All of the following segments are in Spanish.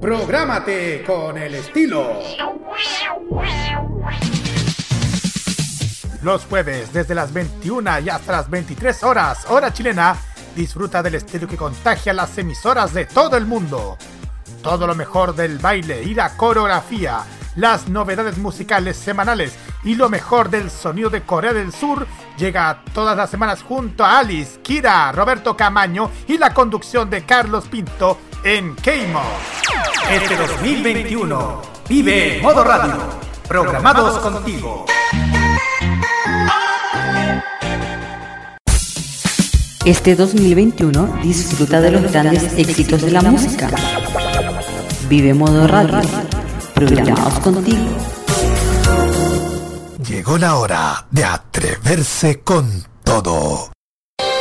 Prográmate con el estilo. Los jueves desde las 21 y hasta las 23 horas, hora chilena, disfruta del estilo que contagia las emisoras de todo el mundo. Todo lo mejor del baile y la coreografía, las novedades musicales semanales y lo mejor del sonido de Corea del Sur llega todas las semanas junto a Alice, Kira, Roberto Camaño y la conducción de Carlos Pinto en Keimo. Este 2021 vive Modo Radio, programados contigo. Este 2021 disfruta de los grandes éxitos de la música. Vive Modo Radio, Llegó la hora de atreverse con todo.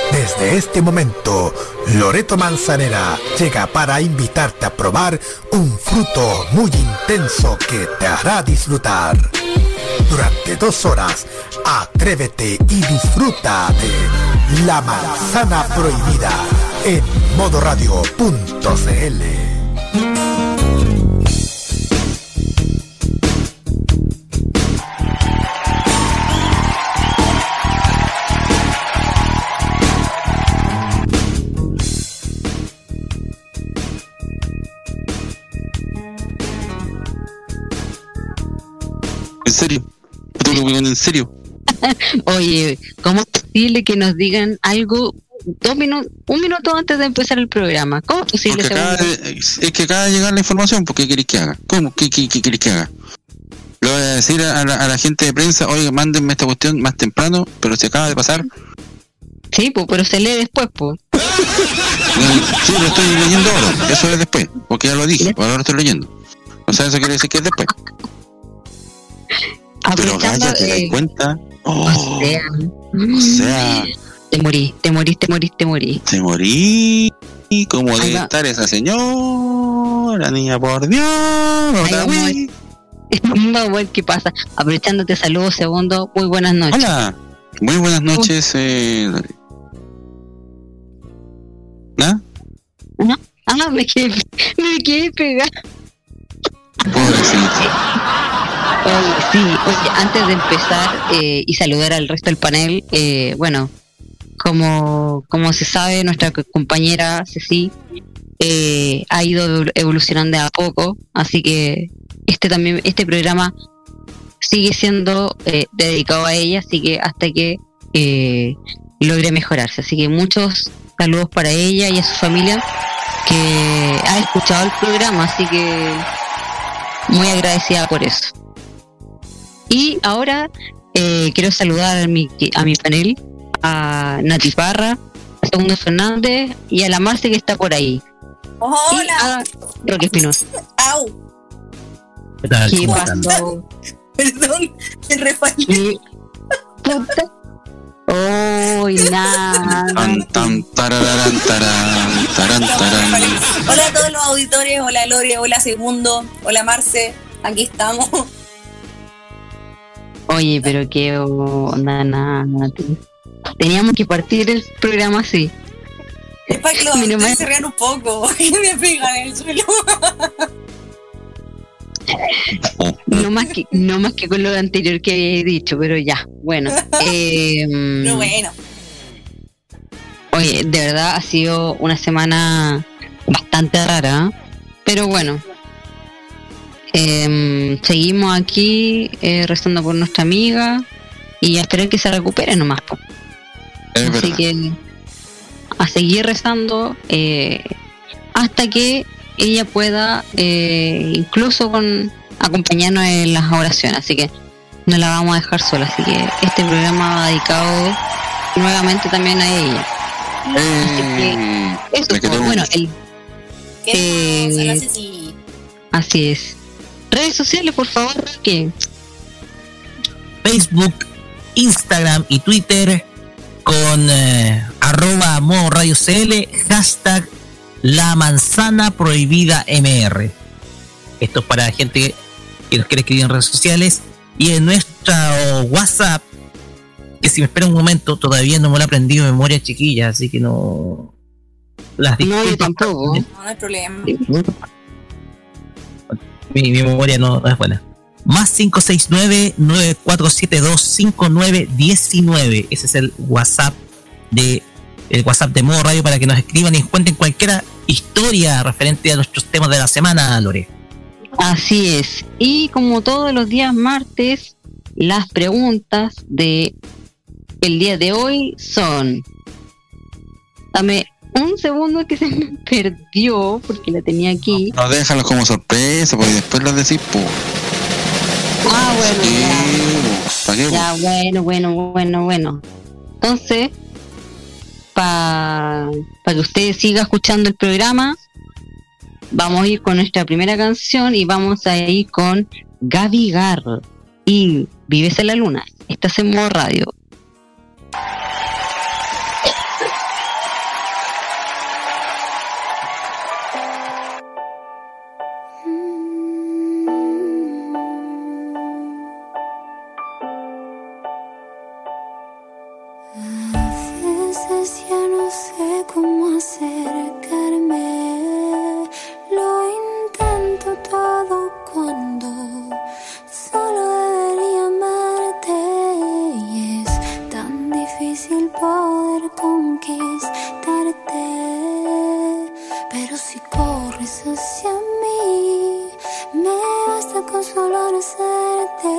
Desde este momento, Loreto Manzanera llega para invitarte a probar un fruto muy intenso que te hará disfrutar. Durante dos horas, atrévete y disfruta de La Manzana Prohibida en modoradio.cl. En serio. en serio. Oye, ¿cómo es posible que nos digan algo dos minutos, un minuto antes de empezar el programa? ¿Cómo es posible? Acaba de- es que acaba de llegar la información, ¿por qué queréis que haga? ¿Cómo? ¿Qué, qué, qué queréis que haga? Le voy a decir a la, a la gente de prensa, oye, mándenme esta cuestión más temprano, pero se acaba de pasar. Sí, pues, pero se lee después, pues. Sí, lo estoy leyendo ahora, eso es después, porque ya lo dije, ahora lo estoy leyendo. O sea, eso quiere decir que es después. Pero Gaya, ¿te das eh, cuenta? o Oh, sea, o sea, te morí, te morí, te morí, te morí. te morí. ¿Cómo Ahí debe va. estar esa señora, niña, por Dios? Vamos a ver. Qué pasa. Aprovechándote, saludos, segundo. Muy buenas noches. Hola, muy buenas noches. Eh... ¿Ah? Ah, me quedé, me quedé pegada. Pobrecito. Oye, sí, oye, antes de empezar eh, y saludar al resto del panel, eh, bueno, como, como se sabe, nuestra co- compañera Ceci eh, ha ido evol- evolucionando a poco, así que este también, este programa sigue siendo eh, dedicado a ella, así que hasta que eh, logre mejorarse. Así que muchos saludos para ella y a su familia que ha escuchado el programa, así que muy agradecida por eso. Y ahora eh, quiero saludar a mi, a mi panel, a Nati Parra, a Segundo Fernández y a la Marce que está por ahí. Hola. Y a Roque Espinosa. Au. ¿Qué tal? ¿Qué ¿Cómo están? pasó? Perdón, me resbalé. ¿Qué puta? ¡Uy, nada! Tan, tan. Hola a todos los auditores, hola Lore, hola Segundo, hola Marce, aquí estamos. Oye, pero qué onda, Nati. Teníamos que partir el programa así. Es para que los Mira, auditores más- se rían un poco, que me pegan en el suelo. No más que, no más que con lo anterior que había dicho, pero ya, bueno. Eh, Pero bueno, Oye, de verdad ha sido una semana bastante rara, pero bueno. Em, seguimos aquí eh, rezando por nuestra amiga y a esperar que se recupere nomás. po. Es Así verdad. que a seguir rezando eh, hasta que ella pueda eh, incluso con acompañarnos en las oraciones. Así que no la vamos a dejar sola. Así que este programa va dedicado nuevamente también a ella. Eh, Eso, pues, bueno, el, ¿qué Eh, así es. Redes sociales, por favor, que Facebook, Instagram y Twitter con eh, arroba modo radio CL, hashtag la manzana prohibida MR. Esto es para la gente que nos quiere escribir en redes sociales. Y en nuestro WhatsApp que si me espera un momento, todavía no me lo he aprendido de memoria chiquilla, así que no. Las No, yo tampoco. No, no hay problema. Mi, memoria no, es buena. Más 569-9472-5919. Ese es el WhatsApp de el WhatsApp de Modo Radio para que nos escriban y cuenten cualquier historia referente a nuestros temas de la semana, Lore. Así es. Y como todos los días martes, las preguntas de el día de hoy son. Dame un segundo que se me perdió porque la tenía aquí. No, déjalos como sorpresa, porque después los decís. Ah, bueno, ya. ¿Para qué? po? Ya, bueno, bueno, bueno, bueno. Entonces, para que usted siga escuchando el programa, vamos a ir con nuestra primera canción y vamos a ir con Gaby Garro y Vives en la Luna. Estás en modo radio. Si corres hacia mí, me basta con solo abrazarte.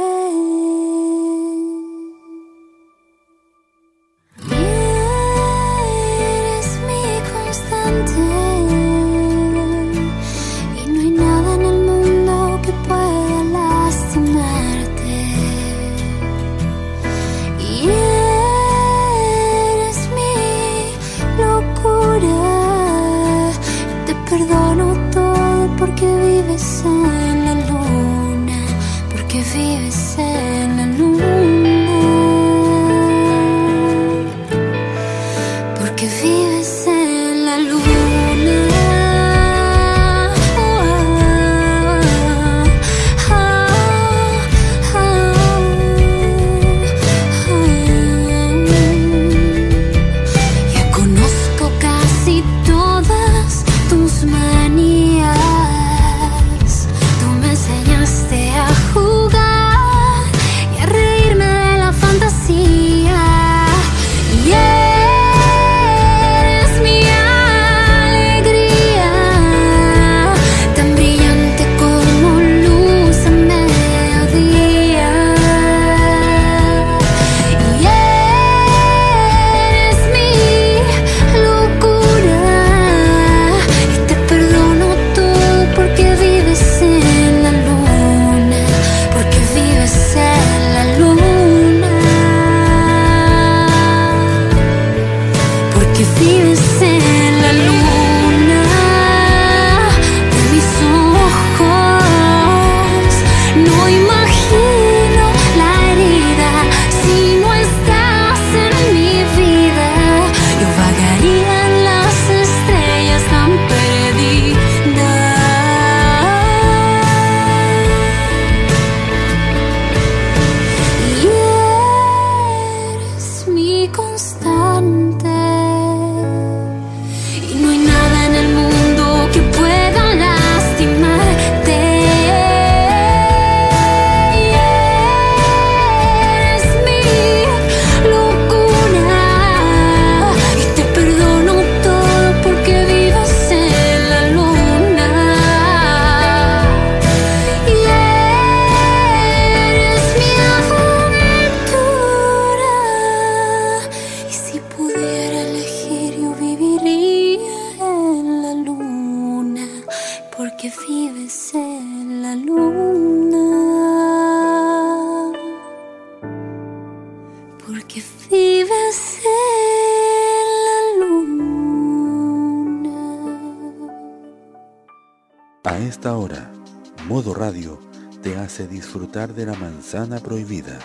Disfrutar de la manzana prohibida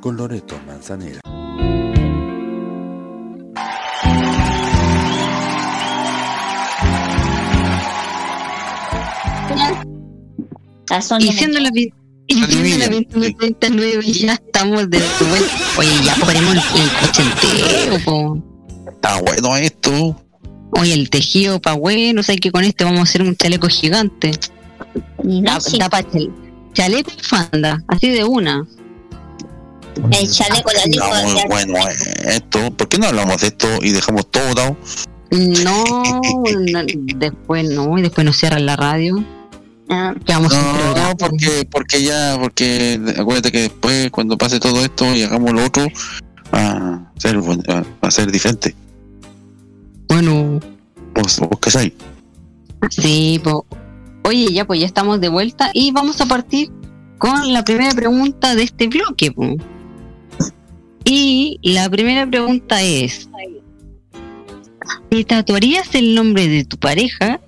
con Loreto Manzanera. Y siendo, las, la 2139 y ya estamos de vuelta. Oye, ya ponemos el, el coche entero, po. Está bueno esto. Oye, el tejido pa' bueno, o sea que con este vamos a hacer un chaleco gigante. Da, da pa' chal- chaleco y fanda, así de una. El chaleco la bueno esto. ¿Por qué no hablamos de esto y dejamos todo dado? No, no, después no, y después nos cierran la radio. Ah, No, porque, porque ya, porque acuérdate que después cuando pase todo esto y hagamos lo otro, va a ser, va a ser diferente. Bueno, Vos, vos cachai. sí, po. Oye, ya pues ya estamos de vuelta y vamos a partir con la primera pregunta de este bloque. Y la primera pregunta es, ¿te tatuarías el nombre de tu pareja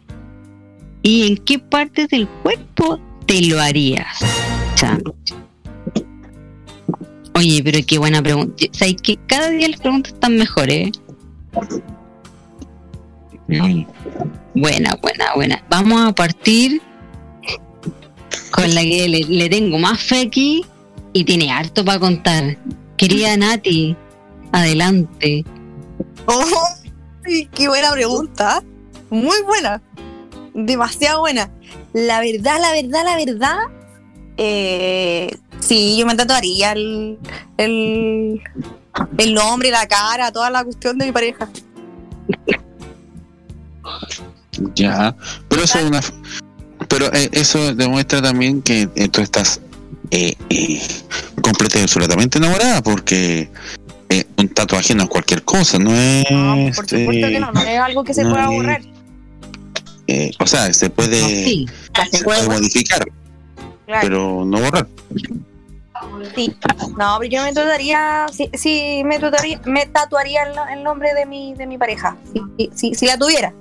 y en qué partes del cuerpo te lo harías? Oye, pero qué buena pregunta. O sea, que cada día las preguntas están mejores. ¿eh? Buena, buena, buena. Vamos a partir con la que le, tengo más fe aquí y tiene harto para contar. Querida Nati, adelante. Oh, qué buena pregunta. Muy buena. Demasiado buena. La verdad, la verdad, la verdad. Eh, sí, yo me tatuaría el, el, el nombre, la cara, toda la cuestión de mi pareja. Ya. Pero eso es una. Pero eh, eso demuestra también que eh, tú estás eh, eh, completa y absolutamente enamorada, porque eh, un tatuaje no es cualquier cosa, no es. No, por supuesto que no, no es algo que se no pueda borrar. o sea, se puede, Sí, Se se puede puede, modificar, claro. pero no borrar. Sí. No, pero yo me tatuaría, sí, sí, me tatuaría, me tatuaría el, el nombre de mi, de mi pareja, si, si, si la tuviera.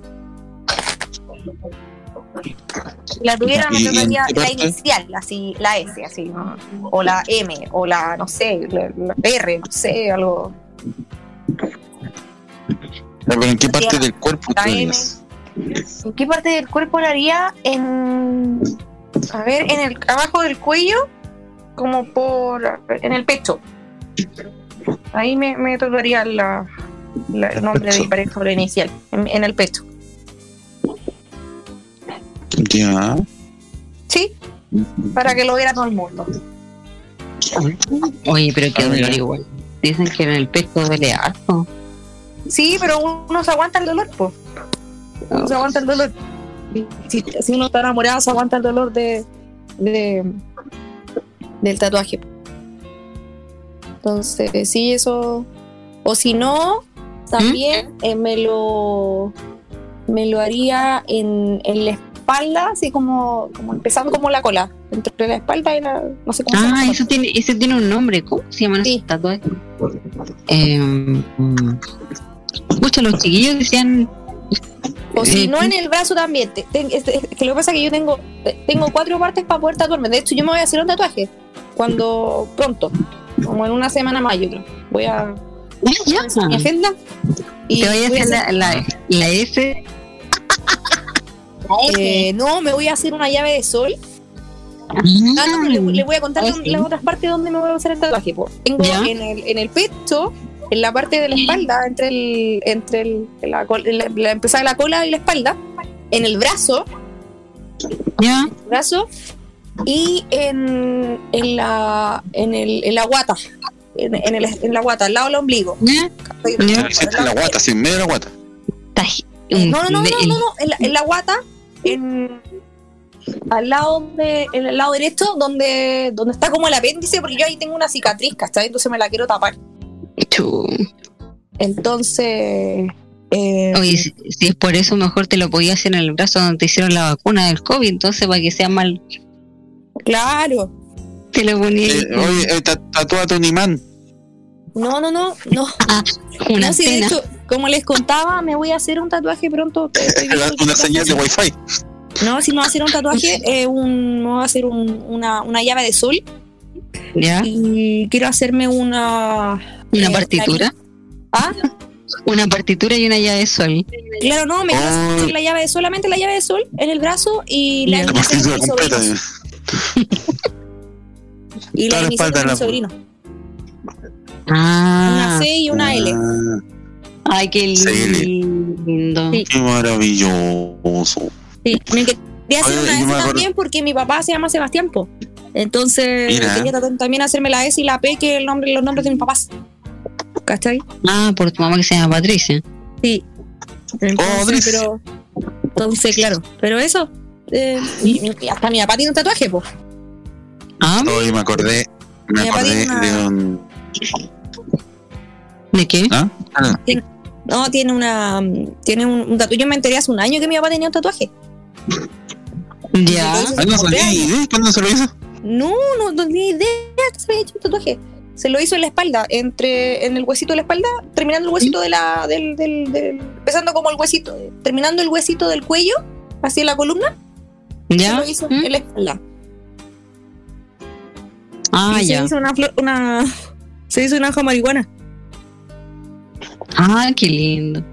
La tuviera, me ¿Y- y en tatuaría qué la inicial, así, la S, así, ¿no? o la M, o la, no sé, la, la R, no sé, algo. Pero ¿en qué parte del cuerpo La M. ¿En qué parte del cuerpo la haría? En, a ver, en el, abajo del cuello, como por, en el pecho. Ahí me, me tatuaría la, la- el nombre de mi pareja inicial, en, en el pecho. Ya. Sí, para que lo viera todo el mundo. Oye, pero qué Ah, dolor igual. Dicen que en el pecho duele harto. Sí, pero uno se aguanta el dolor, pues. Uno se aguanta el dolor. Si, si uno está enamorado, se aguanta el dolor de, de del tatuaje. Entonces, sí, eso. O si no, también eh, me lo me lo haría en, en la espalda, así como, como empezando como la cola, entre la espalda y la. No sé cómo se Ah, llama. eso tiene, ese tiene un nombre. ¿Cómo se llaman Sí. esos tatuajes? Eh, Escucha, los chiquillos decían. O si Eh, no, en el brazo también. Te- ten- es- es que lo que pasa es que yo tengo, tengo cuatro partes para poder tatuarme. De hecho, yo me voy a hacer un tatuaje cuando pronto, como en una semana más, yo creo. Voy a Ya, mi agenda y Te voy a voy hacer la, la, la S. eh, no, me voy a hacer una llave de sol. Ah, no, le, le voy a contar sí. las otras partes donde me voy a hacer el tatuaje. po. Tengo Ya. en el, en el pecho, en la parte de la espalda, entre el, entre el, la, la, la empezada de la cola y la espalda, en el brazo, Ya. brazo y en, en la en el en la guata en, en el, en la guata al lado del ombligo Ya. Ya. Hiciste la guata, así en medio de la guata. Eh, no no no no, no, no, no, en, la, en la guata en al lado de en el lado derecho donde donde está como el apéndice porque yo ahí tengo una cicatriz ¿cachai? entonces me la quiero tapar entonces eh, Oye, si, si es por eso, mejor te lo podías hacer en el brazo donde te hicieron la vacuna del COVID. Entonces, para que sea mal, claro te lo ponía Eh, oye, eh, tatúate un imán. no no no no una no, sí, de hecho, como les contaba, me voy a hacer un tatuaje pronto. Una señal de wifi. No, si me voy a hacer un tatuaje, eh, un, me voy a hacer un- una, una llave de sol ¿Ya? y quiero hacerme una. Una eh, partitura. ¿Ah? Una partitura y una llave de sol. Claro, no, me quiero Oh. hacer la llave de solamente la llave de sol en el brazo y la. La partitura completa. Y la la de mi la- sobrino. Ah, Una C y una L. Ay, qué lindo. Sí. qué maravilloso. Sí, me quería hacer Oye, una S acuerdo- también porque mi papá se llama Sebastián, po. Entonces Mira. quería también hacerme la S y la P, que el nombre, los nombres de mis papás. ¿Cachai? Ah, por tu mamá que se llama Patricia. Sí. Entonces, Patricia. pero. Entonces, claro. Pero eso. eh, hasta mi papá tiene un tatuaje, po. Ah, Hoy me acordé, me acordé una- de un. ¿de qué? ¿Ah? Ah, No, tiene una. Tiene un, un tatuaje. Yo me enteré hace un año que mi papá tenía un tatuaje. Ya. ah, no sabía ni idea. ¿Cuándo se lo hizo? No, no, no tenía idea que se había hecho un tatuaje. Se lo hizo en la espalda, entre, en el huesito de la espalda, terminando el huesito de la, del, del, del- empezando como el huesito, terminando el huesito del cuello, hacia la columna, se Ya. lo hizo ¿Mm? en la espalda. Ah, y ya. se hizo una flor, una, se hizo una hoja marihuana. Ah, qué lindo.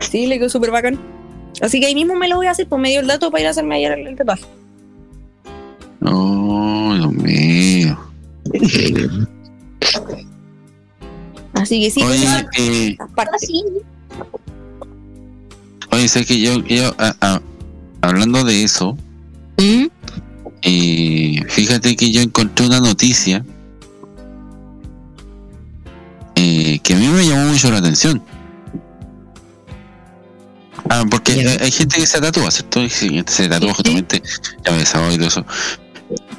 Sí, le quedó súper bacán. Así que ahí mismo me lo voy a hacer, pues me dio el dato para ir a hacerme ayer el, el tatuaje. Oh, Dios mío. Así que sí, Oye, pues, eh, partes. oye, sé que yo, yo a- a- hablando de eso, ¿Mm? eh, fíjate que yo encontré una noticia eh, que a mí me llamó mucho la atención. Ah, porque hay, hay gente que se tatúa, ¿cierto? Se tatúa justamente ya me y todo eso.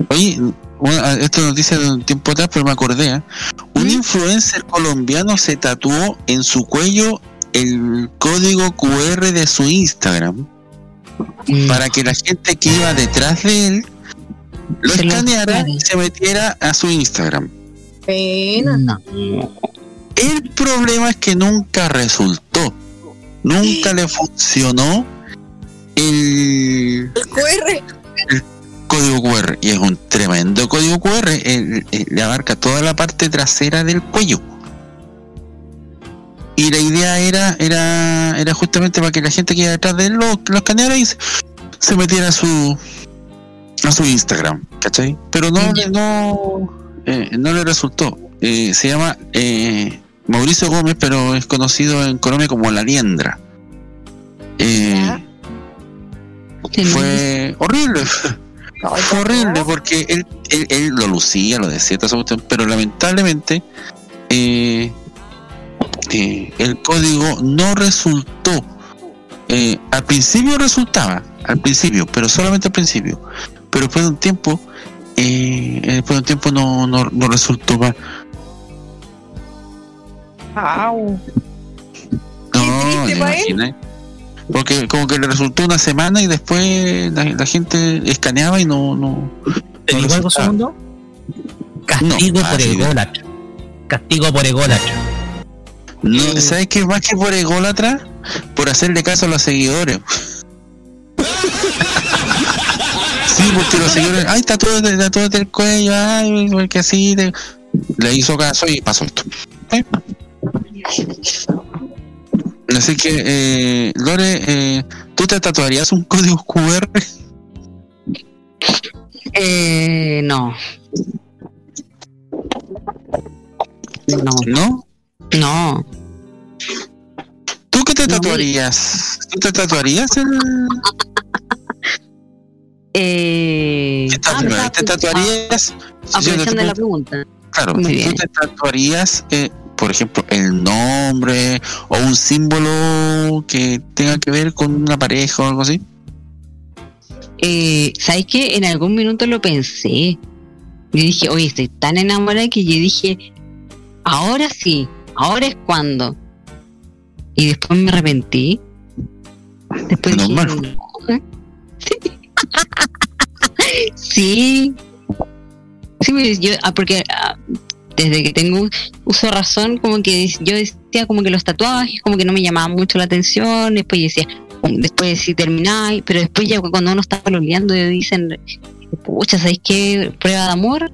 Oye, una, esta noticia de un tiempo atrás, pero me acordé, ¿eh? Un influencer colombiano se tatuó en su cuello el código QR de su Instagram Mm. para que la gente que iba detrás de él lo Se escaneara y se metiera a su Instagram. Pena. No. El problema es que nunca resultó, nunca le funcionó el El QR. código QR y es un tremendo código QR, el- el- le abarca toda la parte trasera del cuello. Y la idea era era era justamente para que la gente que iba detrás de él lo, lo escaneara y se, se metiera a su a su Instagram, ¿cachai? Pero no no eh, no le resultó. Eh, se llama eh, Mauricio Gómez, pero es conocido en Colombia como La Liendra. Eh, fue horrible. Fue horrible porque él, él, él lo lucía, lo decía, pero lamentablemente eh, eh, el código no resultó. Eh, al principio resultaba, al principio, pero solamente al principio. Pero después de un tiempo, eh, después de un tiempo no, no, no resultó más. Au. No, triste. Porque como que le resultó una semana y después la, la gente escaneaba y no, no, ¿Te no digo algo segundo? Castigo No, por ególatra. Castigo por ególatra. No, ¿Sabes qué? Más que por ególatra, por hacerle caso a los seguidores. sí, porque los seguidores, ay, tatúate, tatúate el cuello, ay, porque así te- le hizo caso y pasó esto. ¿Eh? Así que, eh, Lore, eh, ¿tú te tatuarías un código QR? Eh, no. No, ¿No? no. ¿Tú qué te No. tatuarías? ¿Tú te tatuarías el, Eh, ¿Te, ah, tatuarías- estaba te tatuarías? Sí, yo te aprovechando la pregunta. Claro, Muy ¿tú bien. te tatuarías, eh, por ejemplo, el nombre o un símbolo que tenga que ver con una pareja o algo así? Eh, ¿Sabes qué? En algún minuto lo pensé. Yo dije, oye, estoy tan enamorada que yo dije, ahora sí, ahora es cuando. Y después me arrepentí. Después Menos dije, no. sí. Sí, yo, ah, porque ah, desde que tengo uso razón, como que yo decía como que los tatuajes, como que no me llamaban mucho la atención. Después decía, um, después si termináis, pero después ya cuando uno está pololeando y dicen, pucha, ¿sabéis qué? Prueba de amor,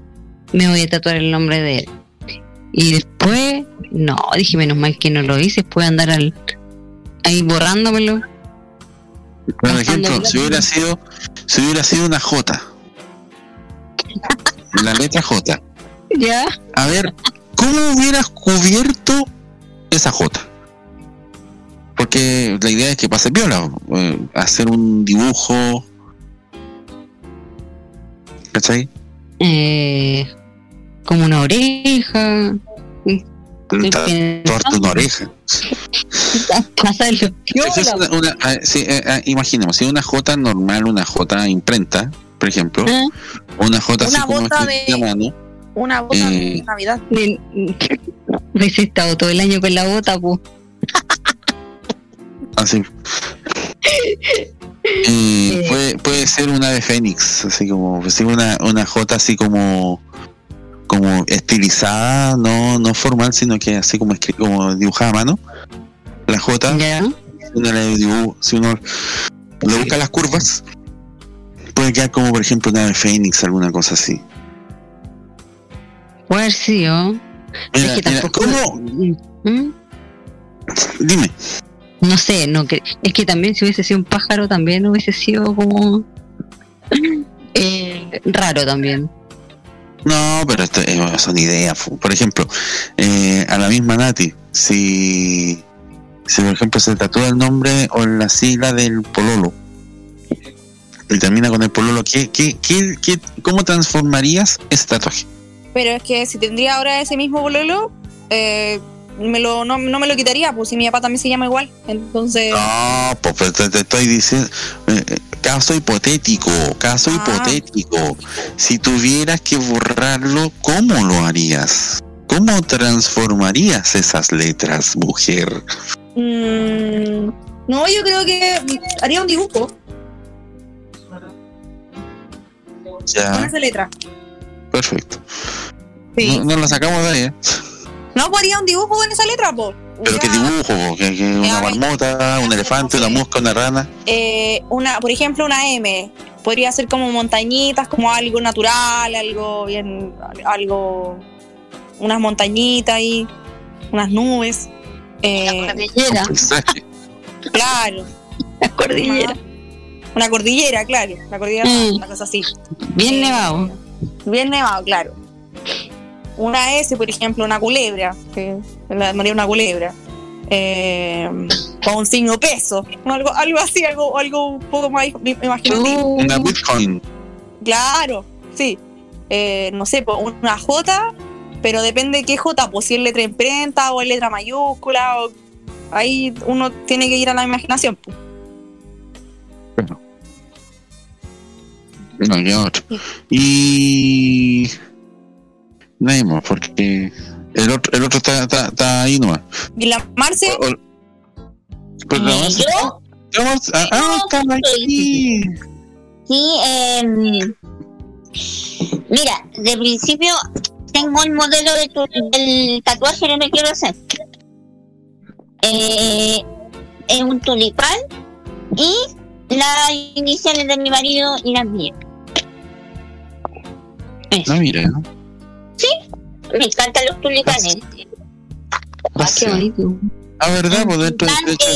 me voy a tatuar el nombre de él. Y después, no, dije, menos mal que no lo hice, después andar al, ahí borrándomelo. Por ejemplo, si hubiera sido, si hubiera sido una J. la letra J. Ya. A ver, ¿cómo hubieras cubierto esa J? Porque la idea es que pase viola, eh, hacer un dibujo. ¿Cachai? Eh, como una oreja. Tatuarte una oreja. Pasarlo. Es una- una- ah, sí, eh, ah, imaginemos, si una J normal, una J imprenta, por ejemplo, Ah, una J así Una como bota escrita a de- mano, Una bota Eh. de Navidad. Hubiese estado todo el año con la bota, pues. así. Eh, puede, puede ser una de Fénix, así como, pues una, una J así como como estilizada, no, no formal, sino que así como, escri- como dibujada a mano. La J, si uno le, dibu- si uno le busca las curvas, puede quedar como por ejemplo una de Fénix, alguna cosa así. Puede haber sido. Mira, es que mira. ¿cómo? ¿Mm? Dime. No sé, no que es que también si hubiese sido un pájaro también hubiese sido como eh, raro también. No, pero esto son ideas. Por ejemplo, eh, a la misma Nati, si, si por ejemplo se tatúa el nombre o la sigla del pololo y termina con el pololo, ¿qué, qué, qué, qué- cómo transformarías ese tatuaje? Pero es que si tendría ahora ese mismo bololo, eh, me lo, no, no me lo quitaría, pues si mi papá también se llama igual. Entonces, No, pues pues, te, te estoy diciendo, eh, caso hipotético, caso Ah. hipotético. Si tuvieras que borrarlo, ¿cómo lo harías? ¿Cómo transformarías esas letras, mujer? mm, no, yo creo que haría un dibujo con Ya, esa letra. Perfecto. Sí. No, no lo sacamos de ahí, ¿eh? No, pues haría un dibujo con esa letra, pues. Pero qué dibujo, po? ¿Qué- qué- una marmota, un elefante, una mosca, una rana. Eh, una, por ejemplo, una M. Podría ser como montañitas, como algo natural, algo bien, algo, unas montañitas ahí, unas nubes. Eh, Cordillera, Un paisaje. claro. la cordillera. Una cordillera, claro. La cordillera, Mm. una cosa así. Bien Eh, nevado. Bien nevado, claro. Una S, por ejemplo, una culebra, que la llamaría una culebra. Eh, con un signo peso. Algo, algo así, algo, algo un poco más imaginativo. Uh, Una Bitcoin. Claro, sí. Eh, no sé, pues, una J, pero depende de qué J, pues si es letra imprenta o es letra mayúscula. o- ahí uno tiene que ir a la imaginación. pues. No, qué otro. Y. Nadie más, porque el otro, el otro está, está, está ahí nomás. Y la Marce, O- o- Pero la Marce- ¿Yo? la Marce- ah, ah, está aquí. Sí, em, mira, de principio tengo el modelo de tu- del tatuaje que me quiero hacer. Eh, es un tulipán y las iniciales de mi marido y las mías. Eso. No, mira. Me encantan los tulipanes. ah, qué bonito. Ah, verdad, pues dentro de, de hecho,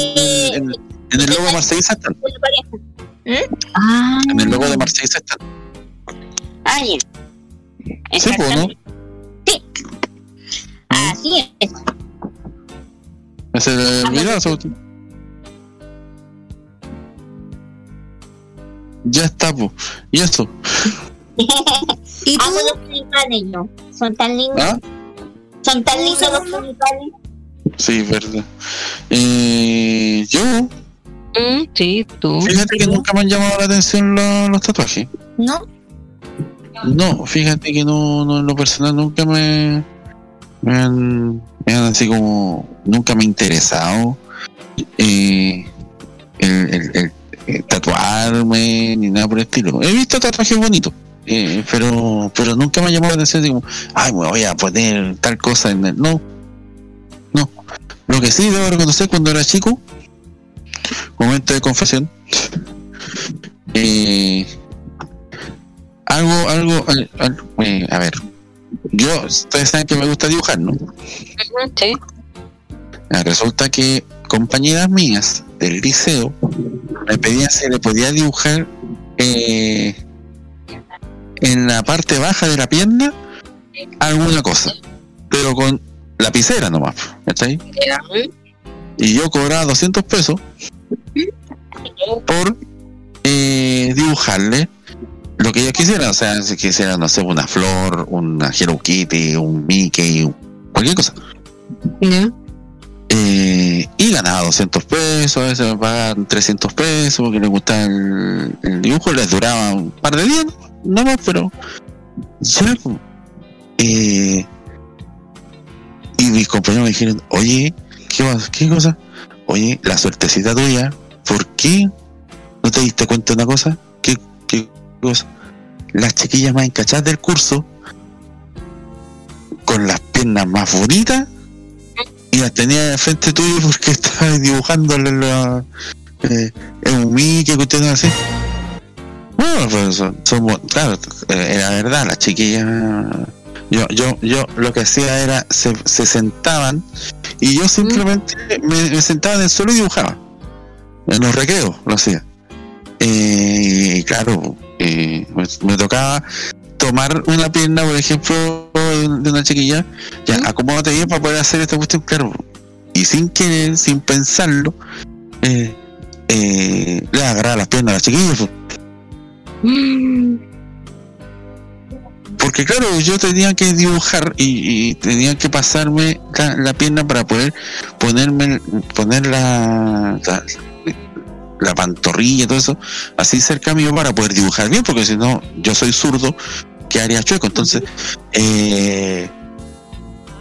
en, en- en el logo de Marsella están. Pareja. Ah, En el logo de Marsella están. Ah, ya. Sí, pues, ¿no? Sí. Así es. Le olvidó, se- Ya está, pues. ¿Y eso? ¿y tú? Amo los tulipanes yo. Son tan lindos. ¿Ah? Son tan ¿Un lindos los tulipanes. Sí, verdad. Eh, yo, mm, sí, tú. fíjate que nunca me han llamado la atención los, los tatuajes. ¿No? No, fíjate que no, no en lo personal nunca me, me han, me han así como, nunca me ha interesado eh, el, el- el- el tatuarme ni nada por el estilo. He visto tatuajes bonitos, eh, pero pero nunca me llamado la atención como, ay, me voy a poner tal cosa en el... No, no. Lo que sí debo reconocer cuando era chico, momento de confesión, eh, algo, algo, al- al- eh, a ver, yo, ustedes saben que me gusta dibujar, ¿no? Sí. Ah, Resulta que compañeras mías del liceo me pedían si le podía dibujar eh, en la parte baja de la pierna alguna cosa, pero con lapicera nomás, ¿cachai? Y yo cobraba 200 pesos por eh, dibujarle lo que ellos quisieran, o sea, si quisieran, no sé, una flor, una Hello Kitty, un Mickey, cualquier cosa. Eh, y ganaba 200 pesos, a veces me pagaban 300 pesos porque les gustaba el, el dibujo, les duraba un par de días, no más, pero ya. pues, eh, y mis compañeros me dijeron, oye, ¿qué, ¿qué cosa? Oye, la suertecita tuya, ¿por qué no te diste cuenta de una cosa? ¿Qué, qué cosa? Las chiquillas más encachadas del curso, con las piernas más bonitas, y las tenía de frente tuyo porque estaba dibujándole la, eh, un Mickey, cuestiones así. Bueno, pues son- claro, eh, era verdad, las chiquillas. Yo, yo, yo lo que hacía era, se, se sentaban y yo simplemente me, me sentaba en el suelo y dibujaba. En los recreos lo hacía. Eh, y claro, eh, me, me tocaba tomar una pierna, por ejemplo, de una chiquilla, ya, acomódate bien para poder hacer esta cuestión, claro. Y sin querer, sin pensarlo, eh, le agarraba las piernas a las chiquillas. Porque claro, yo tenía que dibujar y, tenía que pasarme la, pierna para poder ponerme poner la, la, la pantorrilla y todo eso así cerca mío para poder dibujar bien, porque si no, yo soy zurdo, quedaría chueco. Entonces, eh,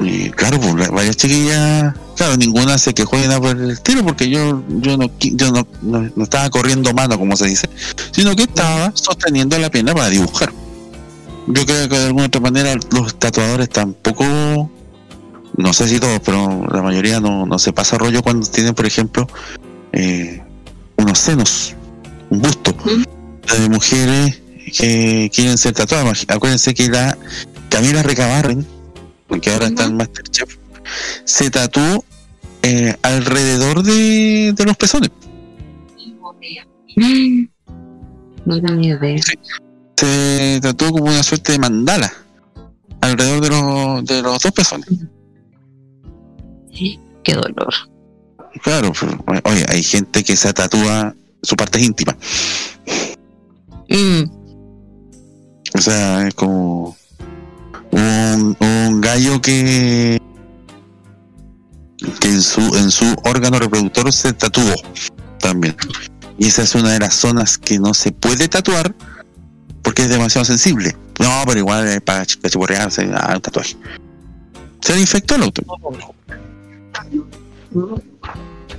y claro, pues varias chiquillas, claro, ninguna se quejó de nada por el tiro, porque yo, yo no, yo no, no, no estaba corriendo mano, como se dice, sino que estaba sosteniendo la pierna para dibujar. Yo creo que de alguna otra manera los tatuadores tampoco, no sé si todos, pero la mayoría no, no se pasa rollo cuando tienen, por ejemplo, eh, unos senos, un busto de mujeres que quieren ser tatuadas. Acuérdense que la Camila Recabarren, que ahora está en Masterchef, se tatuó eh, alrededor de, de los pezones. No tenía idea. Se tatuó como una suerte de mandala alrededor de los, de los dos pezones. Qué dolor. Claro, pero, oye, hay gente que se tatúa su parte íntima. Mm, O sea, es como un, un gallo que que en su en su órgano reproductor se tatuó también. Y esa es una de las zonas que no se puede tatuar porque es demasiado sensible. No, pero igual es para ch- cachiporrearse, ah, un tatuaje. Se le infectó el auto.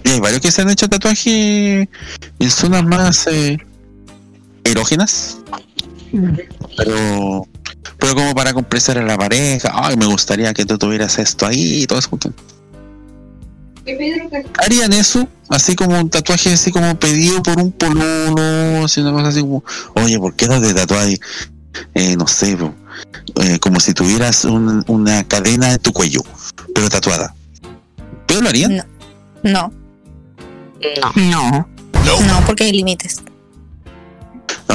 Y hay varios que se han hecho tatuajes en zonas más eh, erógenas pero pero como para complacer a la pareja ay me gustaría que tú tuvieras esto ahí y todo eso harían eso así como un tatuaje así como pedido por un pololo así una cosa así como oye ¿por qué no te tatuáis eh, no sé eh, como si tuvieras un- una cadena en tu cuello pero tatuada ¿pero lo harían? No. No, no. no, porque hay límites.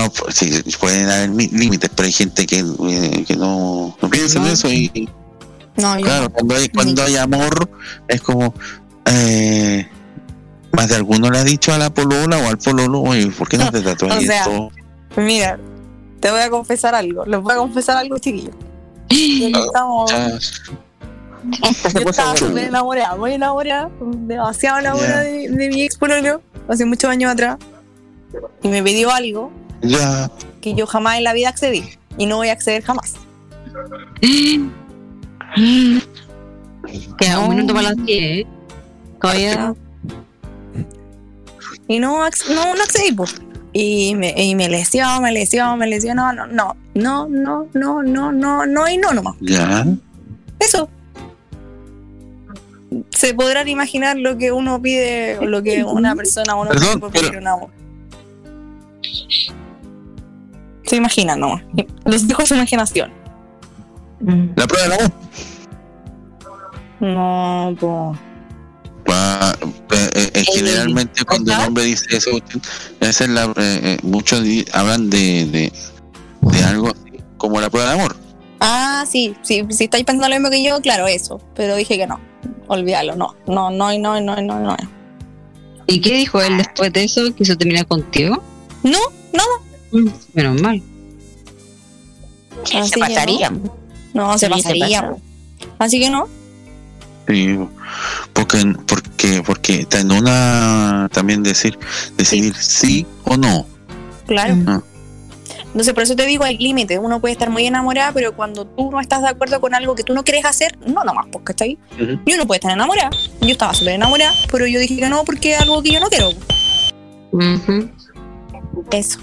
No, pues, sí, pueden haber mi- límites, pero hay gente que, eh, que no, no piensa en eso y No, yo claro, cuando hay, cuando hay amor es como eh, más de alguno le ha dicho a la polola o al pololo, oye, ¿por qué no te tatuas O sea, esto? Mira, te voy a confesar algo. Les voy a confesar algo, chiquillos. Ya que Estamos, se yo estaba súper enamorada, muy enamorada, demasiado enamorada de, de mi ex pololo hace muchos años atrás. Y me pidió algo que yo jamás en la vida accedí y no voy a acceder jamás. Queda un minuto para las 10. Todavía. Y no, no, no accedí. Y me, y me lesionó, me lesionó, me lesionó. No, no, no, no, no, no, no, no, y no nomás. Ya. Eso. Se podrán imaginar lo que uno pide, lo que una persona uno Perdón, pide por pedir un amor se imaginan nomás. Los dejo a su imaginación. La prueba del amor. No, pues. Eh, eh, eh, generalmente cuando un ¿Ajá? hombre dice eso, esa es la, eh, muchos hablan de, de, de algo así, como la prueba de amor. Ah, sí, sí, si estáis pensando lo mismo que yo, claro, eso. Pero dije que no. Olvídalo, no. No, no, y no, y no, no, y no. ¿Y qué dijo él después de eso? ¿Quiso terminar contigo? No, nada. Mm, Menos mal. Así se pasaría. No, se Sí, pasaría. pasa. Así que no. Sí, porque, porque, porque está en una también decir, decidir sí, o no. Claro. Ah. Entonces, por eso te digo, hay límites. Uno puede estar muy enamorada, pero cuando tú no estás de acuerdo con algo que tú no quieres hacer, no nomás, pues, ¿cachai? Ujú. Yo no puedo estar enamorada. Yo estaba súper enamorada, pero yo dije que no porque es algo que yo no quiero. Eso.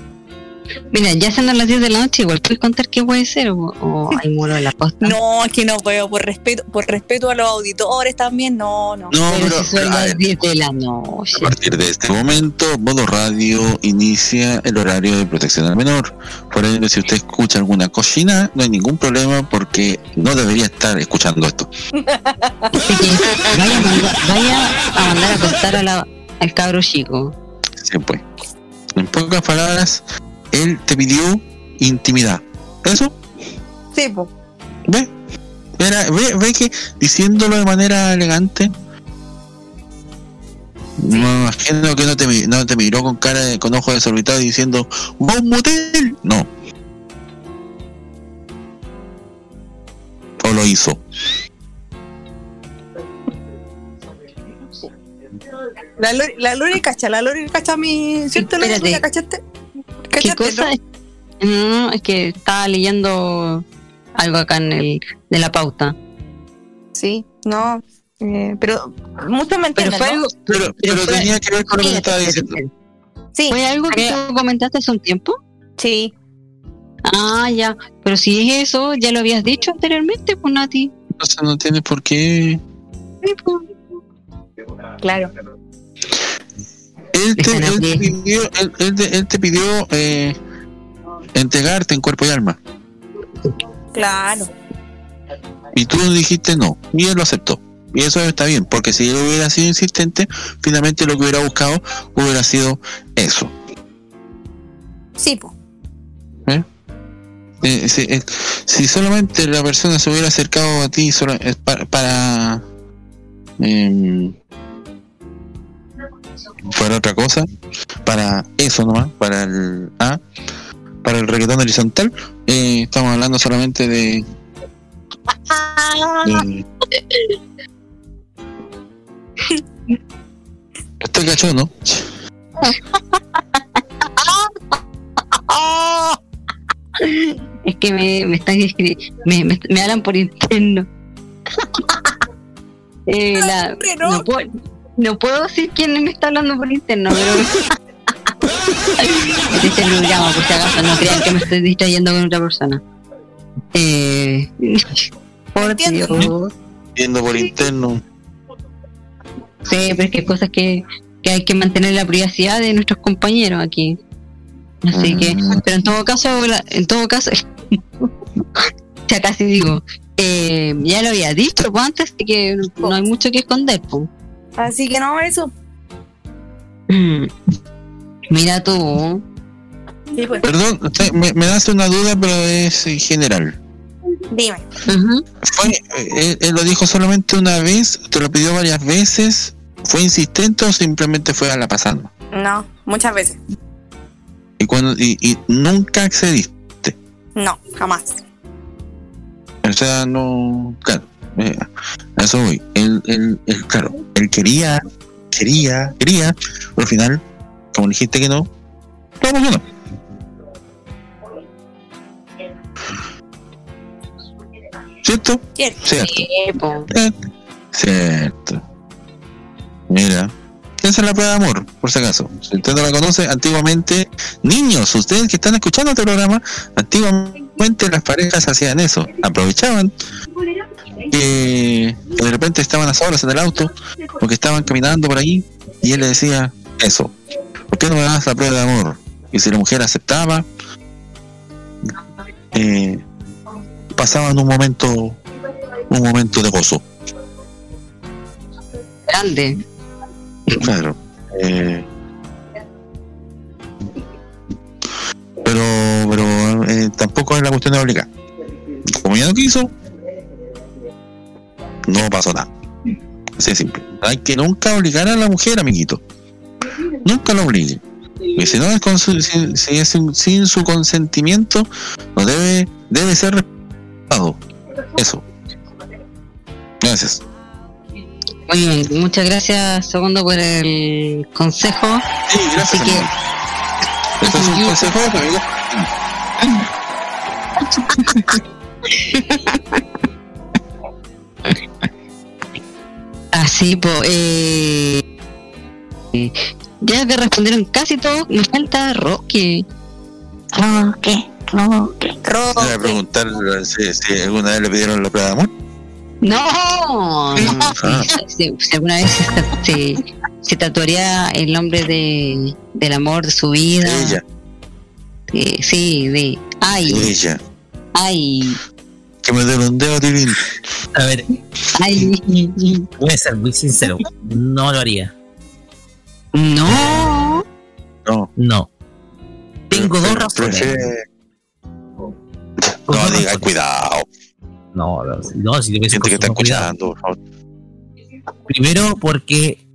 Mira, ya siendo las 10 de la noche, igual puedes contar qué puede ser o, o hay muro en la costa. No, es que no puedo, por respeto, por respeto a los auditores también, no, no. No, pero pero, si son las ver, 10 de la noche. a partir de este momento, Modo Radio inicia el horario de protección al menor. Por ende, si usted escucha alguna cochina, no hay ningún problema porque no debería estar escuchando esto. Vaya a mandar, vaya a, mandar a acostar a la- al cabro chico. Sí, pues. En pocas palabras, él te pidió intimidad. ¿Eso? Sí, pues. ¿Ve? Era- ve, ve que diciéndolo de manera elegante. Me imagino que no te, mi- no te miró con cara de, con ojos desorbitados diciendo ¡Va a un motel! No. O lo hizo. La Lori, la Lori cacha, la Lori cacha mi. ¿Cierto, Lori? ¿La cachaste? ¿Qué ¿Cachaste, cosa? no? Es que estaba leyendo algo acá en el de la pauta. Sí, no. eh, pero muchos me Pero fue ¿no? algo, Pero, pero fue- tenía que ver con lo que estaba diciendo. Sí, ¿Fue algo que tú comentaste hace un tiempo? sí. Ah, ya. Pero si es eso, ya lo habías dicho anteriormente, pues Nati. Entonces no tiene por qué. Pues. Claro. Él te, él pidió, él, él te- él te pidió eh, entregarte en cuerpo y alma. Claro. Y tú dijiste no. Y él lo aceptó. Y eso está bien, porque si él hubiera sido insistente, finalmente lo que hubiera buscado hubiera sido eso. Sí, pues. Eh, si, eh, si solamente la persona se hubiera acercado a ti solo, eh, para, para em, para otra cosa, para eso nomás, para el ah, para el reggaetón horizontal, eh, estamos hablando solamente de, de- Usted cachó, ¿no? Es que me, me están me, me, me hablan por interno. Eh, la- no. no, puedo, no puedo decir quién me está hablando por interno, pero es este programa, por si acaso no crean que me estoy distrayendo con otra persona. Eh, por Entiendo. Dios. Viendo por interno. Sí, pero es que hay cosas que, que hay que mantener la privacidad de nuestros compañeros aquí. Así que, pero en todo caso, en todo caso, ya casi digo, eh, ya lo había dicho pues, antes, así que no, no hay mucho que esconder. Pues. Así que no, eso. Mira tú, Sí, pues. Perdón, usted me, me hace una duda, pero es en general. Dime. Fue, eh, él, él lo dijo solamente una vez, te lo pidió varias veces, ¿fue insistente o simplemente fue a la pasada? No, muchas veces. Y, cuando, y, y nunca accediste. No, jamás. O sea, no. Claro, eh, eso voy. Él, él, él, claro, él quería, quería, quería, pero al final, como dijiste que no, no funcionó. ¿Cierto? Cierto. Cierto. Eh, Cierto. Mira. Esa es la prueba de amor, por si acaso. Si usted no la conoce, antiguamente, niños, ustedes que están escuchando este programa, antiguamente las parejas hacían eso. Aprovechaban que, que de repente estaban a solas en el auto o que estaban caminando por ahí y él le decía eso. ¿Por qué no me das la prueba de amor? Y si la mujer aceptaba, eh, pasaban un momento, un momento de gozo. grande. Claro. eh, pero pero eh, tampoco después la cuestión de obligar. Como ya no quiso, no pasó nada. Así de simple. Hay que nunca obligar a la mujer, amiguito. Nunca lo obliguen. Y si no es con su, si, si es sin, sin su consentimiento, no debe, debe ser respetado. Eso. Gracias. Muy bien, muchas gracias, segundo, por el consejo. Sí, gracias. Así que-. Esto es un consejo, amigo. Así, pues, eh, ya que respondieron casi todos, me falta Roque. Roque, Roque. Voy a preguntar si, si alguna vez le pidieron la prueba de amor. No, no. Ah. Si, si alguna vez se, se, se tatuaría el nombre de, del amor de su vida. Ella, eh, sí, de. Ay, ella. ay, Que me duele un dedo, Tilín. A ver, ay. voy a ser muy sincero. No lo haría. No. No. No. Tengo dos razones. prefiere- Dos No, diga, cuidado. No, no, no, si te ves Gente que está escuchando, por favor. Primero, porque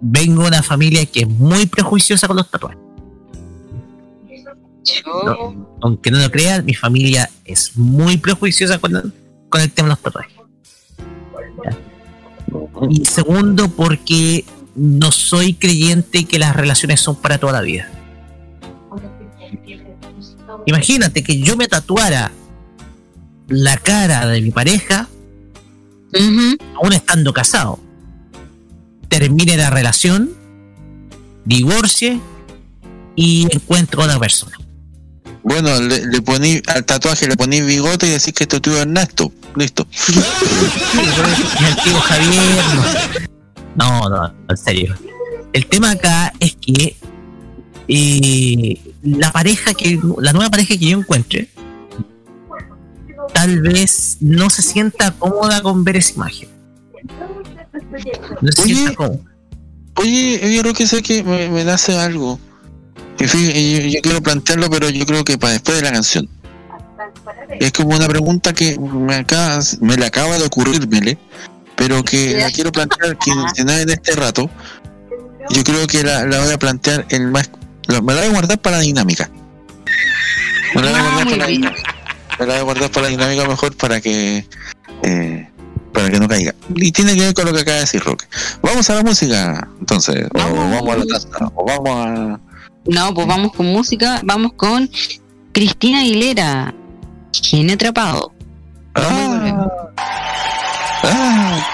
vengo de una familia que es muy prejuiciosa con los tatuajes. No, aunque no lo crean, mi familia es muy prejuiciosa con el, con el tema de los tatuajes. Ya. Y segundo, porque no soy creyente que las relaciones son para toda la vida. Imagínate que yo me tatuara la cara de mi pareja, aún estando casado. Termine la relación, divorcie y encuentro a otra persona. Bueno, le, le poní al tatuaje le poní bigote y decís que es tu tío Ernesto. Listo. Mi antiguo Javier. No, no, no, en serio. El tema acá es que eh, la pareja que, la nueva pareja que yo encuentre, tal vez no se sienta cómoda con ver esa imagen. No se Oye. sienta cómoda. Oye, yo creo que sé que me, me nace algo. Yo, yo quiero plantearlo, pero yo creo que para después de la canción. Es como una pregunta que me, acaba, me le acaba de ocurrirme, pero que la quiero plantear que, en este rato. Yo creo que la, la voy a plantear en más. la- me la voy a guardar para la dinámica. Me la voy a Ah, guardar para la dinámica. Me la voy a guardar para la dinámica mejor para que. eh, para que no caiga. Y tiene que ver con lo que acaba de decir Roque. Vamos a la música, entonces. O Vamos. vamos a la taza. O vamos a. No, pues vamos con música, vamos con Cristina Aguilera, Genio Atrapado. Ah, ah.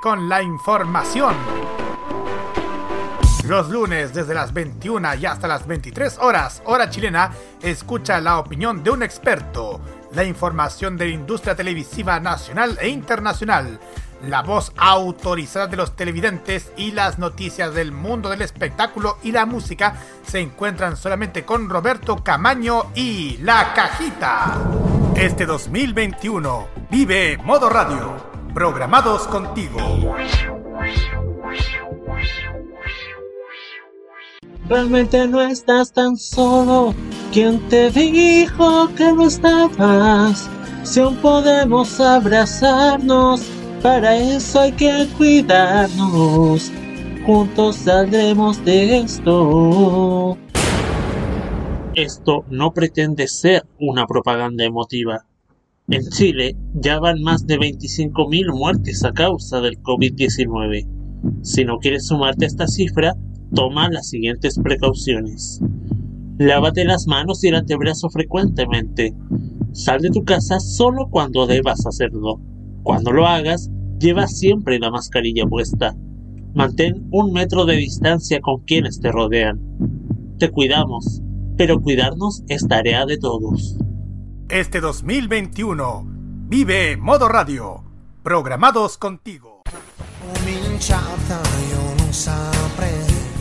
Con la información. Los lunes desde las 21 y hasta las 23 horas, hora chilena, escucha la opinión de un experto, la información de la industria televisiva nacional e internacional, la voz autorizada de los televidentes y las noticias del mundo del espectáculo y la música se encuentran solamente con Roberto Camaño y La Cajita. Este 2021 vive Modo Radio, programados contigo. Realmente no estás tan solo. ¿Quién te dijo que no estabas? Si aún podemos abrazarnos, para eso hay que cuidarnos. Juntos saldremos de esto. Esto no pretende ser una propaganda emotiva. En Chile ya van más de 25.000 muertes a causa del COVID-19. Si no quieres sumarte a esta cifra, toma las siguientes precauciones. Lávate las manos y el antebrazo frecuentemente. Sal de tu casa solo cuando debas hacerlo. Cuando lo hagas, lleva siempre la mascarilla puesta. Mantén un metro de distancia con quienes te rodean. Te cuidamos, pero cuidarnos es tarea de todos. Este 2021 vive Modo Radio, programados contigo.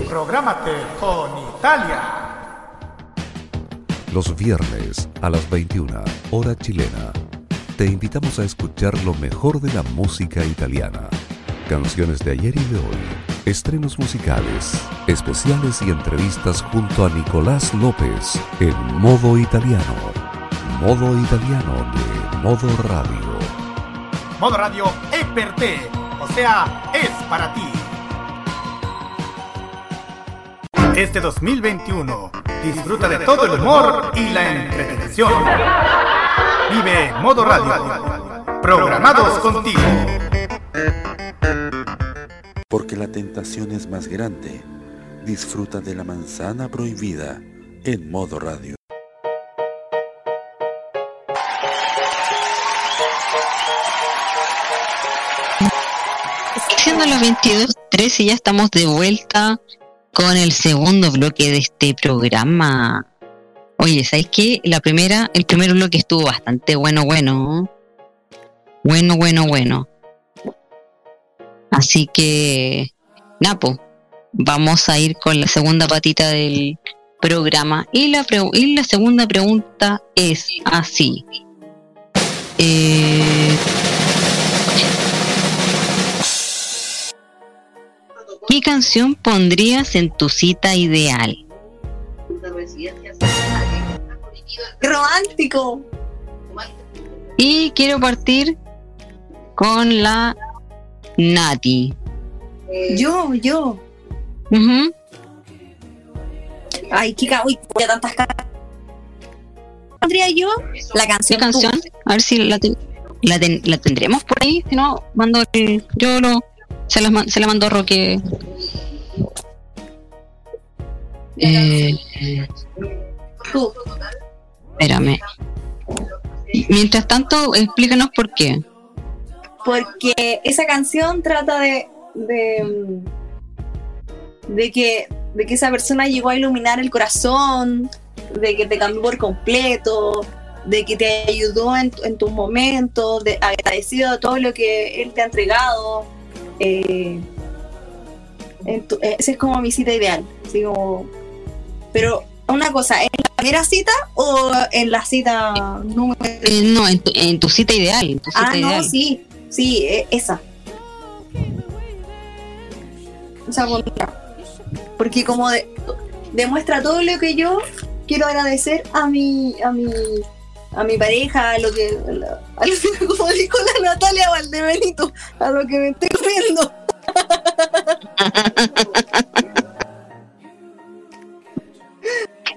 Prográmate con Italia. Los viernes a las 21, hora chilena, te invitamos a escuchar lo mejor de la música italiana. Canciones de ayer y de hoy, estrenos musicales, especiales y entrevistas junto a Nicolás López en modo italiano. Modo italiano de Modo Radio. Modo Radio es per te, o sea, es para ti. Este 2021 disfruta de todo el humor y la entretención. Vive Modo Radio, programados contigo. Porque la tentación es más grande. Disfruta de la manzana prohibida en modo radio. Siendo las 22.13 y ya estamos de vuelta con el segundo bloque de este programa. Oye, ¿sabes qué? La primera, el primer bloque estuvo bastante bueno, bueno. Bueno, bueno, bueno. Así que, Napo, vamos a ir con la segunda patita del programa. Y la, pre- y la segunda pregunta es así. Eh, ¿Qué canción pondrías en tu cita ideal? ¡Qué romántico! Y quiero partir con la Nati. Yo, yo. Ujú. Ay, chica, uy, voy a tantas caras. ¿Pondría yo? La ¿Qué canción. canción? A ver si la, ten- la, ten- la tendremos por ahí. Si no, mando el- yo lo, se, la, man- se la mando a Roque. Eh, espérame. Mientras tanto, explícanos por qué. Porque esa canción trata de. de. de que. de que esa persona llegó a iluminar el corazón, de que te cambió por completo, de que te ayudó en, en tus momentos, de agradecido de todo lo que él te ha entregado. Eh, tu- eh, esa es como mi cita ideal. así como- pero una cosa, ¿en la primera cita o en la cita número Eh, no, en tu, en tu cita ideal. En tu cita Ah, no, sí, sí, esa. Esa. Porque como de- demuestra todo lo que yo quiero agradecer a mi, a mi, a mi pareja, a lo que, a lo, a lo que- como dijo la Natalia Valdebenito, a lo que me estoy comiendo.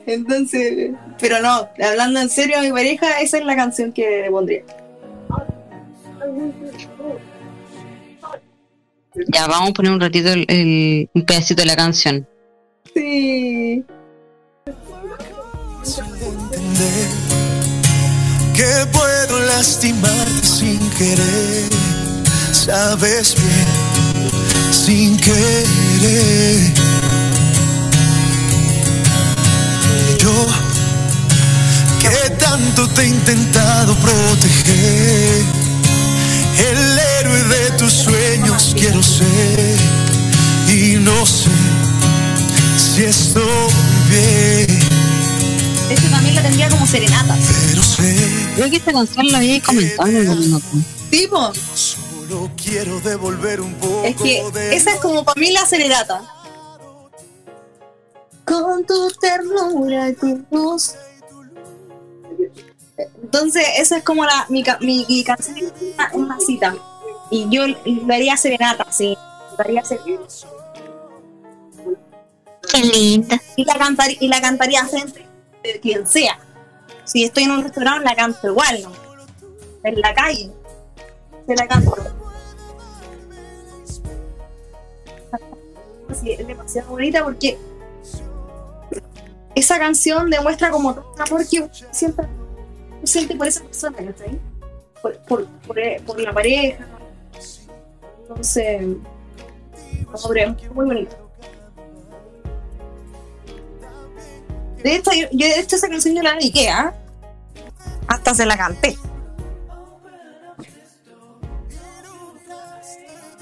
Entonces, pero no, hablando en serio a mi pareja, esa es la canción que le pondría. Ya, vamos a poner un ratito el, el- un pedacito de la canción. Sí. Que puedo lastimarte sin querer. Sabes bien, sin querer. Yo, que tanto te he intentado proteger. El héroe de tus sueños quiero ser. Y no sé si estoy bien. Este también la tendría como serenata. Pero sé. Creo que esta canción la había comentado en algún Solo quiero devolver un poco es que esa es como para mí la serenata. Con tu ternura y tu voz. Entonces, esa es como la, mi, mi, mi canción en una, una cita. Y yo le haría serenata, sí. Le haría serenata. Qué linda. Y la, cantar, y la cantaría frente de quien sea. Si estoy en un restaurante, la canto igual, ¿no? En la calle, se la canto. Es demasiado bonita porque esa canción demuestra como todo el amor que siente, siente por esa persona, ¿cachai? Por, por, por, por la pareja. Entonces, muy bonito. De hecho, yo, yo de hecho esa canción yo la dediqué, ¿ah? Hasta se la canté.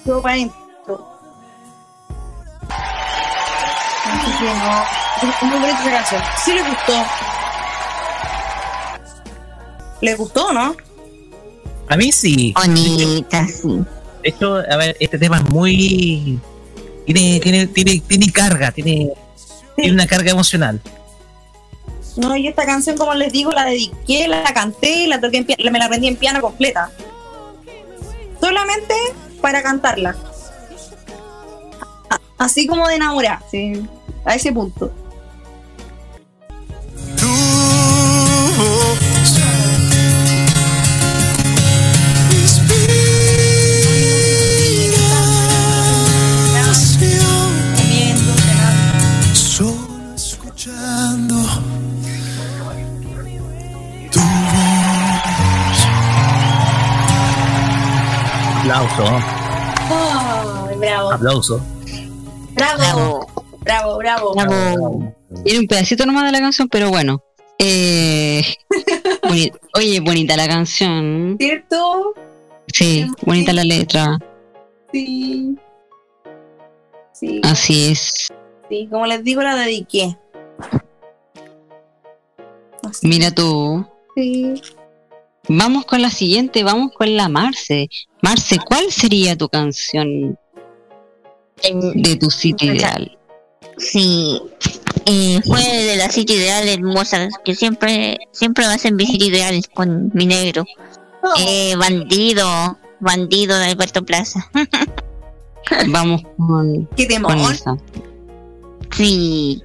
Yo para adentro. Así que no. Muy bonita esa canción. Sí le gustó. ¿Le gustó, no? A mí sí. Bonita, sí. De hecho, a ver, este tema es muy. Tiene, tiene, tiene, tiene carga, tiene, tiene una carga emocional. No, y esta canción, como les digo, la dediqué, la canté, la toqué en me la aprendí en piano completa. Solamente para cantarla. Así como de enamorar, sí. A ese punto. Aplauso, Ay, bravo, aplauso. bravo, bravo, bravo, Bravo. Tiene un pedacito nomás de la canción, pero bueno. Eh, boni- oye, bonita la canción. ¿Cierto? Sí, bonita la letra. Sí. Sí, Así es. sí, como les digo, la dediqué. Mira tú. Sí. Vamos con la siguiente, vamos con la Marce. Marce, ¿cuál sería tu canción de tu sitio ideal? Sí, eh, fue de la cita ideal hermosa, que siempre, siempre hacen visitar ideales con mi negro. Eh, bandido, bandido de Alberto Plaza. Vamos con, ¿Qué con esa. Sí.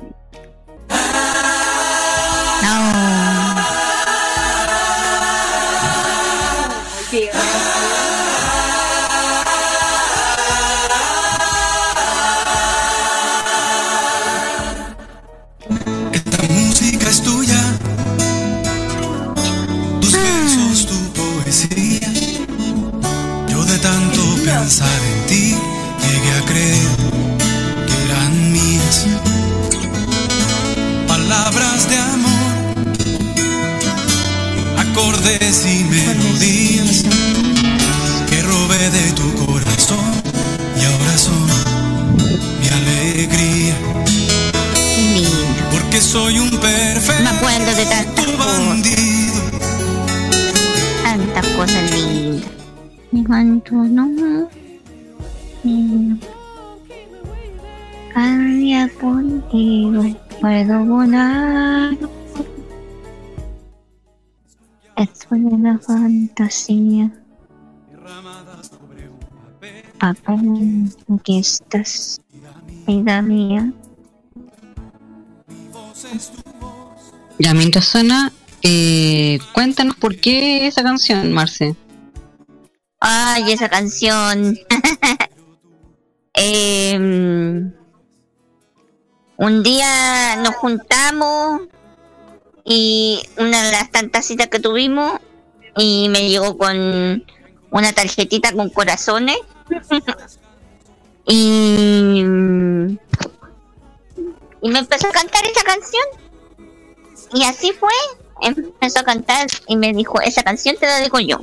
Soy un perfecto Me acuerdo de tantas cosas. bandido. Tantas cosas lindas. Cuánto no. Cada día contigo puedo volar. Es una fantasía. Papá, aquí estás, vida mía. Ya, mientras suena, eh, cuéntanos por qué esa canción, Marce. Ay, esa canción. Em, un día nos juntamos y una de las tantas citas que tuvimos y me llegó con una tarjetita con corazones y, y me empezó a cantar esa canción y así fue empezó a cantar y me dijo esa canción te la digo yo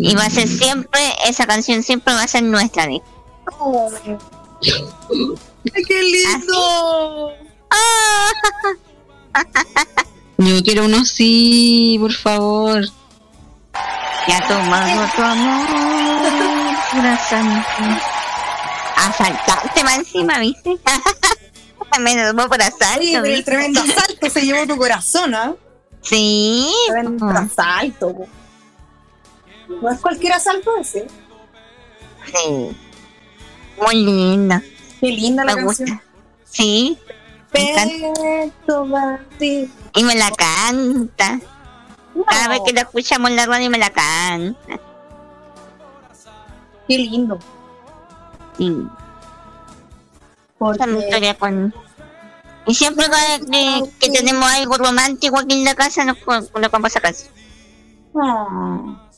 y va a ser siempre, esa canción siempre va a ser nuestra. dijo. ¡Qué lindo! Yo quiero uno sí, por favor. Ya tomado tu amor, corazón. Asaltarte más encima, ¿viste? Me tomó por asalto. Oye, pero el tremendo asalto se llevó tu corazón, ¿ah? Sí. Tremendo asalto. po. No es cualquier asalto ese. Sí. Muy linda. Qué linda la Me canción. gusta. Sí. Perfecto. Y me la canta. Cada vez que la escuchamos en la radio me la canta. Qué lindo. Sí. Esa es mi historia con... Y siempre cada que, que tenemos algo romántico aquí en la casa nos co- colocamos esa canción. Ah.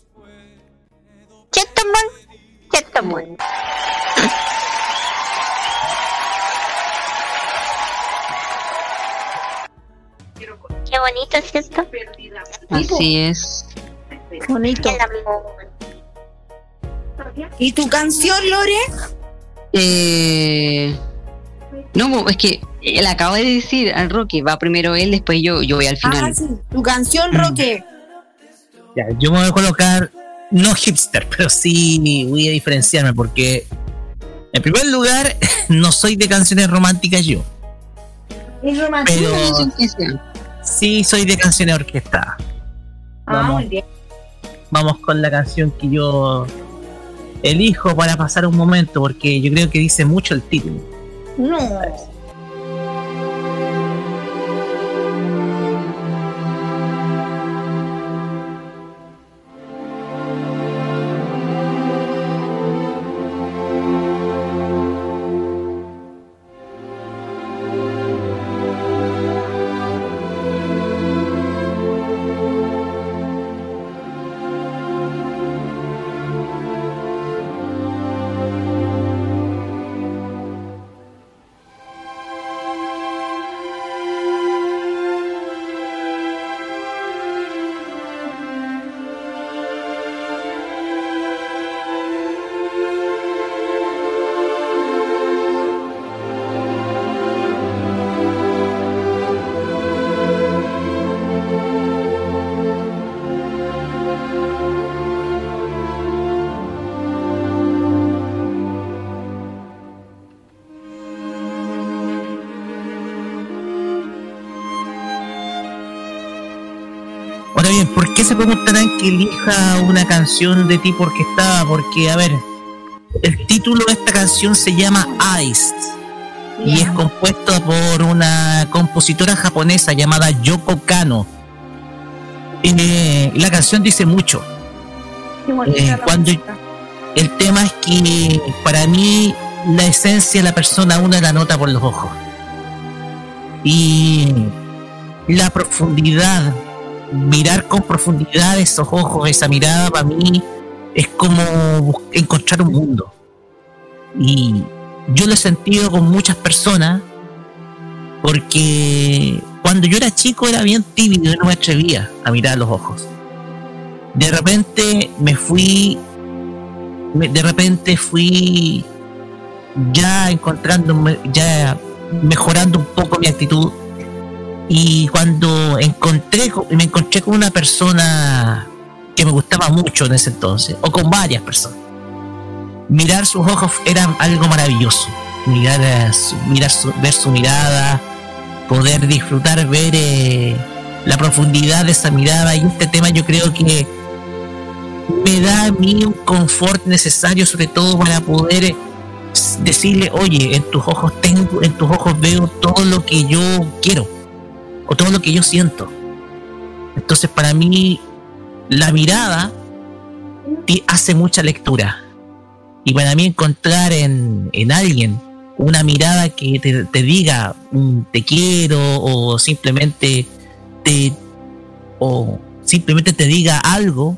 Chetamón, chetamón. Qué bonito es esto. Así es. Bonito. ¿Y tu canción, Lore? Eh, no, es que él acaba de decir al Rocky, va primero él, después yo, yo voy al final. Ah, sí. Tu canción, Mm. Roque. Ya, yo me voy a colocar, no hipster, pero sí voy a diferenciarme porque, en primer lugar, no soy de canciones románticas yo, Es romántico. pero sí soy de canciones orquestadas. Ah, Vamos, muy bien. vamos con la canción que yo elijo para pasar un momento, porque yo creo que dice mucho el título. No. Qué se preguntarán que elija una canción de tipo orquestada? Porque, a ver, el título de esta canción se llama Ice y es compuesto por una compositora japonesa llamada Yoko Kano. Eh, la canción dice mucho. Eh, cuando-. El tema es que para mí la esencia de la persona una la nota por los ojos. Y la profundidad, mirar con profundidad esos ojos, esa mirada para mí es como encontrar un mundo. Y yo lo he sentido con muchas personas porque cuando yo era chico era bien tímido y no me atrevía a mirar los ojos. De repente me fui de repente fui ya encontrándome, ya mejorando un poco mi actitud. Y cuando encontré, co- me encontré con una persona que me gustaba mucho en ese entonces, o con varias personas, mirar sus ojos era algo maravilloso. Mirar, eh, mirar su- ver su mirada, poder disfrutar, ver eh, la profundidad de esa mirada. Y este tema yo creo que me da a mí un confort necesario, sobre todo para poder decirle, oye, en tus ojos tengo, en tus ojos veo todo lo que yo quiero, o todo lo que yo siento. Entonces, para mí, la mirada hace mucha lectura. Y para mí encontrar en, en alguien una mirada que te, diga te quiero o simplemente te o simplemente te diga algo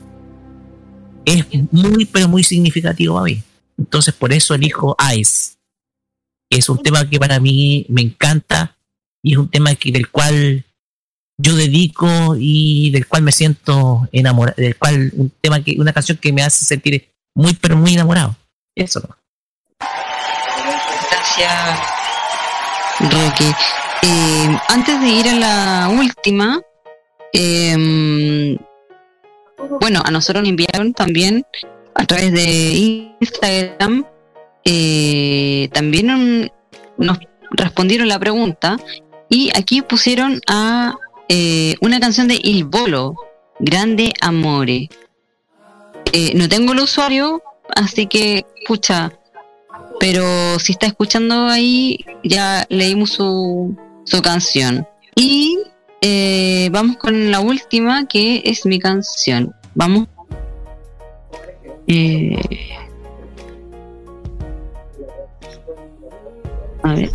es muy pero muy significativo a mí. Entonces por eso elijo Ice. Es un tema que para mí me encanta y es un tema del cual yo dedico y del cual me siento enamorado, del cual un tema que una canción que me hace sentir muy pero muy enamorado. Eso. Gracias, Roque. Eh, antes de ir a la última, eh, bueno, a nosotros nos enviaron también a través de Instagram, eh, también nos respondieron la pregunta y aquí pusieron a eh, una canción de Il Bolo, Grande Amore. Eh, no tengo el usuario, así que, escucha, pero si está escuchando ahí, ya leímos su, su canción. Y eh, vamos con la última, que es mi canción. Vamos. A ver.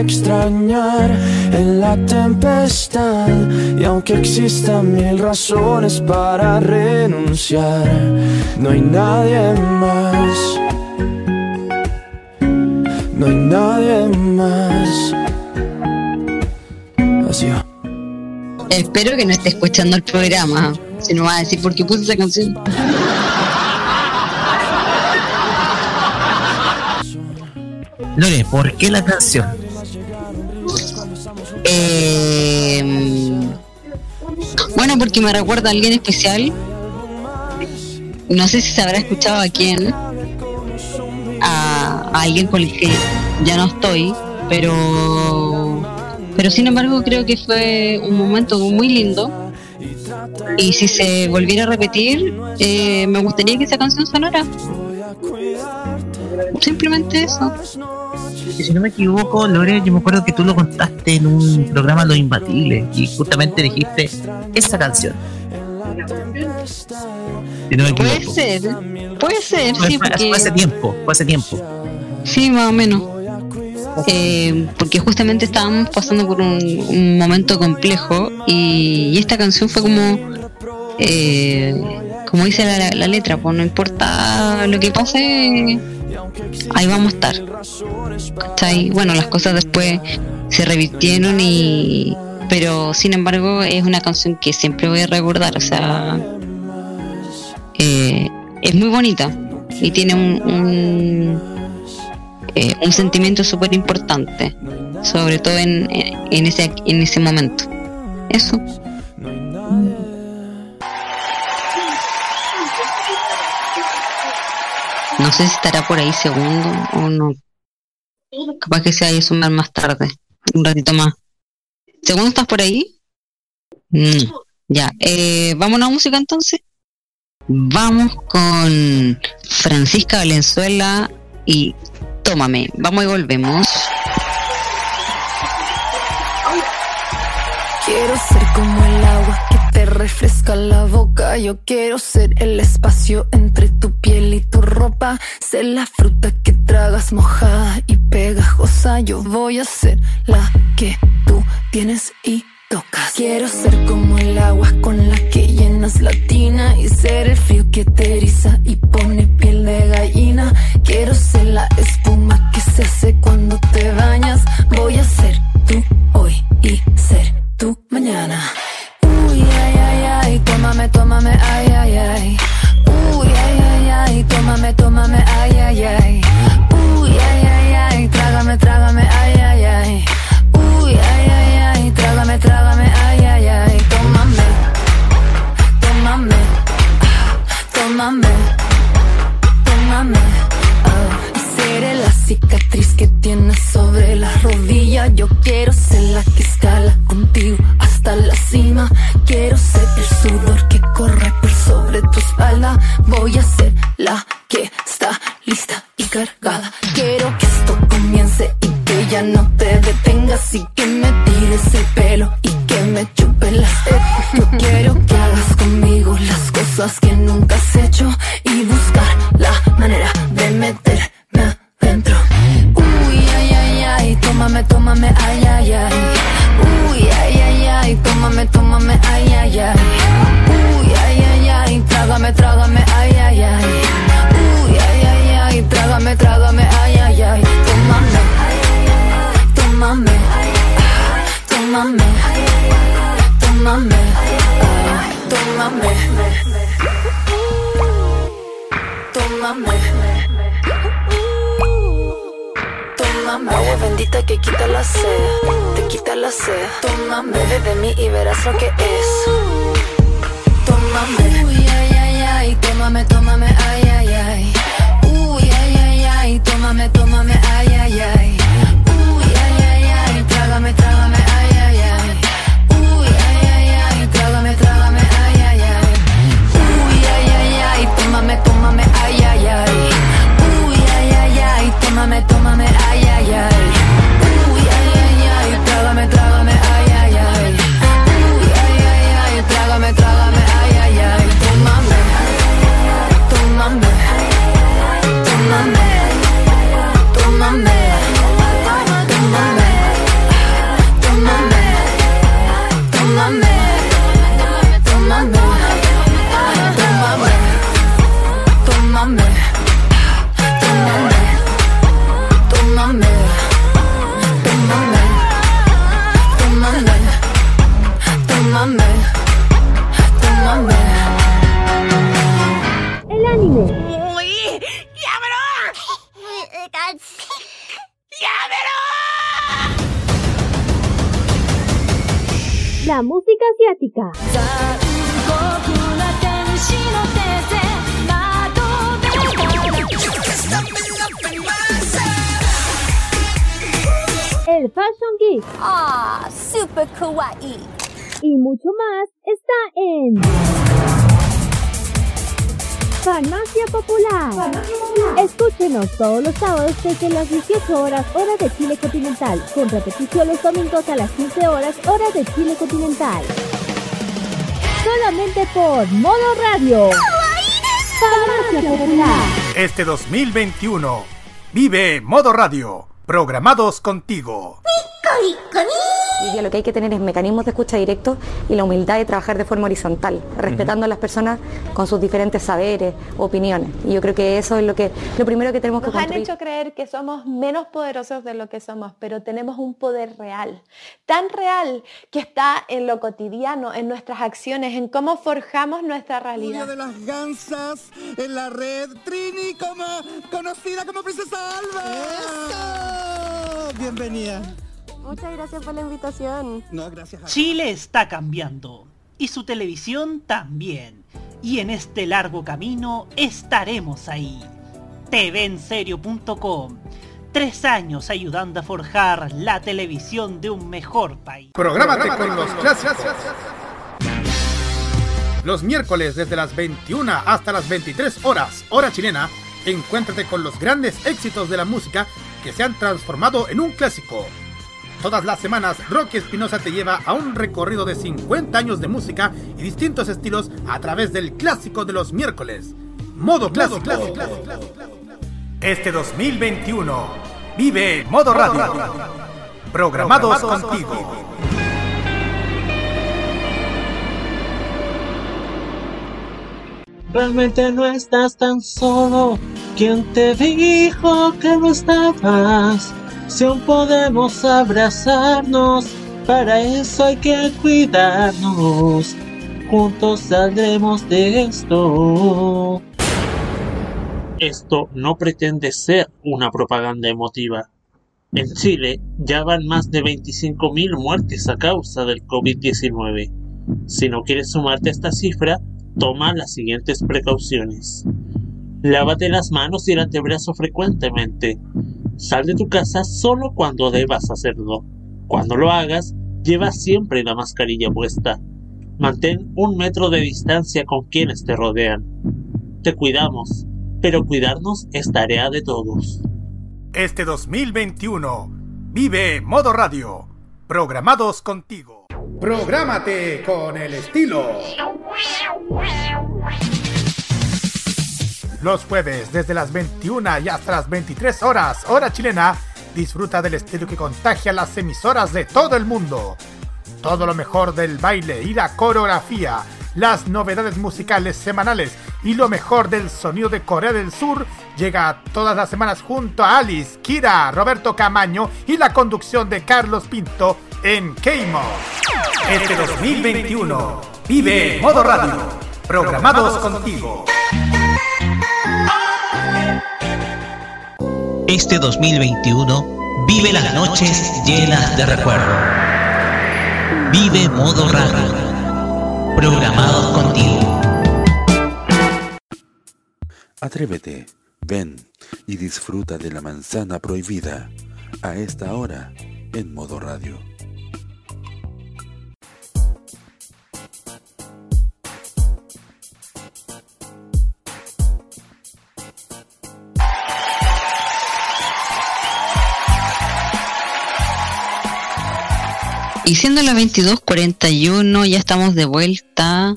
Extrañar en la tempestad. Y aunque existan mil razones para renunciar, no hay nadie más. No hay nadie más. Así va. Espero que no esté escuchando el programa. Si no va a decir por qué puse esa canción. Lore, ¿por qué la canción? Eh, bueno, porque me recuerda a alguien especial. No sé si se habrá escuchado a quién. A, alguien con el que ya no estoy, pero pero sin embargo creo que fue un momento muy lindo. Y si se volviera a repetir, eh, me gustaría que esa canción sonara. Simplemente eso. Si no me equivoco, Lore, yo me acuerdo que tú lo contaste en un programa Los Imbatibles y justamente dijiste esa canción. Si no me Puede ser, puede ser, sí, fue- porque... hace tiempo, fue hace tiempo. Sí, más o menos. Eh, porque justamente estábamos pasando por un, un momento complejo y, y esta canción fue como, eh, como dice la, la letra, pues no importa lo que pase, ahí vamos a estar. ¿Cachai? Bueno, las cosas después se revirtieron y... Pero sin embargo es una canción que siempre voy a recordar, o sea, eh, es muy bonita y tiene un, un, eh, un sentimiento súper importante, sobre todo en, en, ese, en ese momento. Eso. No sé si estará por ahí segundo o no. Capaz que se vaya a sumar más tarde, un ratito más. ¿Segundo estás por ahí? Mm, ya, eh, vamos a música entonces. Vamos con Francisca Valenzuela y Tómame. Vamos y volvemos. Quiero ser como el agua refresca la boca. Yo quiero ser el espacio entre tu piel y tu ropa. Ser la fruta que tragas mojada y pegajosa. Yo voy a ser la que tú tienes y tocas. Quiero ser como el agua con la que llenas la tina y ser el frío que te eriza y pone piel de gallina. Quiero ser la espuma que se hace cuando te bañas. Voy a ser tú hoy y ser tú mañana. Tómame, tómame, ay, ay, ay. Uy, ay, ay, ay, tómame, tómame, ay, ay, ay. Uy, ay, ay, ay, trágame, trágame, cicatriz que tienes sobre la rodilla. Yo quiero ser la que escala contigo hasta la cima. Quiero ser el sudor que corre por sobre tu espalda. Voy a ser la que está lista y cargada. Quiero que esto comience y que ya no te detengas y que me tires el pelo y que me chupe la sed. Yo quiero que hagas conmigo las cosas que nunca has hecho y buscar la manera de meterme tómame, ay, ay, ay. Uy, ay, ay, ay, tómame, tómame, ay, ay, ay. Uy, ay, ay, ay, trágame, trágame, ay, ay, ay. Uy, ay, ay, ay, trágame, trágame, ay, ay, ay. Tómame, tómame, tómame, tómame, ah, tómame, tómame. Tómame, bendita que quita la sed, te quita la sed. Tómame, bebe de mí y verás lo que es. Tómame, uy, ay, ay, ay, tómame, tómame, ay, ay, ay. Uy, ay, ay, ay, tómame, tómame, ay, ay, ay. Uy, ay, ay, ay, trágame, trágame, ay, ay, ay. Uy, ay, ay, ay, trágame, trágame, ay, ay, ay. Uy, ay, ay, ay, tómame, tómame, ay, ay, ay. Tómame, tómame, ay, ay, ay. Uy, ay, ay, ay, trágame, trágame, asiática. El Fashion Geek. Ah, super kawaii. Y mucho más está en Farmacia Popular. Escúchenos todos los sábados desde las 18 horas hora de Chile continental, con repetición los domingos a las 15 horas hora de Chile continental. Solamente por Modo Radio. Farmacia Popular. Este 2021, vive Modo Radio, programados contigo. Día lo que hay que tener es mecanismos de escucha directos y la humildad de trabajar de forma horizontal, respetando a las personas con sus diferentes saberes, opiniones. Y yo creo que eso es lo que lo primero que tenemos que Nos han construir. hecho creer que somos menos poderosos de lo que somos, pero tenemos un poder real, tan real que está en lo cotidiano, en nuestras acciones, en cómo forjamos nuestra realidad. de las gansas en la red Trini como conocida como Princesa Alba. Bienvenida. Muchas gracias por la invitación. No, gracias a Chile está cambiando y su televisión también. Y en este largo camino estaremos ahí. TVenserio.com. Tres años ayudando a forjar la televisión de un mejor país. Prográmate con los clásicos. Los miércoles desde las 21 hasta las 23 horas, hora chilena, encuéntrate con los grandes éxitos de la música que se han transformado en un clásico. Todas las semanas, Rocky Espinosa te lleva a un recorrido de 50 años de música y distintos estilos a través del clásico de los miércoles. Modo clásico. Este 2021, vive Modo Radio. Programados contigo. Realmente no estás tan solo. ¿Quién te dijo que no estabas? Si aún podemos abrazarnos, para eso hay que cuidarnos. Juntos saldremos de esto. Esto no pretende ser una propaganda emotiva. En Chile ya van más de 25.000 muertes a causa del COVID-19. Si no quieres sumarte a esta cifra, toma las siguientes precauciones. Lávate las manos y el antebrazo frecuentemente. Sal de tu casa solo cuando debas hacerlo. Cuando lo hagas, lleva siempre la mascarilla puesta. Mantén un metro de distancia con quienes te rodean. Te cuidamos, pero cuidarnos es tarea de todos. Este 2021, vive Modo Radio. Programados contigo. Prográmate con el estilo. Los jueves, desde las 21 y hasta las 23 horas, hora chilena, disfruta del estilo que contagia las emisoras de todo el mundo. Todo lo mejor del baile y la coreografía, las novedades musicales semanales y lo mejor del sonido de Corea del Sur llega todas las semanas junto a Alice, Kira, Roberto Camaño y la conducción de Carlos Pinto en Keimo. Este 2021, vive Modo Radio. Programados contigo. Este 2021 vive las noches llenas de recuerdo. Vive modo radio. Programados contigo. Atrévete, ven y disfruta de la manzana prohibida a esta hora en modo radio. Y siendo las 22.41, ya estamos de vuelta.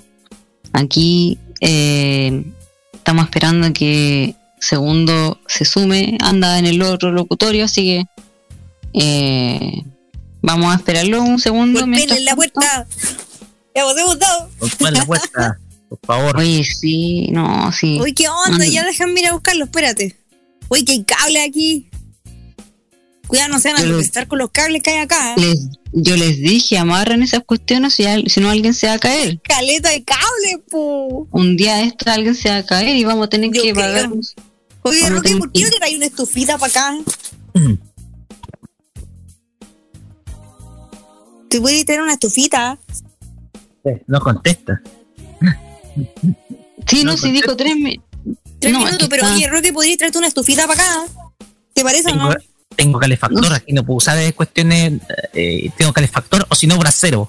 Aquí eh, estamos esperando que Segundo se sume. Anda en el otro locutorio, así que eh, vamos a esperarlo un segundo. Golpeen en la puerta. Ya vos hemos dado. Golpeen la puerta, por favor. Oye, sí, no, sí. Uy, ¿qué onda? Ya déjame ir a buscarlo, espérate. Uy, que hay cable aquí. Cuidado, no se van a tropezar con los cables que hay acá. ¿eh? Les- yo les dije, amarren esas cuestiones, si, al- si no alguien se va a caer. Caleta de cable, po. Un día esto alguien se va a caer y vamos a tener Yo que creo. pagar. Oye, a Roque, ¿por qué que- no te traes una estufita para acá? ¿Te puedes tener una estufita? No contesta. Sí, no, si dijo tres, mi- Tres No, minutos, pero está. oye, Roque, ¿podrías traerte una estufita para acá? ¿Te parece o no? Tengo calefactor aquí, no puedo usar eh, cuestiones. eh, tengo calefactor o si no, brasero.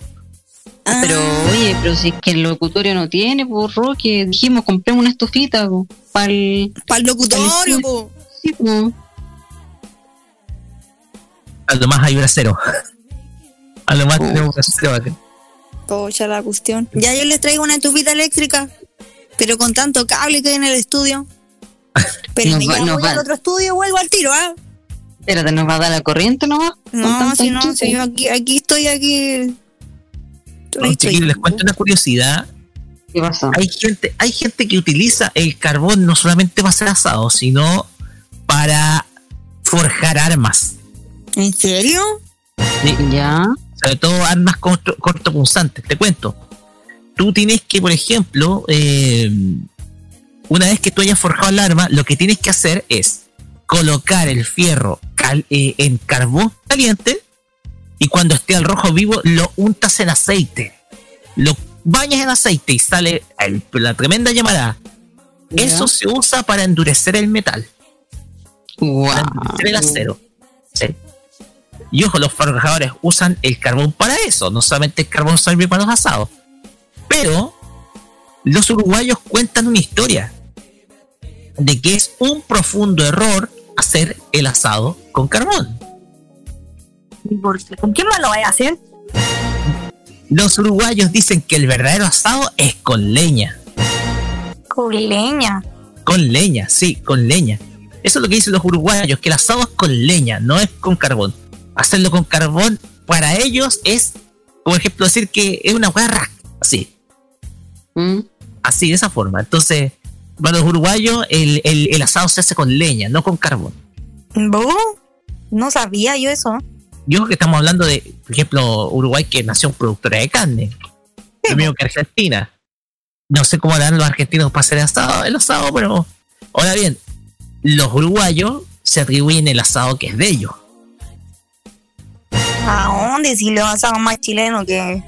Ah. Pero oye, pero si es que el locutorio no tiene, pues Roque, dijimos compremos una estufita para el, Para el locutorio, po. Sí, po. A lo más hay brasero. A lo más tenemos brasero acá. Pocha la cuestión. Ya yo les traigo una estufita eléctrica, pero con tanto cable que hay en el estudio. Pero Nos me va- nos voy va- al otro estudio vuelvo al tiro, ¿ah? Espérate, ¿nos va a dar la corriente nomás? No, si no, si yo aquí, aquí estoy, aquí. No, chiquillos, les cuento una curiosidad. ¿Qué pasó? Hay gente, hay gente que utiliza el carbón no solamente para hacer asado, sino para forjar armas. ¿En serio? Sí. Ya. Sobre todo armas corto- cortopunzantes. Te cuento. Tú tienes que, por ejemplo, eh, una vez que tú hayas forjado el arma, lo que tienes que hacer es colocar el fierro cal- eh, en carbón caliente y cuando esté al rojo vivo lo untas en aceite. Lo bañas en aceite y sale el- la tremenda llamarada. Eso se usa para endurecer el metal. Para endurecer el acero. ¿sí? Y ojo, los forjadores usan el carbón para eso. No solamente el carbón sirve para los asados. Pero los uruguayos cuentan una historia de que es un profundo error hacer el asado con carbón. ¿Con quién más lo vais a hacer? Los uruguayos dicen que el verdadero asado es con leña. Con leña. Con leña, sí, con leña. Eso es lo que dicen los uruguayos, que el asado es con leña, no es con carbón. Hacerlo con carbón para ellos es, por ejemplo, decir que es una guerra, así. Así, de esa forma. Entonces, para los uruguayos, el, el- el asado se hace con leña, no con carbón. ¿Vos? No sabía yo eso. Yo creo que estamos hablando de, por ejemplo, Uruguay, que nació productora de carne. Lo mismo que Argentina. No sé cómo harán los argentinos para hacer asado, el asado, pero. Ahora bien, los uruguayos se atribuyen el asado que es de ellos. ¿A dónde? Si los asados más chilenos que.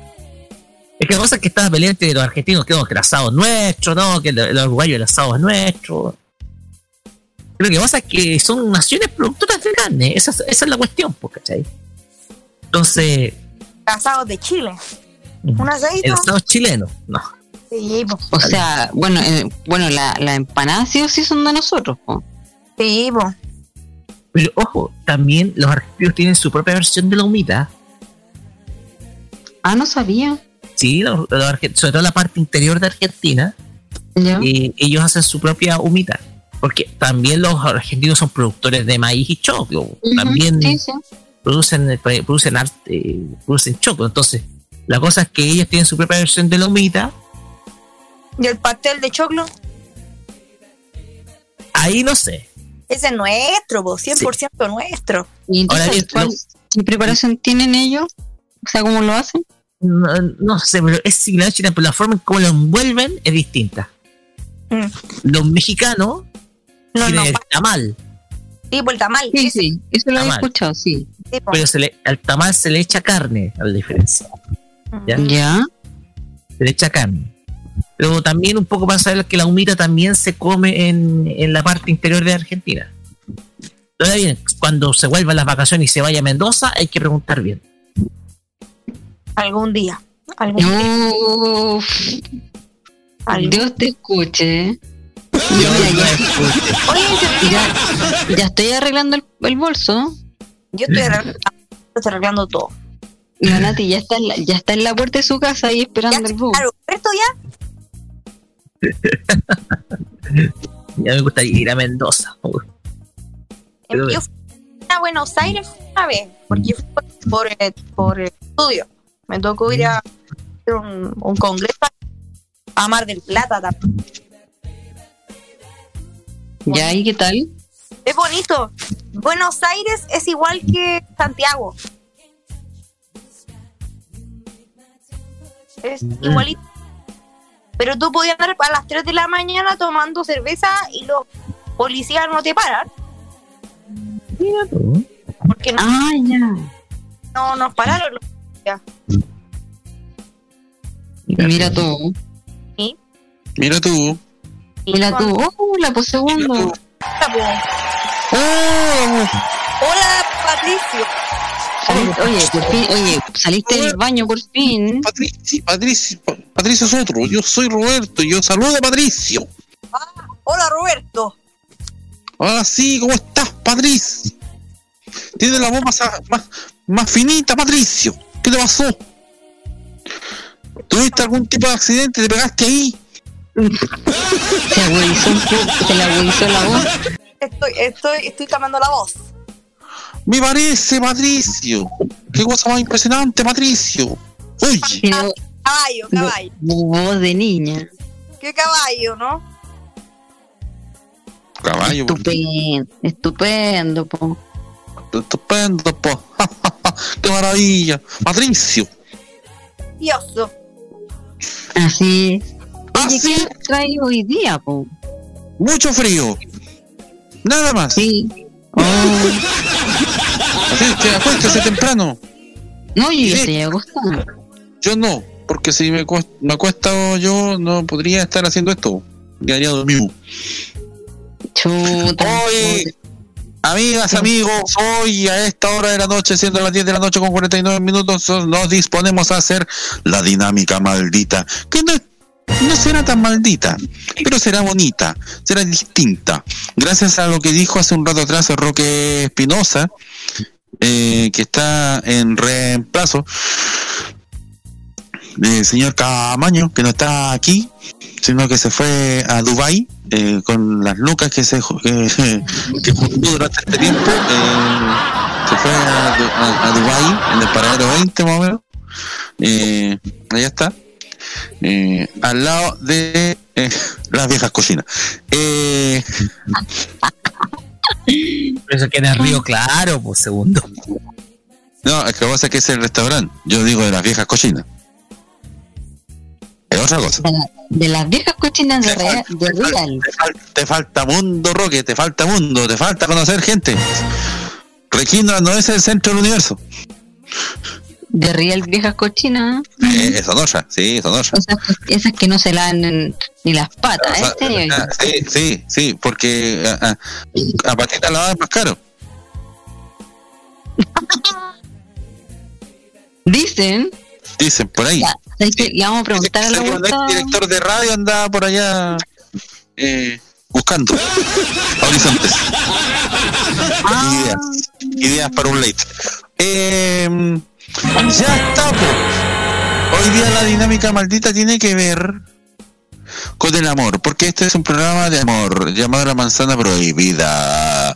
Es que la cosa es que está la pelea entre los argentinos, que, no, que el asado es nuestro, no, que el- los uruguayos el asado es nuestro. Lo que pasa es que son naciones productoras de carne, esa, es- esa es la cuestión, pues, ¿cachai? Entonces, Asados de Chile. Un el asadito. asado es chileno, no. Sí, po. O sea, bueno, eh, bueno, la, la empanada sí o sí son de nosotros, po. Sí, po. Pero ojo, también los argentinos tienen su propia versión de la humita. Ah, no sabía. Sí, los, los argen- sobre todo la parte interior de Argentina, eh, ellos hacen su propia humita. Porque también los argentinos son productores de maíz y choclo. también sí, sí. producen eh, producen arte, producen choclo. Entonces, la cosa es que ellos tienen su propia versión de la humita. ¿Y el pastel de choclo? Ahí no sé. Ese es nuestro, po. 100% nuestro. ¿Y entonces Ahora cuál- lo- qué preparación tienen ellos? O sea, ¿cómo lo hacen? No, no sé, pero es similar a China, pero la forma en cómo lo envuelven es distinta. Mm. Los mexicanos No, tienen no, el tamal. Sí, por el tamal. Sí, sí, eso lo he escuchado, sí. Po. Pero se le, al tamal se le echa carne, a la diferencia. ¿Ya? ¿Ya? Se le echa carne. Pero también un poco para saber que la humita también se come en, en la parte interior de Argentina. Ahora bien, cuando se vuelvan las vacaciones y se vaya a Mendoza, hay que preguntar bien. Algún día. Algún día. Uf, Algún- Dios te escuche. Yo, ya, Oye, ya, ya estoy arreglando el, el bolso. yo estoy arreglando, estoy arreglando todo. Y la Nati ya está, en la, ya está en la puerta de su casa ahí esperando el bus. Claro, ¿esto ya? Ya me gustaría ir a Mendoza. Yo fui a Buenos Aires una vez, porque fui por, por, por, estudio. Me tocó ir a hacer un, un congreso a Mar del Plata también. ¿Ya? ¿Y qué tal? Es bonito. Buenos Aires es igual que Santiago. Es igualito. Pero tú podías andar a las 3 de la mañana tomando cerveza y los policías no te paran. Porque no, Ah, ya. no nos pararon los policías. Mira tú. ¿Sí? Mira tú. Mira tú. Oh, la puse segundo. Hola. Oh, Hola, Patricio. saliste- oye, por fin, oye, saliste del baño por fin. Patricio, Patricio, Patricio es otro. Yo soy Roberto. Yo saludo a Patricio. Hola, Roberto. Ahora sí, ¿cómo estás, Patricio? Tiene la voz más, más, más finita, Patricio. ¿Qué te pasó? ¿Tuviste algún tipo de accidente? ¿Te pegaste ahí? Se agudizó se le agudizó la voz. Estoy, estoy, estoy cambiando la voz. Me parece, Patricio. Qué cosa más impresionante, Patricio. Oye, Caballo, caballo. Voz de niña. Qué caballo, ¿no? caballo. Estupendo, estupendo, po. Estupendo, po. Qué maravilla. Patricio. Dioso. Así es. Oye, ¿qué trae hoy día, po? Mucho frío. Nada más. Sí. Así que acuéstese temprano. No, yo Sí. ya estoy acostada. Yo no, porque si me, cuest- me acuesto yo, no podría estar haciendo esto. Quedaría dormido. Chuta. Hoy, amigas, amigos, hoy a esta hora de la noche, siendo las 10 de la noche con 49 minutos, nos disponemos a hacer la dinámica maldita, que no, será tan maldita, pero será bonita, será distinta. Gracias a lo que dijo hace un rato atrás Roque Espinosa, eh, que está en reemplazo del señor Camaño, que no está aquí, sino que se fue a Dubai eh, con las lucas que se ju- que, que juntó durante este tiempo. eh, se fue a, a- a Dubai en el paradero 20 más o menos. Eh, allá está. Eh, al lado de eh, las viejas cocinas. Eh, Por eso queda en Río Claro, pues segundo. no, es que pasa que es el restaurante. Yo digo de las viejas cocinas. Es otra cosa. De, la- de las viejas cochinas de, Real, de Real. Te, fal- te falta mundo, Roque, te falta mundo, te falta conocer gente. Requindra no es el centro del universo. De Real viejas cochinas. Eh, es Onosha, sí. Esas, esas que no se lavan en- ni las patas, O sea, ¿eh? ah, sí, sí, sí, porque a, a, a patita lavada es más caro. Dicen, Dicen por ahí. ya, vamos a preguntar a la El director de radio andaba por allá eh, buscando horizontes. Ah. Ideas, ideas para un late. Eh, ya está. Hoy día la dinámica maldita tiene que ver con el amor, porque este es un programa de amor llamado La Manzana Prohibida.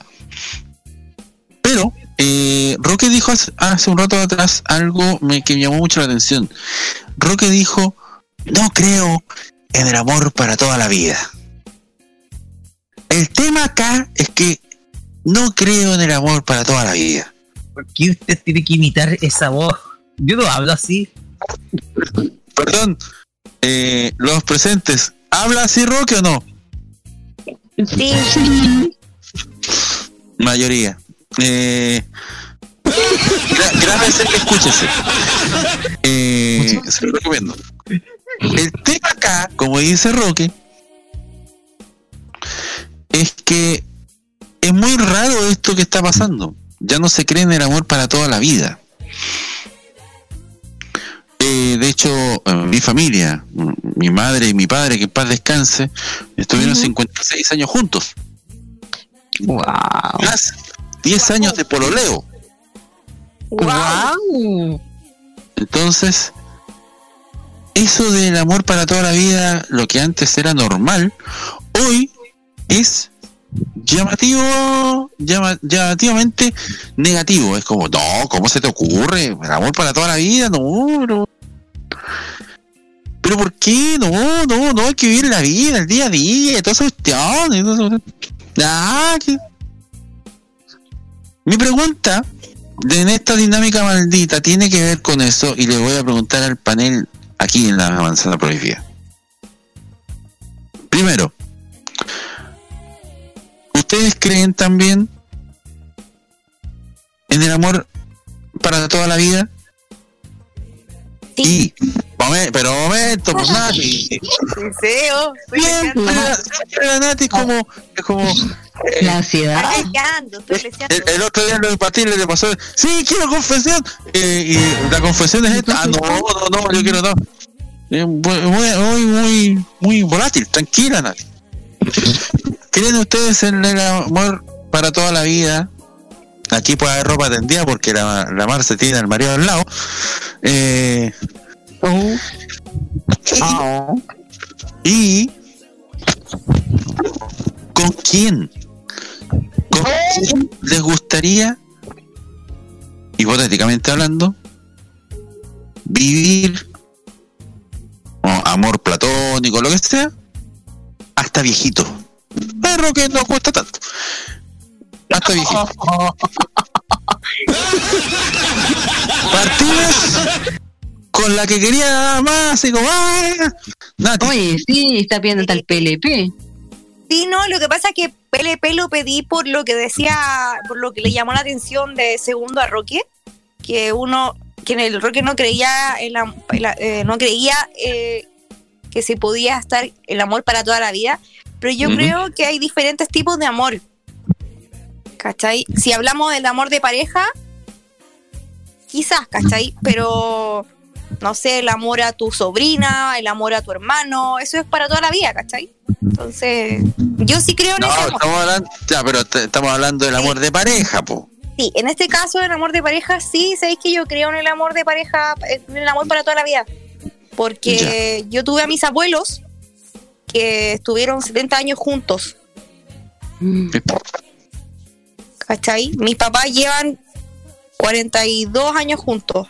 Eh, Roque dijo hace, hace un rato atrás algo me, que me llamó mucho la atención. Roque dijo, no creo en el amor para toda la vida. El tema acá es que no creo en el amor para toda la vida. ¿Por qué usted tiene que imitar esa voz? Yo no hablo así. Perdón, eh, los presentes, ¿habla así Roque o no? Sí. Mayoría. Eh, grábese y escúchese. Eh, se lo recomiendo. El tema acá, como dice Roque, es que es muy raro esto que está pasando. Ya no se cree en el amor para toda la vida. Eh, de hecho, eh, mi familia, mi madre y mi padre, que en paz descanse, estuvieron 56 años juntos. Wow. Más 10 años de pololeo. Wow. Entonces, eso del amor para toda la vida, lo que antes era normal, hoy es llamativo, llama- llamativamente negativo. Es como, no, ¿cómo se te ocurre? El amor para toda la vida, no, no. Pero ¿por qué? No, no, no, hay que vivir la vida, el día a día, todas esas cuestiones. Ah, que- Mi pregunta en esta dinámica maldita tiene que ver con eso y le voy a preguntar al panel aquí en la manzana prohibida. Primero, ¿ustedes creen también en el amor para toda la vida? Sí. Momen- pero momento, pues Nati. Deseo. Siempre la, siempre la Nati como, es como eh, La ansiedad. Leseando. el, el otro día en los partidos le pasó, sí, quiero confesión. Eh, y la confesión es esta. Ah, no, no, no, yo quiero no. Eh, muy, muy, muy, muy volátil, tranquila, Nati. ¿Creen ustedes en el amor para toda la vida? Aquí puede haber ropa tendida porque la, la Mar se tiene al marido al lado. Eh, y, y ¿con quién? ¿Con quién les gustaría hipotéticamente hablando, vivir o amor platónico, lo que sea, hasta viejito. Perro que no cuesta tanto. Hasta viejito. Partidas con la que quería nada más y como, ah, Nati. Oye, sí, está pidiendo tal PLP. Sí, no, lo que pasa es que PLP lo pedí por lo que decía, por lo que le llamó la atención de segundo a Roque, que uno, que en el Roque no creía, en la, en la- eh, no creía eh, que se podía estar el amor para toda la vida, pero yo creo que hay diferentes tipos de amor. ¿Cachai? Si hablamos del amor de pareja, quizás, ¿cachai? Pero, no sé, el amor a tu sobrina, el amor a tu hermano, eso es para toda la vida, ¿cachai? Entonces, yo sí creo en No, ese amor. estamos hablando, ya, pero te- estamos hablando del amor de pareja, po. Sí, en este caso, el amor de pareja, sí, sabéis que yo creo en el amor de pareja, en el amor para toda la vida. Porque yo tuve a mis abuelos que estuvieron 70 años juntos. ¿Cachai? Mis papás llevan 42 años juntos.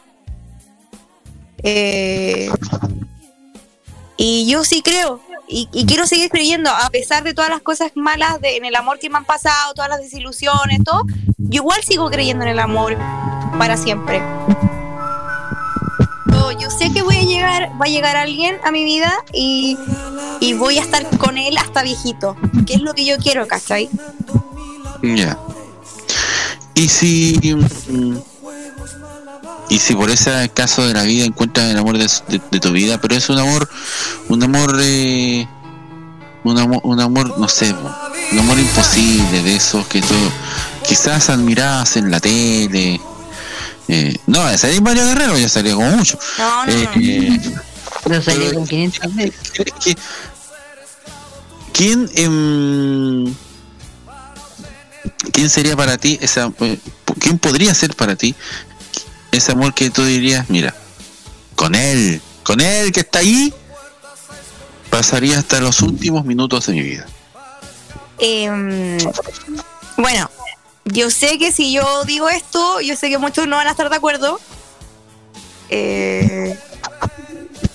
Eh, y yo sí creo, y, y quiero seguir creyendo, a pesar de todas las cosas malas de, en el amor que me han pasado, todas las desilusiones, todo, yo igual sigo creyendo en el amor para siempre. Yo, yo sé que voy a llegar, va a llegar alguien a mi vida y, y voy a estar con él hasta viejito, que es lo que yo quiero, ¿cachai? Ya. Y si. Y si por ese caso de la vida encuentras el amor de, de- de tu vida, pero es un amor. Un amor. eh, un amor, un amor, no sé, un amor imposible de esos que tú quizás admirabas en la tele. Eh, no, ese es Mario Guerrero, ya salió como mucho. No, no, Eh, eh, Pero salió con 500 veces. ¿Qui- ¿Quién, em, quién sería para ti esa, eh, quién podría ser para ti ese amor que tú dirías, mira, con él, con él que está ahí, pasaría hasta los últimos minutos de mi vida. Em, bueno, yo sé que si yo digo esto, yo sé que muchos no van a estar de acuerdo. Eh,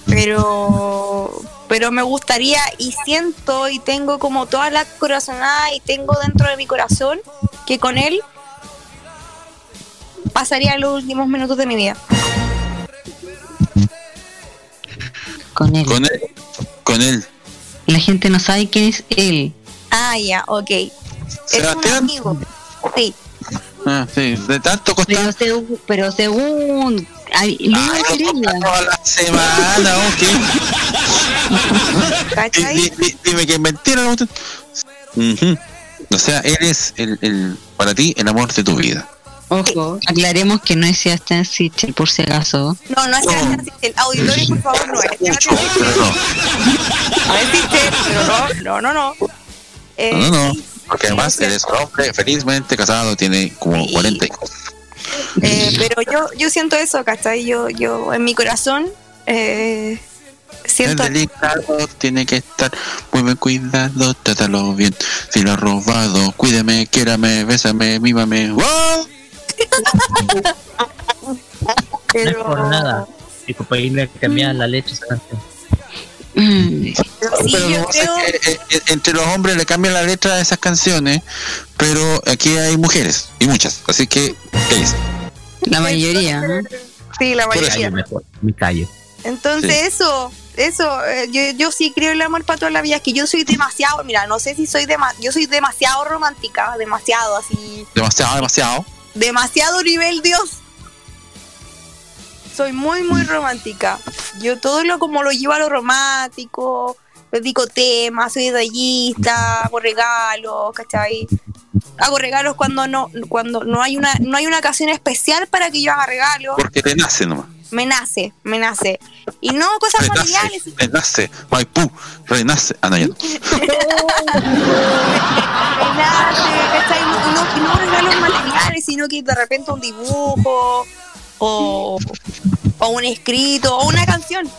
pero pero me gustaría y siento y tengo como toda la corazonada y tengo dentro de mi corazón que con él pasaría los últimos minutos de mi vida. Con él. Con él, con él. La gente no sabe quién es él. Ah, ya, ok. Es un Sebastián. amigo. Sí. Ah, sí, de tanto Pero, segu- pero según. ay, Luis Estrella. toda la semana, ok. Di- di- di- Dime que es mentira. ¿no? Ujú. O sea, él es el, el, para ti el amor de tu vida. Ojo, aclaremos que no es Sebastián Sichel, por si acaso. No, no es Sebastián Sichel. Auditorio, por favor, no es. Sebastián Sichel. No es Sichel, pero no, no, no, no. Eh, No, no, no. Porque además él es un hombre felizmente casado, tiene como 40 hijos. eh, pero yo, yo siento eso, ¿cachai? Yo, yo en mi corazón eh, El siento... delicado tiene que estar muy bien cuidado, trátalo bien. Si lo has robado, cuídeme, quiérame, bésame, mímame. ¡Wow! No es por nada. Para irle a cambiar la esa canción. Pero que, eh, eh, entre los hombres le cambian la letra de esas canciones, pero aquí hay mujeres, y muchas, así que cállense. La mayoría, ¿no? Sí, la mayoría. me callo. Entonces Sí. eso, eso, eh, yo, yo sí creo en el amor para toda la vida, es que yo soy demasiado, mira, no sé si soy dema- yo soy demasiado romántica, demasiado así, Demasiado, demasiado. Demasiado nivel Dios. Soy muy, muy romántica. Yo todo lo como lo llevo a lo romántico, dedico temas, soy detallista, hago regalos, ¿cachai? Hago regalos cuando no, cuando no hay una, no hay una ocasión especial para que yo haga regalos. Porque te nace nomás. Me nace, me nace. Y no cosas Renace, materiales, renace, Maipú, renace. Ah, no, ya no. me nace, ¿cachai? No, no regalos materiales, sino que de repente un dibujo o, o un escrito o una canción.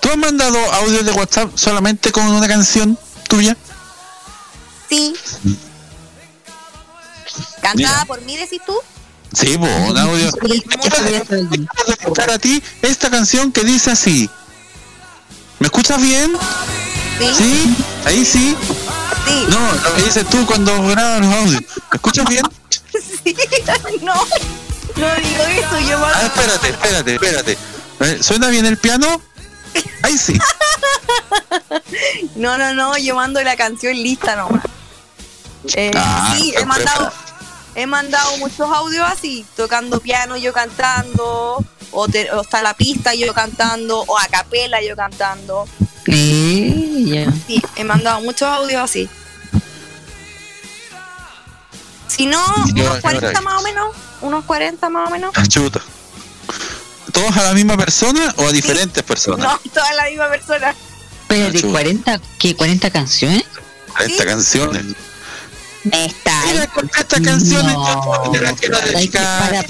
¿Tú has mandado audios de WhatsApp solamente con una canción tuya? Sí. Cantada por mí, decís tú. Sí, po, un audio. a ti esta canción que dice así. ¿Me escuchas bien? Sí. Ahí sí. No, lo que dices tú cuando grabas los audios. ¿Me escuchas bien? Sí, no, no digo eso, yo Ah, espérate, espérate, espérate. Eh, ¿Suena bien el piano? Ahí sí. No, no, no, yo mando la canción lista nomás. Eh, Ah, sí, he mandado, he mandado muchos audios así, tocando piano, yo cantando, o, te- o está la pista yo cantando, o a capela yo cantando. Ya. Sí, he mandado muchos audios así. Si no, unos yo 40 era- más o menos, unos 40 más o menos. Ah, Chuta. ¿Todos a la misma persona o a diferentes personas? No, toda la misma persona. Espérate, 40, ¿qué? ¿40 canciones? Esta canción. Está. Esta canción No. Hay que- para-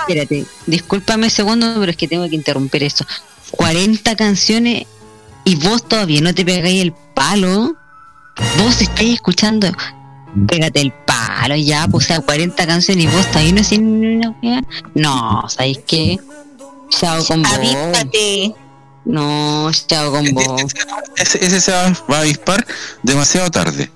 espérate, discúlpame un segundo, pero es que tengo que interrumpir esto. 40 canciones y vos todavía no te pegáis el palo. Vos estáis escuchando. Pégate el palo ya, pues, o sea, 40 canciones y vos todavía no haciendo una. No, ¿sabéis qué? Chao con vos. Avíspate. No, chao con vos. Ese, ese se va a avispar demasiado tarde.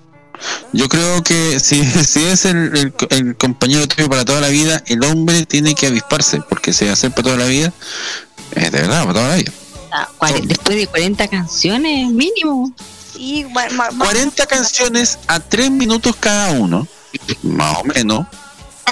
Yo creo que si, si es el, el- el compañero tuyo para toda la vida, el hombre tiene que avisparse, porque si va a ser para toda la vida, es de verdad, para toda la vida. Ah, Después de 40 canciones, mínimo. Ma- 40 canciones a 3 minutos cada uno, más o menos.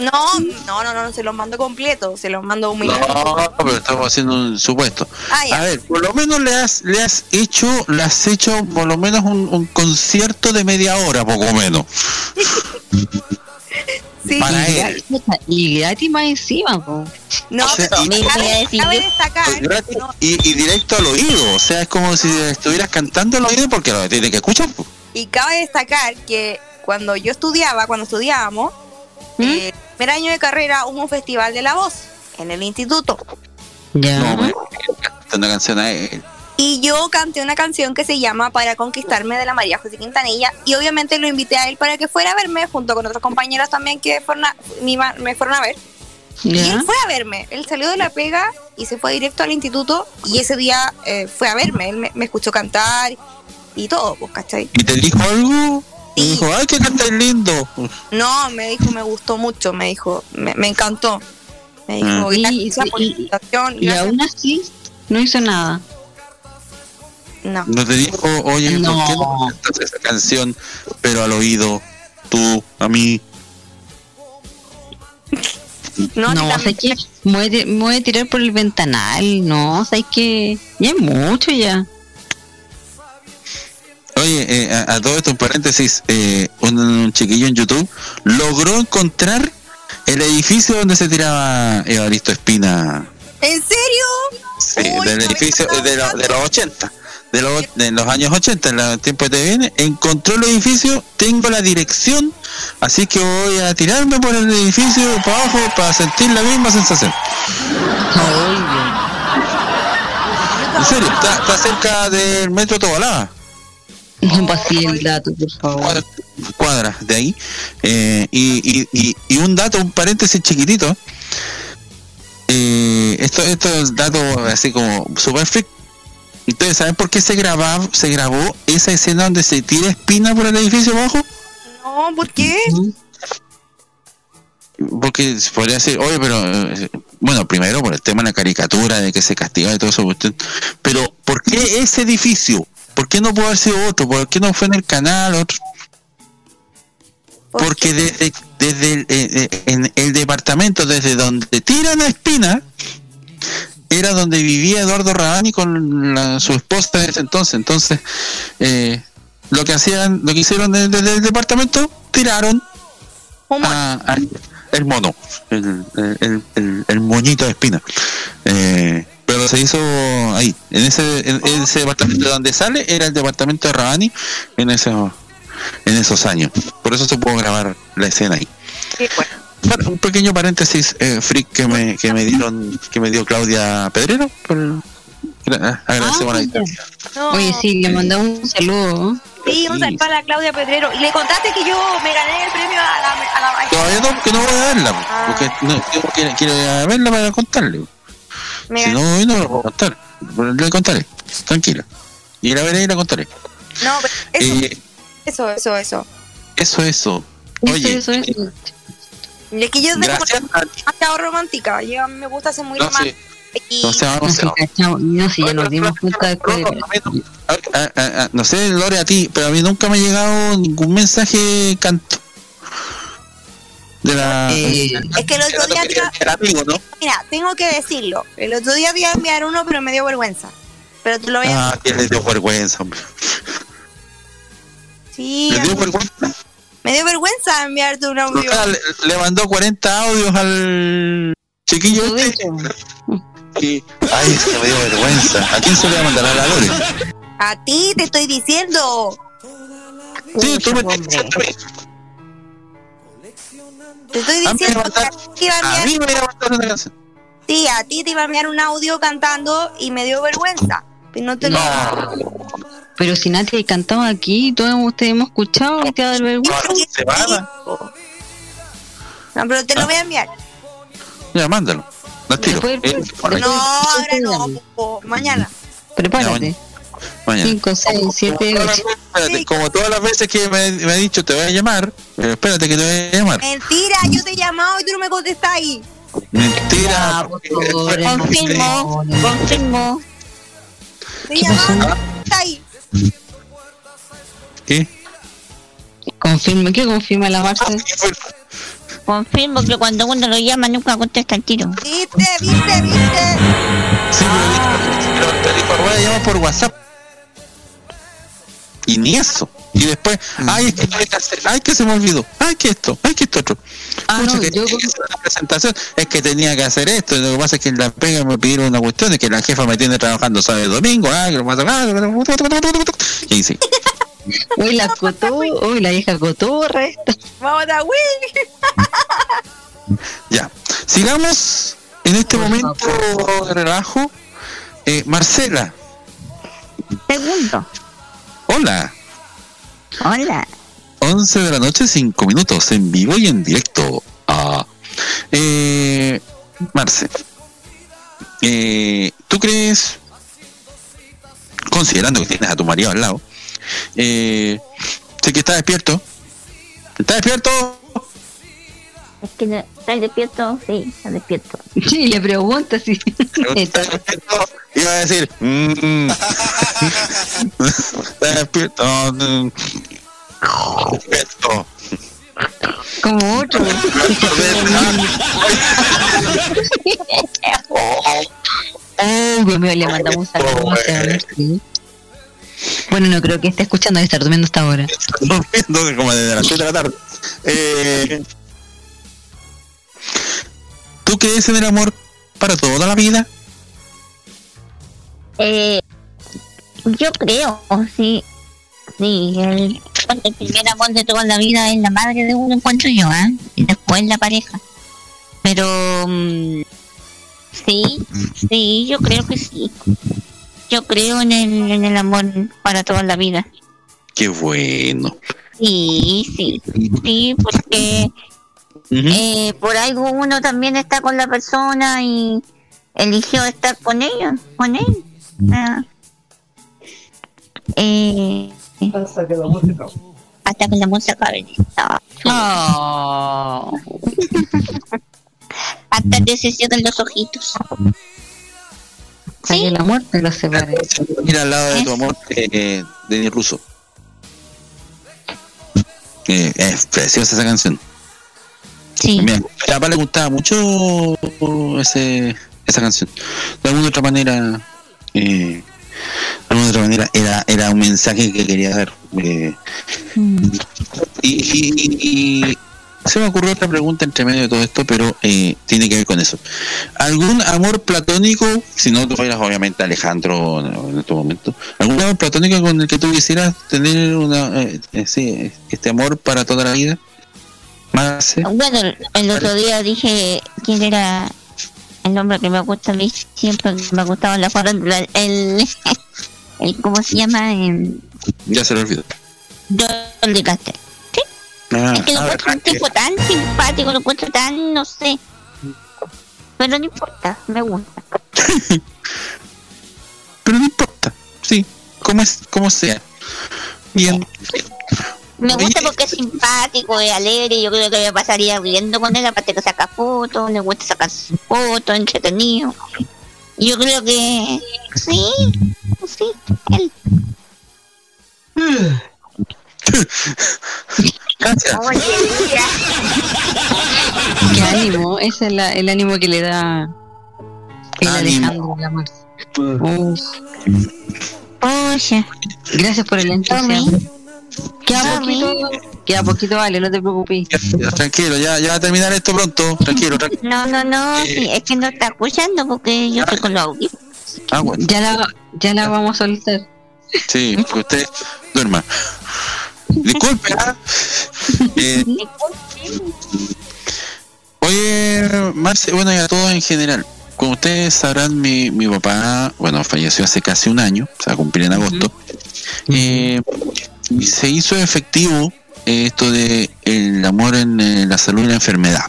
No, no, no, no, se los mando completo, se los mando un millón. No, pero estamos haciendo un supuesto. Ah. A ver, por lo menos le has, le has hecho, le has hecho por lo menos un, un concierto de media hora, poco menos. Sí. Para y, él. gratis, y gratis más encima, po. No, O sea, pero y- cabe, cabe destacar, Gratis y, y directo al oído, o sea, es como si estuvieras cantando al oído porque lo tiene que escuchar. y cabe destacar que cuando yo estudiaba, cuando estudiábamos, eh, el primer año de carrera hubo un festival de la voz en el instituto. Ya. No, me canta una canción a él. Y yo canté una canción que se llama Para conquistarme de la María José Quintanilla. Y obviamente lo invité a él para que fuera a verme, junto con otros compañeros también que fueron a- me, fueron a ver. Y él fue a verme. Él salió de la pega y se fue directo al instituto. Y ese día eh, fue a verme. Él me, me escuchó cantar y todo, pues, ¿cachai? ¿Y te dijo algo? Me dijo, ay, que cantas lindo. No, me dijo, me gustó mucho. Me dijo, me, me encantó. Me dijo, Ah. gracias por. Y gracias". aún así, no hizo nada. No. No te dijo, oye, ¿por qué no cantas esa canción, pero al oído, tú, a mí? No, No, ¿sabes qué? Me voy, a ti- me voy a tirar por el ventanal. No, ¿sabes qué? Ya es mucho ya. Oye, eh, a, a todo esto, en paréntesis, eh, un, un chiquillo en YouTube logró encontrar el edificio donde se tiraba Evaristo Espina. ¿En serio? Sí, del edificio de, lo- de los 80, de los, de los años 80, en el tiempo de TVN, encontró el edificio, tengo la dirección, así que voy a tirarme por el edificio para abajo para sentir la misma sensación. En serio, está, está cerca del metro Tobalaba. No pasé el dato, por favor. cuadras de ahí. Eh, y, y, y, y un dato, un paréntesis chiquitito. Eh, esto, esto es dato así como super freak. Entonces, ¿saben por qué se grababa, se grabó esa escena donde se tira espina por el edificio abajo? No, ¿por qué? Porque podría decir, oye, pero eh, bueno, primero por el tema de la caricatura, de que se castiga y todo eso, pero ¿por qué ese edificio? ¿Por qué no pudo haber sido otro? ¿Por qué no fue en el canal otro? Porque desde, desde el, eh, eh, en el departamento, desde donde tiran a Espina, era donde vivía Eduardo Rabani con la- su esposa en ese entonces. Entonces, eh, lo que hacían, lo que hicieron desde, desde el departamento, tiraron a- a- el mono, el, el, el- el- el moñito de Espina. Eh, pero se hizo ahí, en ese, en, ese departamento donde sale, era el departamento de Rabani en esos, en esos años. Por eso se pudo grabar la escena ahí. Bueno, un pequeño paréntesis eh, freak que me, que me dieron, que me dio Claudia Pedrero. Por, gra- agradecemos la distancia. Oye, sí, le mandé un saludo. Sí, un saludo para Claudia Pedrero. Y le contaste que yo me gané el premio a la, a la Todavía no, que no voy a verla, po, porque no, quiero, quiero- verla para contarle. Mira. Si no, hoy no lo puedo contar. Le contaré, tranquila. Y la veré y la contaré. No, pero eso, Eh, eso, eso, eso. eso, eso. Oye, eso, eso. Es que yo tengo demasiado romántica. Yo, a mí me gusta ser muy No, romántica. Y no sé, vamos a- No, si ya nos dimos cuenta después de Ah, ah, ah, no sé, Lore, a ti, pero a mí nunca me ha llegado ningún mensaje canto. De la. es que el otro día te iba- del amigo, ¿no? Mira, tengo que decirlo. El otro día te iba a enviar uno, pero me dio vergüenza. Pero te lo voy a Ah, que le dio vergüenza, hombre. Sí, Le dio vergüenza. me dio vergüenza enviarte un audio. Le, le mandó 40 audios al chiquillo este. Y, ay, se me dio vergüenza. ¿A quién se le va a mandar a la Lore? A ti te estoy diciendo. Sí, tú me. Te estoy A diciendo que mandaron- a ti te iba a A mí enviar. me iba a mandar una canción. Sí, a ti te iba a enviar un audio cantando y me dio vergüenza. Pero no te lo. Pero si Nati cantaba aquí, todos ustedes hemos escuchado, te va a dar vergüenza. No, pero te lo voy a enviar. Ya, mándalo. La tiro. Después- Eh. No, ahora no, po, mañana. Prepárate. Mañana. 5, 6, 7, 8. Espérate, como todas las veces que me, me ha dicho te voy a llamar, pero espérate que te voy a llamar. Mentira, yo te he llamado y tú no me contestás ahí. Mentira. Confirmo, confirmo. Te contestás ahí. ¿Qué? Confirma, ¿qué confirma la Marce? Confirmo que cuando uno lo llama nunca contesta el tiro. Viste, viste, viste. Sí, pero, pero voy a llamar por WhatsApp. Y ni eso. Y después, ay, es que, hay que hacer- ay, que se me olvidó. Ay, que esto, ay, que esto otro. Pucha, que tenía que hacer una presentación. Es que tenía que hacer esto. Lo que pasa es que en la pega me pidieron una cuestión, es que la jefa me tiene trabajando sábado y domingo. Ah, que lo. Y sí. Uy, la cotó, uy, la vieja cotorra esta. Vamos a Will. Ya. Sigamos en este momento de relajo. Eh, Marcela. Segundo. Hola. Hola. 11 de la noche, 5 minutos, en vivo y en directo. Ah. Eh, Marce, eh, ¿tú crees, considerando que tienes a tu marido al lado, eh, sé que está despierto? ¿Está despierto? Es que no- ¿estás despierto? Sí, está despierto. Sí, le pregunta si. ¿Está despierto? Iba a decir, mm, ¿está despierto? Mm, Despierto. Como otro. Oh, Dios mío, le mandamos un saludo. Bueno, no creo que esté escuchando, debe estar durmiendo hasta ahora. durmiendo como desde las 7 de la tarde. Eh, ¿Tú crees en el amor para toda la vida? Eh, yo creo, sí. Sí, el, primer amor de toda la vida es la madre de uno, encuentro yo, ¿eh? Y después la pareja. Pero, mm, sí, sí, yo creo que sí. Yo creo en el, en el amor para toda la vida. Qué bueno. Sí, sí, sí, porque eh, por algo uno también está con la persona y eligió estar con ella, con él. Ah. Eh, hasta que la música hasta que la música acabe. Ah. hasta que se cierren los ojitos. Hasta que la muerte los separe. Mira al lado de tu amor, eh, Denis Russo. Eh, es preciosa esa canción. Sí. A mi papá le gustaba mucho ese, esa canción. De alguna otra manera, eh, de alguna otra manera era, era un mensaje que quería dar. eh, y, y- y se me ocurrió otra pregunta entre medio de todo esto, pero eh, tiene que ver con eso. ¿Algún amor platónico, si no tú fueras obviamente Alejandro en este momento, algún amor platónico con el que tú quisieras tener una, sí, este amor para toda la vida? Bueno, el- otro día dije quién era el nombre que me gusta a mí siempre me ha gustado la farándula, el, el ¿cómo se llama? El ya se lo olvidó. Dolly Caster. Ah, Es que lo ah, encuentro un tipo tan simpático, lo encuentro tan, no sé. Pero no importa, me gusta. Pero no importa, sí, como es, como sea. Bien. Me gusta porque es simpático, es alegre, yo creo que me pasaría riendo con él, aparte que saca fotos, le gusta sacar fotos, entretenido. Yo creo que sí, sí, él. Gracias. Qué ánimo, ese es la- el ánimo que le da el Alejandro Lamar. Uf. Gracias por el entusiasmo. Queda poquito, queda poquito, vale, no te preocupes. Ya, Tranquilo, ya, ya va a terminar esto pronto. Tranquilo, tranquilo. No, no, no, sí, es que no está escuchando porque yo estoy con los audífonos. Ah, bueno. Ya la, ya la vamos a soltar. Sí, que usted duerma. Disculpe. ¿ah? Eh, oye, Marce, bueno, y a todos en general. Como ustedes sabrán, mi, mi papá, bueno, falleció hace casi un año, o sea, cumplir en agosto. Eh, se hizo efectivo eh, esto de el amor en eh, la salud y la enfermedad.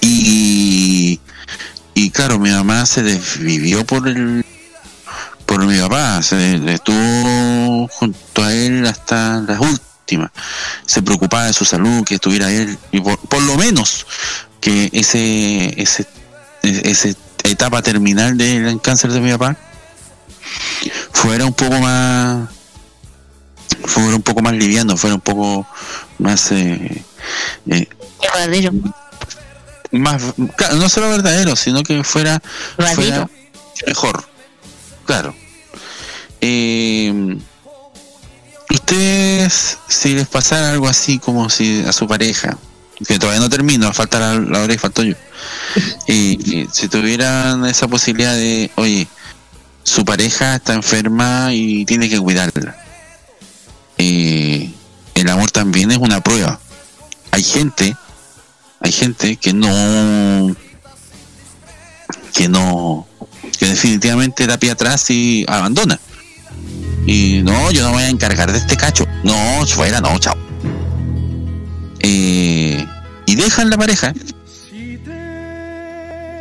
Y, y claro, mi mamá se desvivió por el por mi papá, se estuvo junto a él hasta las últimas. Se preocupaba de su salud, que estuviera él, y por, por lo menos que ese, ese, ese etapa terminal del cáncer de mi papá fuera un poco más fuera un poco más liviano, fuera un poco más eh, eh, Verdadero. más claro, no solo verdadero, sino que fuera, fuera mejor. Claro. Eh, ustedes, si les pasara algo así como si a su pareja, que todavía no termino, falta la, la hora y falto yo, y, y si tuvieran esa posibilidad de, oye, su pareja está enferma y tiene que cuidarla. Eh, el amor también es una prueba. Hay gente, hay gente que no, que no, que definitivamente da pie atrás y abandona. Y no, yo no voy a encargar de este cacho. No, fuera, no, chao. Eh, y dejan la pareja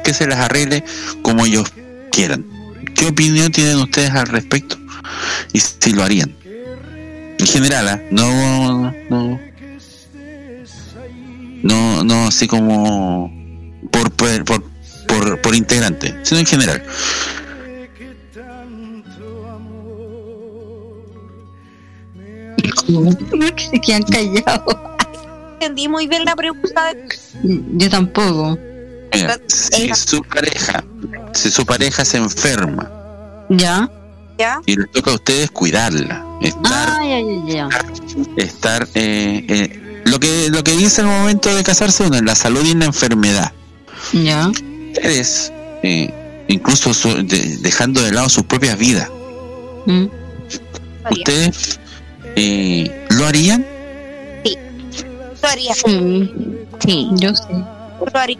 que se las arregle como ellos quieran. ¿Qué opinión tienen ustedes al respecto? Y si lo harían. En general, ¿ah? no, no, no, no así como por, por, por, por, por integrante, sino en general. ¿Por qué se quedan callados? Entendí muy bien la pregunta. Yo tampoco. Mira, si su pareja, si su pareja se enferma ¿Ya? ¿Ya? y les toca a ustedes cuidarla, estar, Ah, estar eh, eh, lo que lo que dice el momento de casarse uno, en la salud y en la enfermedad. Ya. Ustedes, eh, incluso su- de- dejando de lado sus propias vidas, Mm. ustedes eh, lo harían. Lo haría. Sí, sí. yo sí. Lo haría.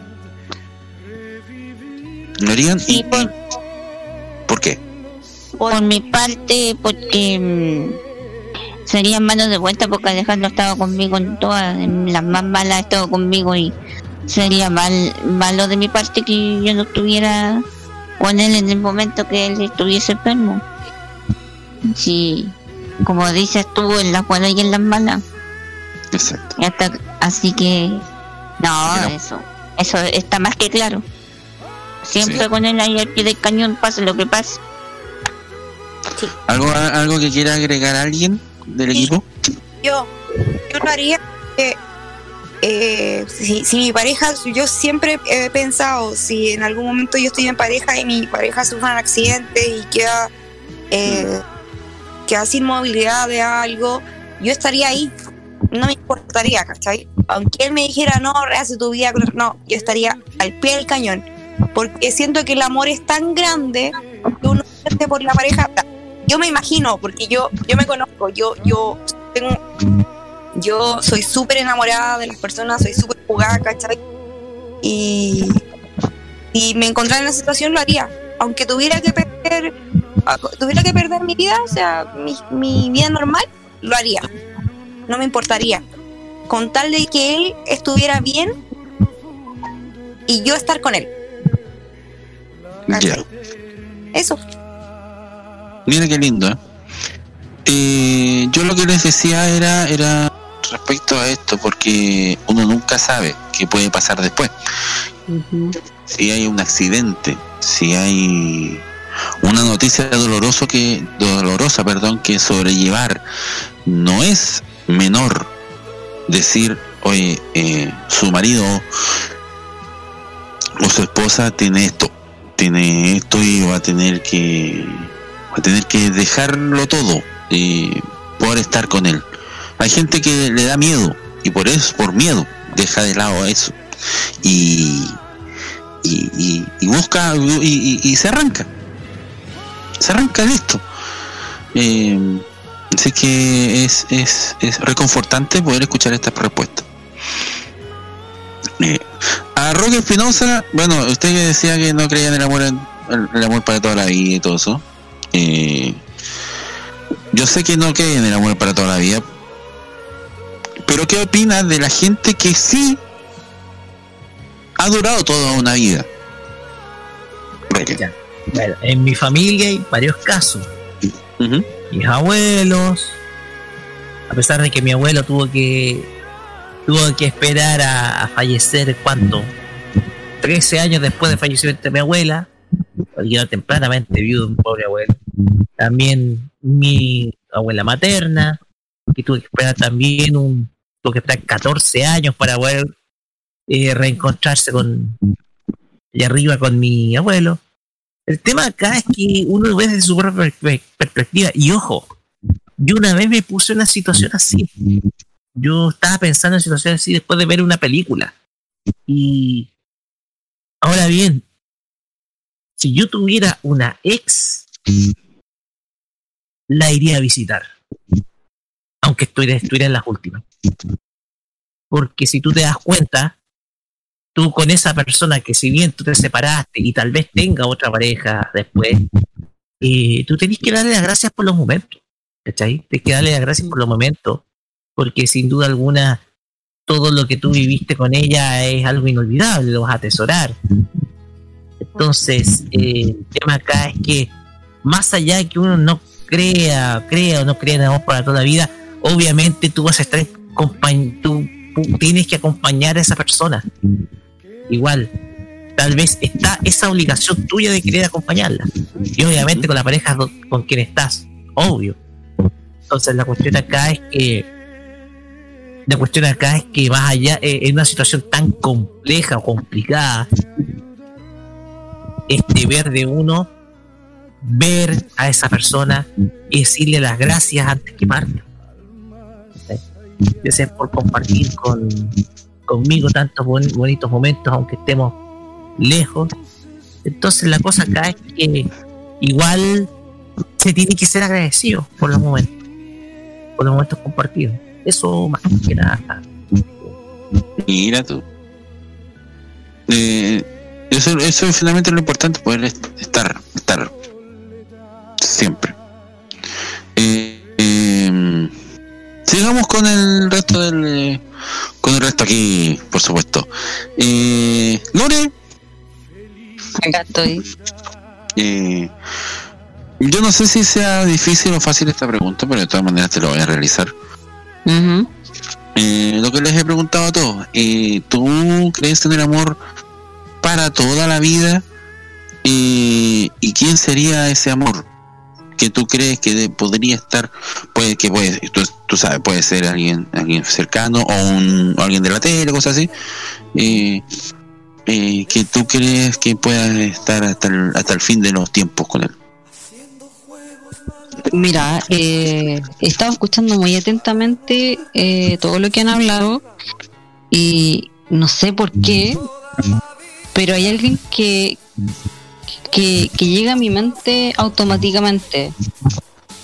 ¿Lo harían? Sí, por, ¿Por qué? Por mi parte, porque mm, sería manos de vuelta porque Alejandro estaba conmigo en todas, en las más malas estado conmigo y sería mal malo de mi parte que yo no estuviera con él en el momento que él estuviese enfermo. Sí, como dices tú, en las buenas y en las malas. Exacto. Hasta- así que, no, eso, eso está más que claro. Siempre Sí. con él ahí al pie del cañón, pase lo que pase. ¿Algo, algo que quiera agregar alguien del equipo? Yo, yo lo haría. eh, eh, si, si mi pareja, yo siempre he pensado, si en algún momento yo estoy en pareja y mi pareja sufre un accidente y queda, eh, queda sin movilidad de algo, yo estaría ahí. No me importaría, ¿cachai? Aunque él me dijera, no, rehace tu vida, no, yo estaría al pie del cañón. Porque siento que el amor es tan grande que uno siente por la pareja. Yo me imagino, porque yo, yo me conozco, yo, yo tengo, yo soy súper enamorada de las personas, soy súper jugada, ¿cachai? Y, y me encontrara en la situación lo haría. Aunque tuviera que perder, tuviera que perder mi vida, o sea, mi, mi vida normal, lo haría. No me importaría. con tal de que él estuviera bien y yo estar con él. Ya. Eso. Mira qué lindo, ¿eh? Eh, yo lo que les decía era, era respecto a esto, porque uno nunca sabe qué puede pasar después. Si hay un accidente, si hay una noticia doloroso que, dolorosa, perdón, que sobrellevar, no es menor decir, oye, eh, su marido o su esposa tiene esto, tiene esto y va a tener que a tener que dejarlo todo y por estar con él. Hay gente que le da miedo y por eso, por miedo, deja de lado eso y y, y- busca y, se arranca, se arranca de esto. Eh, así que es, es, es reconfortante poder escuchar estas respuestas. Eh, a Roque Espinosa, bueno, usted que decía que no creía en el amor, el, el amor para toda la vida y todo eso. Eh, yo sé que no cree en el amor para toda la vida. Pero ¿qué opina de la gente que sí ha durado toda una vida? Ya. Bueno, en mi familia hay varios casos. Mis abuelos, a pesar de que mi abuelo tuvo que tuvo que esperar a, a fallecer, ¿cuánto? 13 años después del fallecimiento de mi abuela, era tempranamente viudo, un pobre abuelo. También mi abuela materna, que tuvo que esperar también un, tuvo que esperar 14 años para poder eh, reencontrarse con y arriba con mi abuelo. El tema acá es que uno ve desde su propia per- perspectiva. Y ojo, yo una vez me puse en una situación así. Yo estaba pensando en situaciones así después de ver una película. Y ahora bien, si yo tuviera una ex, la iría a visitar. Aunque estuviera, estuviera en las últimas. Porque si tú te das cuenta, tú con esa persona que si bien tú te separaste y tal vez tenga otra pareja después, eh, tú tenés que darle las gracias por los momentos, ¿cachai? Tienes que darle las gracias por los momentos, porque sin duda alguna todo lo que tú viviste con ella es algo inolvidable, lo vas a atesorar. Entonces, eh, el tema acá es que más allá de que uno no crea, crea o no crea en amor para toda la vida, obviamente tú vas a estar tú tienes que acompañar a esa persona. Igual, tal vez está esa obligación tuya de querer acompañarla. Y obviamente con la pareja con quien estás, obvio. Entonces la cuestión acá es que la cuestión acá es que más allá eh, en una situación tan compleja o complicada, este ver de uno, ver a esa persona y decirle las gracias antes que parta. Gracias por compartir con, conmigo tantos boni- bonitos momentos, aunque estemos lejos. Entonces la cosa acá es que igual se tiene que ser agradecido por los momentos, por los momentos compartidos. Eso más que nada. Mira tú. Eh, eso, eso es finalmente lo importante, poder est- estar, estar siempre. Eh, eh, sigamos con el resto del, con el resto aquí, por supuesto. Eh, Lore, Acá estoy. eh, yo no sé si sea difícil o fácil esta pregunta, pero de todas maneras te lo voy a realizar. Eh, lo que les he preguntado a todos, eh, ¿tú crees en el amor para toda la vida? Eh, ¿Y quién sería ese amor que tú crees que podría estar? Puede que puede, tú, sabes, puede ser alguien, alguien cercano o un, alguien de la tele, cosas así. Eh, eh, que tú crees que pueda estar hasta el, hasta el fin de los tiempos con él. Mira, eh, he estado escuchando muy atentamente eh, todo lo que han hablado y no sé por qué, pero hay alguien que, que, llega a mi mente automáticamente.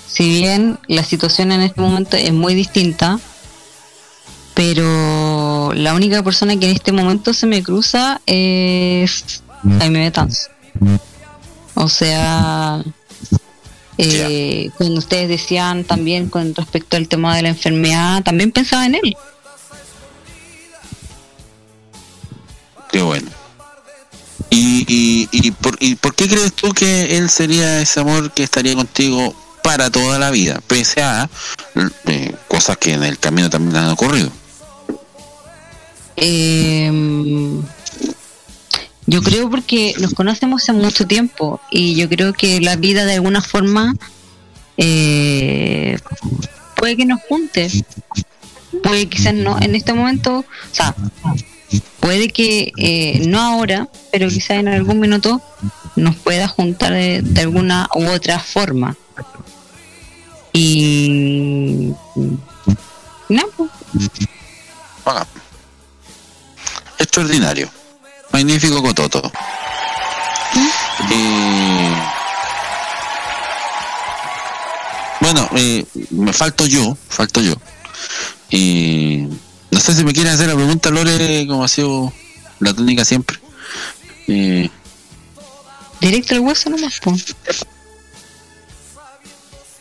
Si bien la situación en este momento es muy distinta, pero la única persona que en este momento se me cruza es Jaime Betanz. O sea, eh, cuando ustedes decían también con respecto al tema de la enfermedad, también pensaba en él. Qué bueno. ¿Y, y, y, por, ¿Y por qué crees tú que él sería ese amor que estaría contigo para toda la vida? Pese a eh, cosas que en el camino también han ocurrido. Eh, yo creo porque nos conocemos hace mucho tiempo y yo creo que la vida de alguna forma eh, puede que nos junte. Puede quizás no en este momento, o sea, puede que eh, no ahora, pero quizás en algún minuto nos pueda juntar de, alguna u otra forma. Y no, pues, Ah. Extraordinario. Magnífico Cototo. Eh, bueno, me falto yo, falto yo. Eh, no sé si me quieren hacer la pregunta, Lore, como ha sido la tónica siempre. Eh, directo al hueso nomás, pues.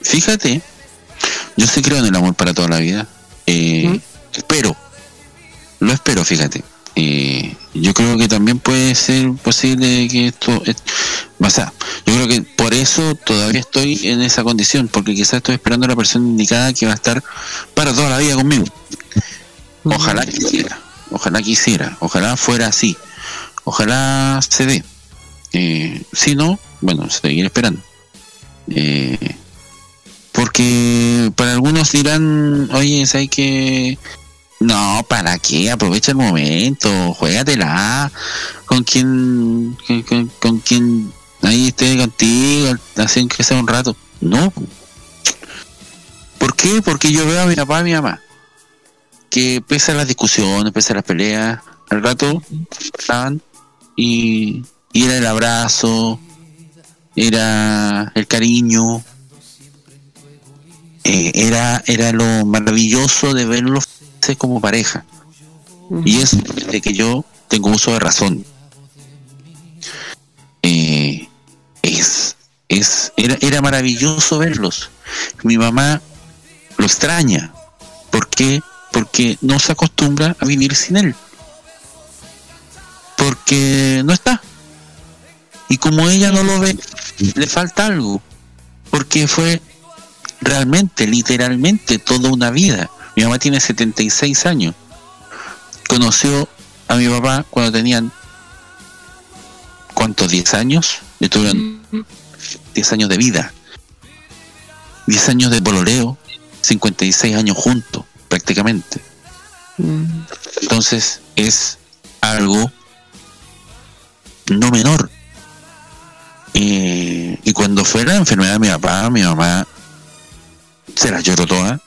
Fíjate, yo sí creo en el amor para toda la vida. Eh, Espero, lo espero, fíjate. Eh, yo creo que también puede ser posible que esto, es- o sea, yo creo que por eso todavía estoy en esa condición, porque quizás estoy esperando a la persona indicada que va a estar para toda la vida conmigo. Ojalá quisiera, ojalá quisiera, ojalá fuera así, ojalá se dé. Eh, si no, bueno, seguir esperando. Eh, porque para algunos dirán, oye, ¿sabes que No, ¿para qué? Aprovecha el momento, juégatela con quien, con, con- con quien ahí esté contigo, así que sea un rato. No. ¿Por qué? Porque yo veo a mi papá y a mi mamá que pese a las discusiones, pese a las peleas, al rato estaban y, y era el abrazo, era el cariño, eh, era, era lo maravilloso de verlos como pareja. Y es de que yo tengo uso de razón. Eh, es, es, era, era maravilloso verlos. Mi mamá lo extraña. ¿Por qué? Porque no se acostumbra a vivir sin él. Porque no está. Y como ella no lo ve, le falta algo. Porque fue realmente, literalmente, toda una vida. Mi mamá tiene 76 años. Conoció a mi papá cuando tenían, ¿cuántos? ¿10 años? Le tuvieron 10 años de vida. 10 años de pololeo, 56 años juntos, prácticamente. Entonces es algo no menor. Eh, y cuando fue la enfermedad de mi papá, mi mamá se la lloró toda,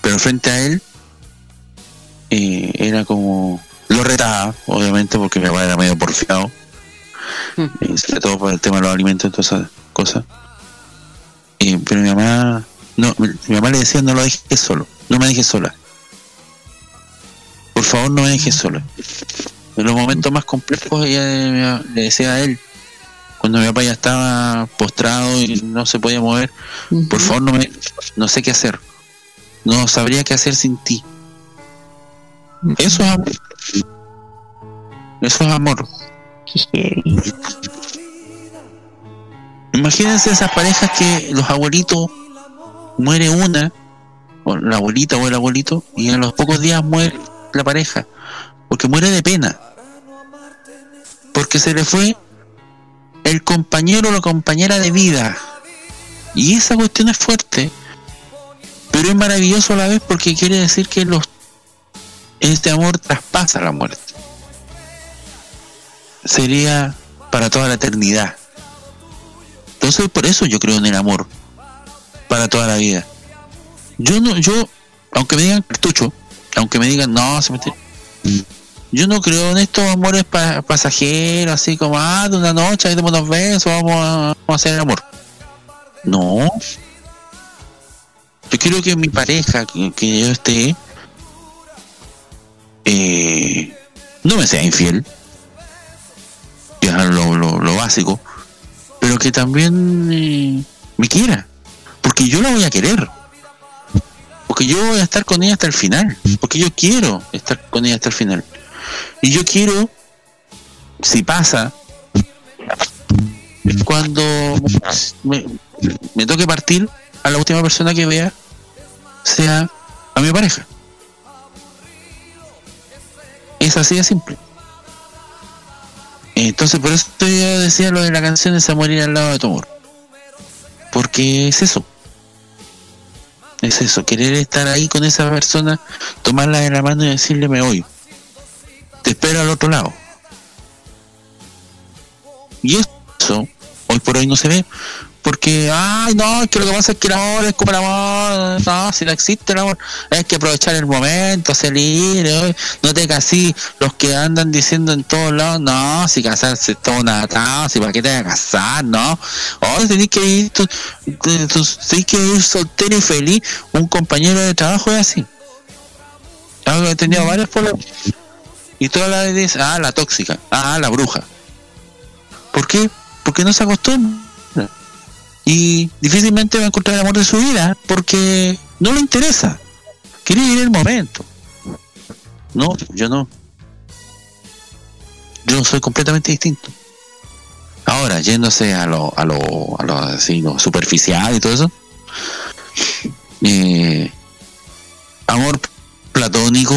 pero frente a él eh, era como lo retaba, obviamente, porque mi papá era medio porfiado, eh, sobre todo por el tema de los alimentos y todas esas cosas. Pero mi mamá, no, mi, mi mamá le decía no lo dejes solo, no me dejes sola. Por favor, no me dejes sola. En los momentos más complejos ella le decía a él, cuando mi papá ya estaba postrado y no se podía mover, por favor no me, no sé qué hacer, no sabría qué hacer sin ti. Eso es amor. Eso es amor. Imagínense esas parejas que los abuelitos muere una, o la abuelita o el abuelito, y en los pocos días muere la pareja, porque muere de pena, porque se le fue el compañero o la compañera de vida. Y esa cuestión es fuerte, pero es maravilloso a la vez porque quiere decir que los este amor traspasa la muerte. Sería para toda la eternidad. Entonces por eso yo creo en el amor para toda la vida. Yo no, yo, aunque me digan cartucho, aunque me digan no, se mete- yo no creo en estos amores pa- pasajeros, así como ah, de una noche, ahí demos unos besos, vamos a, hacer el amor. No. Yo quiero que mi pareja, que, que yo esté, eh, no me sea infiel, ya es lo básico, pero que también eh, me quiera, porque yo la voy a querer, porque yo voy a estar con ella hasta el final, porque yo quiero estar con ella hasta el final, y yo quiero si pasa, cuando me, toque partir, a la última persona que vea sea a mi pareja. Es así de simple. Entonces, por eso yo decía lo de la canción de morir al lado de tu amor. Porque es eso. Es eso, querer estar ahí con esa persona, tomarla de la mano y decirle me voy. Te espero al otro lado. Y eso, hoy por hoy no se ve. Porque, ay, no, que lo que pasa es que el amor es como el amor. No, si no existe el amor, hay que aprovechar el momento, salir. eh, No te casí. Los que andan diciendo en todos lados, no, si casarse todo una atado, si para qué te vas a casar, no. Hoy tenés que ir, tú, tenés que ir soltero y feliz. Un compañero de trabajo es así. He tenido varios problemas. Y todas las veces, ah, la tóxica, ah, la bruja. ¿Por qué? Porque no se acostumbra. Y difícilmente va a encontrar el amor de su vida porque no le interesa. Quiere vivir el momento. No, yo no. Yo soy completamente distinto. Ahora, yéndose a lo, a lo, a lo, así, lo superficial y todo eso. eh, amor platónico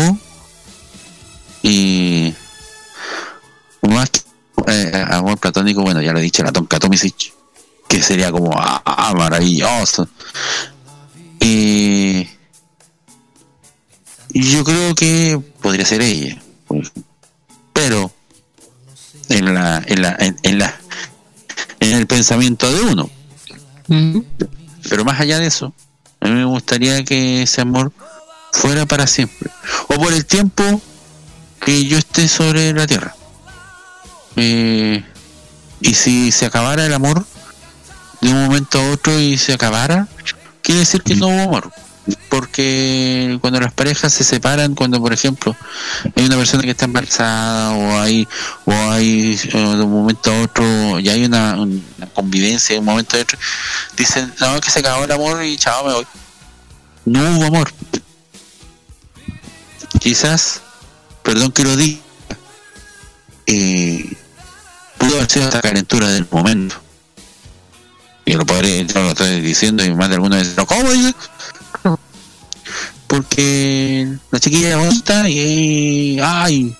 y más que eh, amor platónico, bueno, ya lo he dicho, la Tonka que sería como ah, maravilloso. Y, yo creo que podría ser ella, pero en la, en la, en, en la, en el pensamiento de uno. Pero más allá de eso, a mí me gustaría que ese amor fuera para siempre, o por el tiempo que yo esté sobre la tierra. Eh, y si se acabara el amor de un momento a otro y se acabara, quiere decir que no hubo amor. Porque cuando las parejas se separan, cuando por ejemplo hay una persona que está embarazada o hay o hay eh, de un momento a otro y hay una, convivencia de un momento a otro, dicen no que se acabó el amor y chao me voy. No hubo amor. Quizás, perdón que lo diga, eh, pudo haber sido esta calentura del momento. Y lo podré, lo estoy diciendo y más de alguna vez, ¿pero cómo dice? Porque la chiquilla es bonita y ay,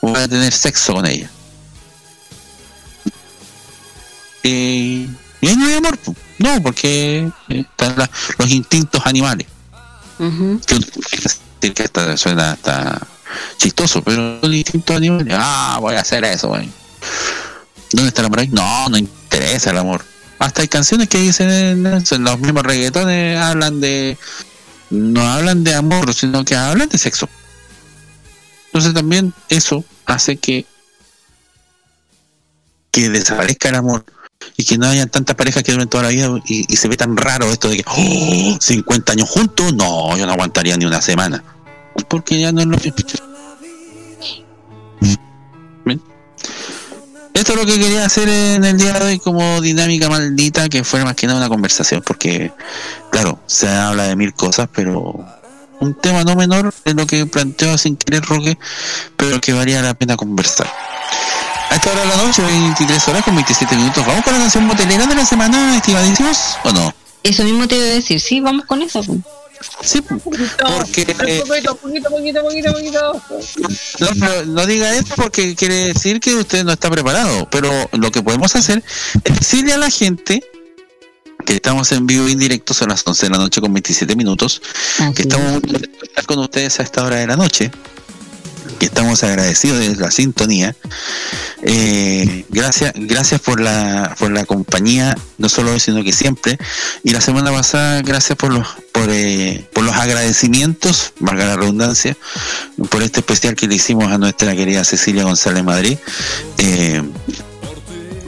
voy a tener sexo con ella. Eh, y ahí no hay amor, po. no, porque eh, están la- los instintos animales. Que puede decir que hasta suena hasta chistoso, pero los instintos animales, ah, voy a hacer eso, güey. ¿Dónde está el amor ahí? No, no interesa el amor. Hasta hay canciones que dicen, en- en los mismos reggaetones hablan de, no hablan de amor, sino que hablan de sexo. Entonces también eso hace que, que desaparezca el amor y que no haya tantas parejas que duren toda la vida y, se ve tan raro esto de que ¡oh! 50 años juntos, no, yo no aguantaría ni una semana. Porque ya no es lo mismo. Esto es lo que quería hacer en el día de hoy como dinámica maldita, que fuera más que nada una conversación, porque, claro, se habla de mil cosas, pero un tema no menor es lo que planteó sin querer Roque, pero que valía la pena conversar. A esta hora de la noche, 23 horas con 27 minutos, ¿vamos con la canción motelera de la semana, estimadísimos? ¿O no? Eso mismo te iba a decir, sí, vamos con eso. Sí, porque... eh, Poquito, poquito, poquito, poquito, poquito. No, pero no diga esto porque quiere decir que usted no está preparado. Pero lo que podemos hacer es decirle a la gente que estamos en vivo e indirecto, son las 11 de la noche con 27 minutos, que estamos con ustedes a esta hora de la noche, que estamos agradecidos de la sintonía. Eh, gracias, gracias por la, por la compañía, no solo hoy, sino que siempre. Y la semana pasada, gracias por los, por, eh, los agradecimientos, valga la redundancia, por este especial que le hicimos a nuestra querida Cecilia González Madrid. Eh,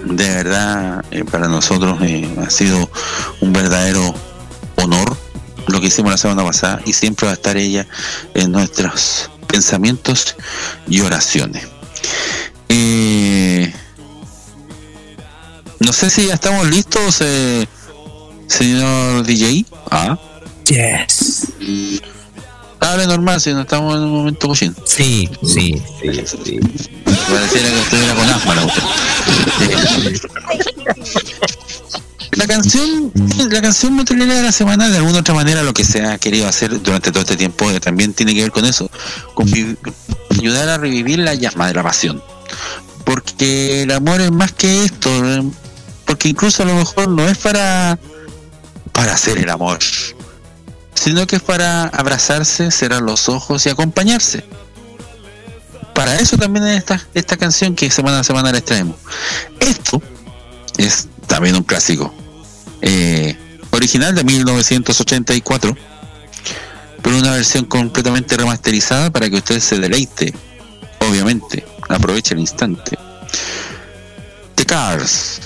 de verdad, para nosotros ha sido un verdadero honor lo que hicimos la semana pasada y siempre va a estar ella en nuestros pensamientos y oraciones. Eh, no sé si ya estamos listos, eh, señor DJ. Ah. Yes. Hable normal si no estamos en un momento cochino. Sí, sí, sí, sí. Pareciera que estuviera con asma la usted. La canción, la canción metalera de la semana, de alguna otra manera, lo que se ha querido hacer durante todo este tiempo, eh, también tiene que ver con eso, con ayudar a revivir la llama de la pasión. Porque el amor es más que esto, eh, porque incluso a lo mejor no es para, para hacer el amor, sino que es para abrazarse, cerrar los ojos y acompañarse. Para eso también es esta, esta canción que semana a semana les traemos. Esto es también un clásico. Eh, original de 1984, pero una versión completamente remasterizada para que usted se deleite. Obviamente, aproveche el instante. The Cars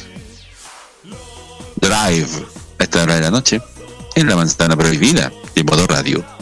Drive a esta hora de la noche en la manzana prohibida de modo radio.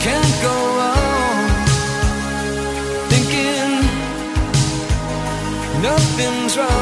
Can't go on thinking nothing's wrong.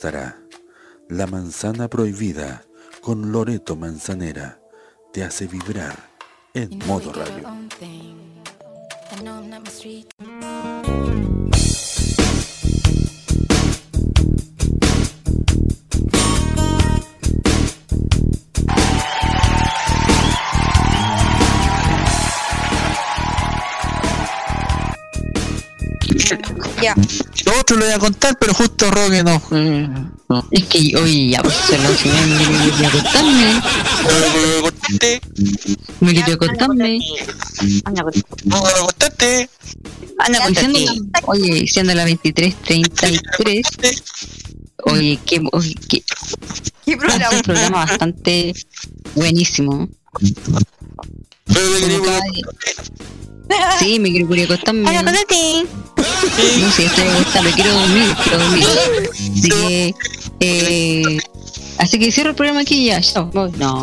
Gustará. La manzana prohibida con Loreto Manzanera. te hace vibrar en modo radio. Ya. Lo otro lo voy a contar, pero justo Roque no. eh, no. Es que, oye, ya, pues se lo me quería acostarme. Me quería acostarme. Anda, Anda, pues, siendo la- oye, siendo la 23.33. Oye, qué, oye, qué, ¿Qué programa? un programa bastante buenísimo. Día- Sí, me quiero quería acostarme. No sé, estoy acostada, quiero dormir, quiero dormir. Así que, eh, así que cierro el programa aquí y ya, chao, voy. No.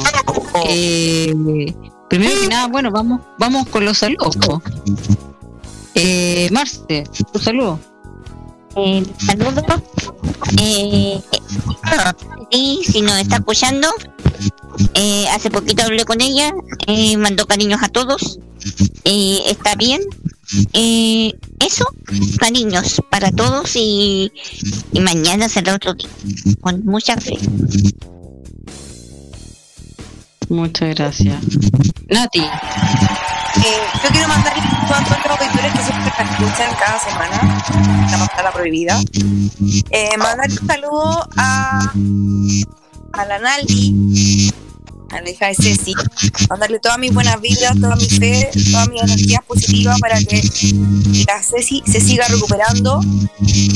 Eh, primero que nada, bueno, vamos, vamos con los saludos. Eh, Marce, tu saludo. Eh, saludos. Eh, y si nos está escuchando, eh, hace poquito hablé con ella, eh, mandó cariños a todos. Eh, está bien. Eh, eso, cariños para todos y, y mañana será otro día. Con mucha fe. Muchas gracias. Nati. Eh, yo quiero mandar a todos los auditores que siempre me escuchan cada semana, la prohibida. Eh, mandar un saludo a, a la Naldi, a la hija de Ceci. Mandarle todas mis buenas vibras, toda mi fe, todas mis energías positivas para que la Ceci se siga recuperando.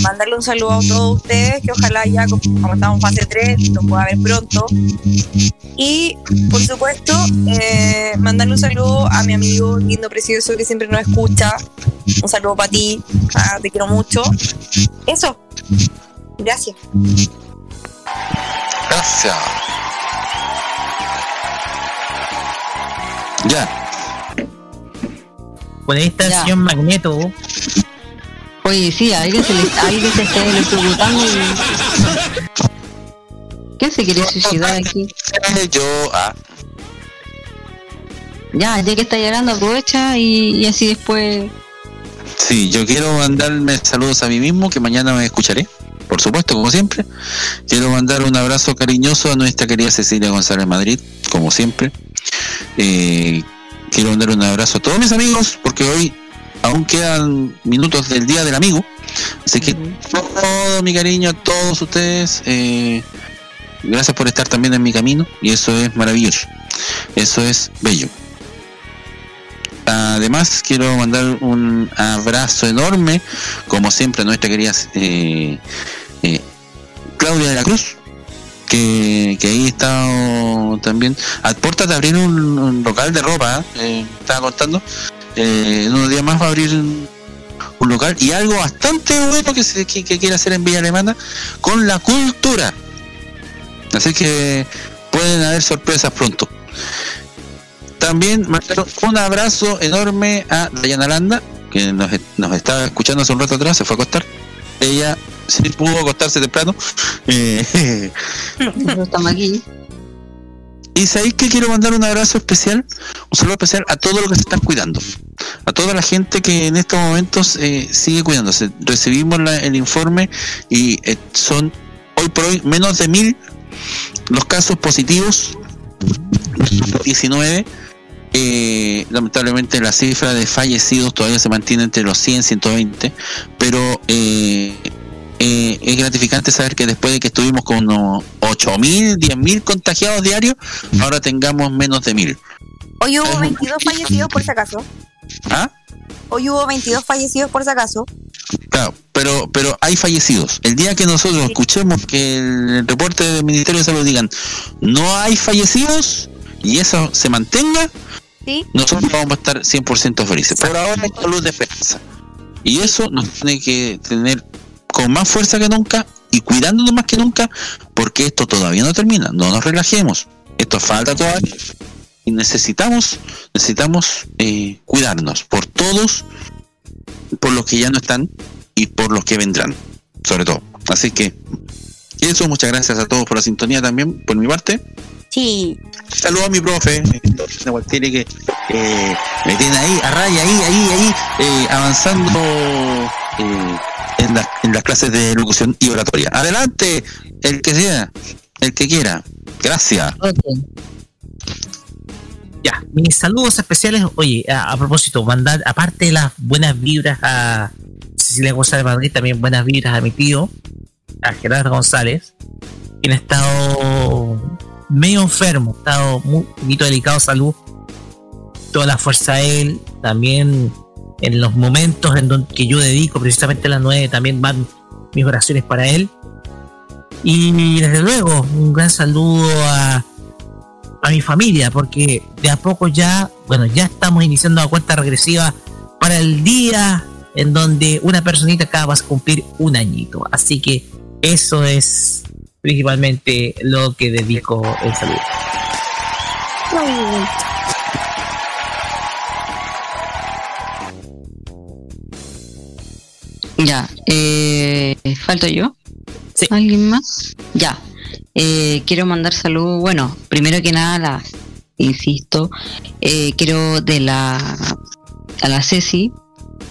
Mandarle un saludo a todos ustedes, que ojalá ya, como estamos en fase 3, lo pueda ver pronto. Y por supuesto, eh, mandarle un saludo a mi amigo lindo, precioso, que siempre nos escucha. Un saludo para ti, ah, te quiero mucho. Eso, gracias. Gracias. Ya. Con esta estación Magneto. Oye, sí, a alguien se, le, a alguien se está electrocutando y... ¿Quién se quiere suicidar aquí? Yo, ah, Ya, ya que está llorando, aprovecha y, y así después... sí, yo quiero mandarme saludos a mí mismo, que mañana me escucharé, por supuesto, como siempre. Quiero mandar un abrazo cariñoso a nuestra querida Cecilia González Madrid, como siempre. Eh, quiero mandar un abrazo a todos mis amigos, porque hoy aún quedan minutos del Día del Amigo. Así que todo mi cariño a todos ustedes. eh, gracias por estar también en mi camino. Y eso es maravilloso. Eso es bello. Además, quiero mandar un abrazo enorme, como siempre, a nuestra querida eh, eh, Claudia de la Cruz, que, que ahí está oh, también. A puertas de abrir un, local de ropa, eh, estaba contando. Eh, en unos días más va a abrir un, local y algo bastante bueno que, se, que, quiere hacer en Villa Alemana con la cultura. Así que pueden haber sorpresas pronto. También un abrazo enorme a Dayana Landa, que nos, nos estaba escuchando hace un rato atrás, se fue a acostar. Ella sí pudo acostarse temprano. Eh, y sabéis que quiero mandar un abrazo especial, un saludo especial a todos los que se están cuidando, a toda la gente que en estos momentos eh, sigue cuidándose. Recibimos la- el informe y eh, son hoy por hoy menos de mil los casos positivos 19 eh, lamentablemente la cifra de fallecidos todavía se mantiene entre los 100 y 120 pero eh, eh, es gratificante saber que después de que estuvimos con unos 8.000, 10.000 contagiados diarios, ahora tengamos menos de 1.000. Hoy hubo 22 fallecidos por si acaso. ¿Ah? Hoy hubo 22 fallecidos por si acaso. Claro, pero, pero hay fallecidos. El día que nosotros escuchemos que el reporte del Ministerio de Salud digan no hay fallecidos y eso se mantenga, ¿Sí? nosotros vamos a estar 100% felices. Por ahora hay salud de esperanza. Y eso nos tiene que tener con más fuerza que nunca y cuidándonos más que nunca porque esto todavía no termina. No nos relajemos. Esto falta todavía. Y necesitamos, necesitamos eh, cuidarnos por todos, por los que ya no están y por los que vendrán, sobre todo. Así que eso, muchas gracias a todos por la sintonía también, por mi parte. Sí. Saludos a mi profe, que eh, me tiene ahí, a raya, ahí, ahí, ahí, eh, avanzando eh, en, las- en las clases de locución y oratoria. Adelante, el que sea, el que quiera. Gracias. Ya, mis saludos especiales, oye, a, propósito, mandar, aparte de las buenas vibras a Cecilia González Madrid, también buenas vibras a mi tío, a Gerardo González, quien ha estado medio enfermo, estado muy un poquito delicado de salud, toda la fuerza a él, también en los momentos en donde que yo dedico precisamente a las 9 también van mis oraciones para él. Y desde luego, un gran saludo a, a mi familia, porque de a poco ya, bueno, ya estamos iniciando la cuenta regresiva para el día en donde una personita acaba de cumplir un añito. Así que eso es principalmente lo que dedico el saludo. Ya, eh, ¿falto yo? ¿Alguien más? Ya. Eh, quiero mandar saludos, bueno, primero que nada, las, insisto, eh, quiero de la a la Ceci,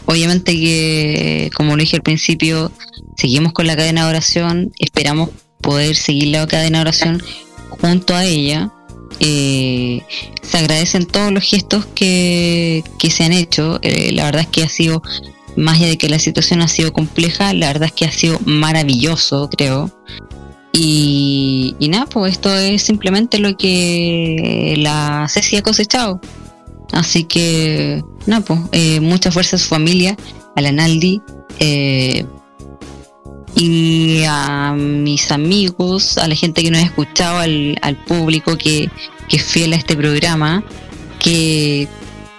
obviamente que, como lo dije al principio, seguimos con la cadena de oración, esperamos poder seguir la cadena de oración junto a ella. Eh, se agradecen todos los gestos que, que se han hecho. Eh, la verdad es que ha sido, más allá de que la situación ha sido compleja, la verdad es que ha sido maravilloso, creo. Y, y nada, pues esto es simplemente lo que la Ceci ha cosechado. Así que, nada, pues eh, mucha fuerza a su familia, a la Naldi, eh, y a mis amigos, a la gente que nos ha escuchado, al, público que, que es fiel a este programa, que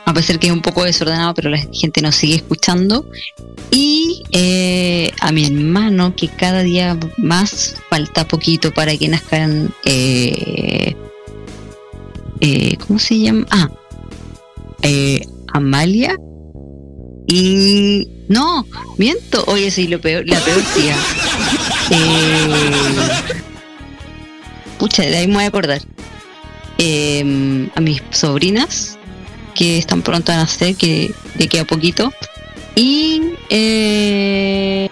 a pesar que es un poco desordenado, pero la gente nos sigue escuchando. Y eh, a mi hermano, que cada día más falta poquito para que nazcan. Eh, eh, ¿Cómo se llama? Ah, eh, Amalia. Y. No, miento. Oye, sí, lo peor, la peor tía. Eh, pucha, de ahí me voy a acordar. Eh, a mis sobrinas, que están pronto a nacer, que de queda poquito. Y eh,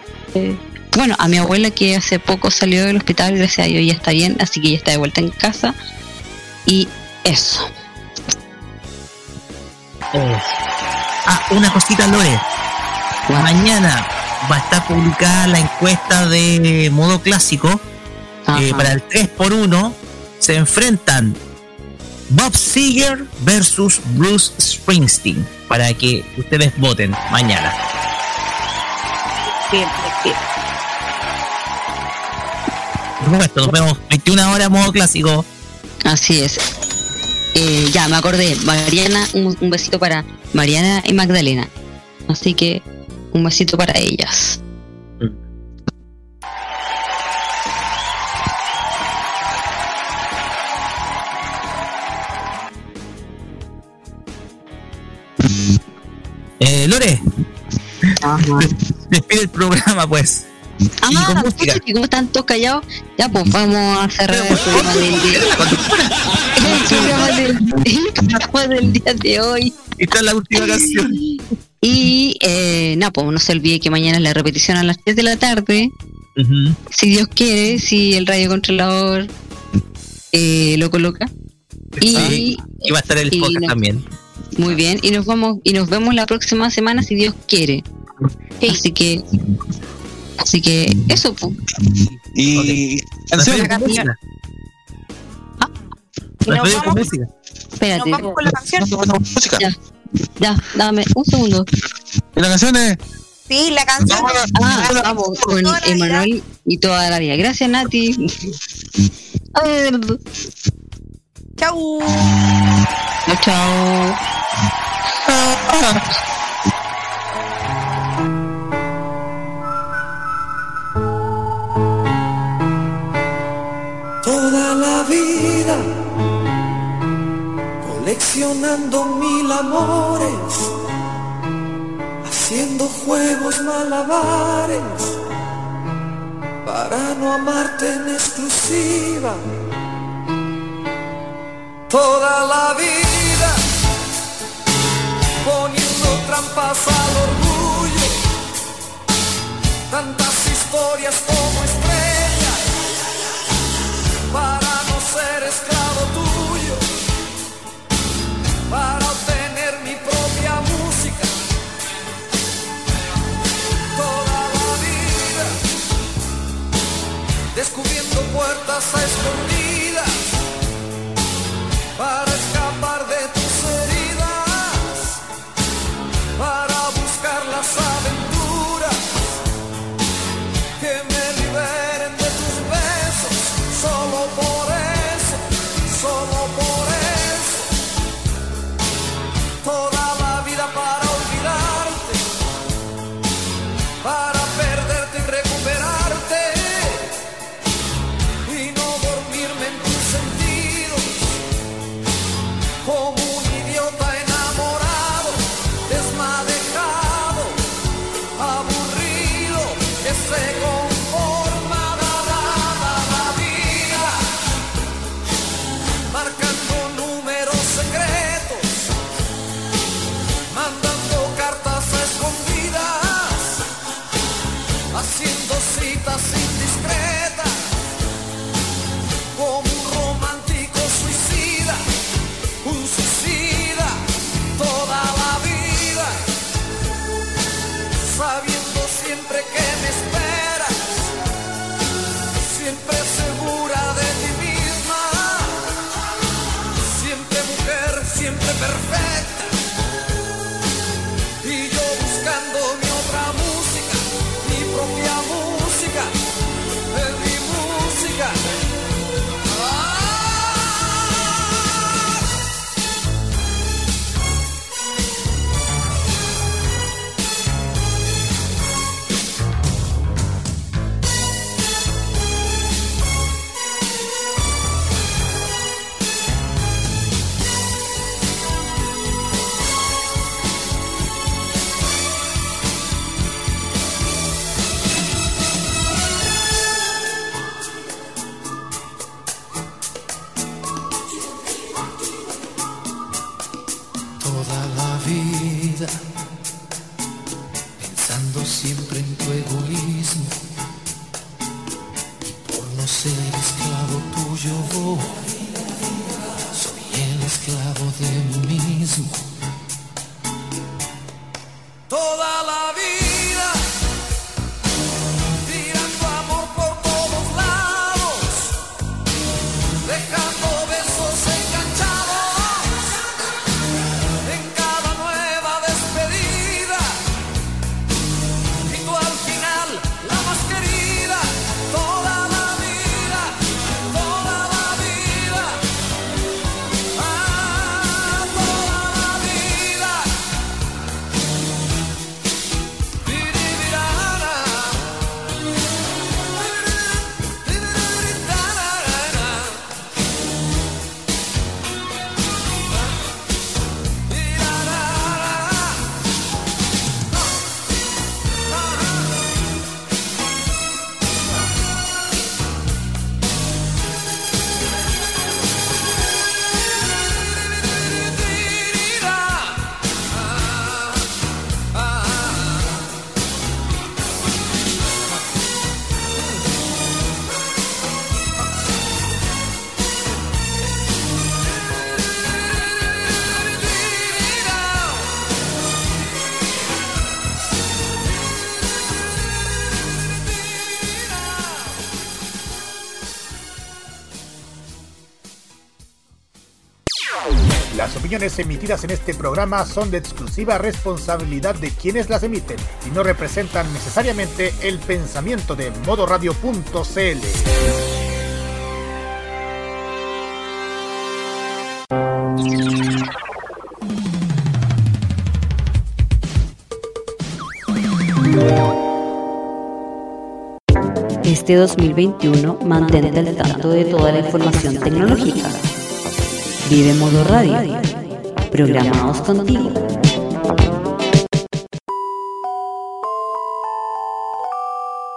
bueno, a mi abuela que hace poco salió del hospital, gracias a Dios ya está bien, así que ya está de vuelta en casa. Y eso. Oh. Ah, una cosita, Lore. Mañana va a estar publicada la encuesta de modo clásico. Eh, para el 3x1 se enfrentan Bob Seger versus Bruce Springsteen. Para que ustedes voten mañana. Por supuesto, nos vemos 21 horas modo clásico. Así es. Eh, ya, me acordé. Mariana, un, un besito para Mariana y Magdalena. Así que un besito para ellas. Eh, Lore, despide el programa, pues. Ah, pucha, que como están todos callados, ya pues vamos a cerrar el programa del día. El programa del, el programa del día de hoy. Esta es la última canción. Y eh, nada, pues no se olvide que mañana es la repetición a las 3 de la tarde. Si Dios quiere, si el radio controlador eh, lo coloca. Y, y va a estar el podcast no- también. Muy bien, y nos vamos y nos vemos la próxima semana si Dios quiere. Así que así que eso pues. Y Nos canción. con música. Y nos con vamos- música. Espérate. Nos vamos con la canción. Ya, ya, dame un segundo. ¿Y la canción es? Sí, la canción. Ah, vamos con Emanuel y toda la vida. Gracias, Nati. Chau. Chao, chao. Toda la vida coleccionando mil amores, haciendo juegos malabares para no amarte en exclusiva, toda la vida, poniendo trampas al orgullo, tantas historias como estrellas, para no ser esclavo tuyo, para obtener mi propia música. Toda la vida, descubriendo puertas a escondidas But it's gone. opiniones emitidas en este programa son de exclusiva responsabilidad de quienes las emiten y no representan necesariamente el pensamiento de modoradio.cl. Este 2021 mantente al tanto de toda la información tecnológica. Vive Modo Radio. Programados contigo.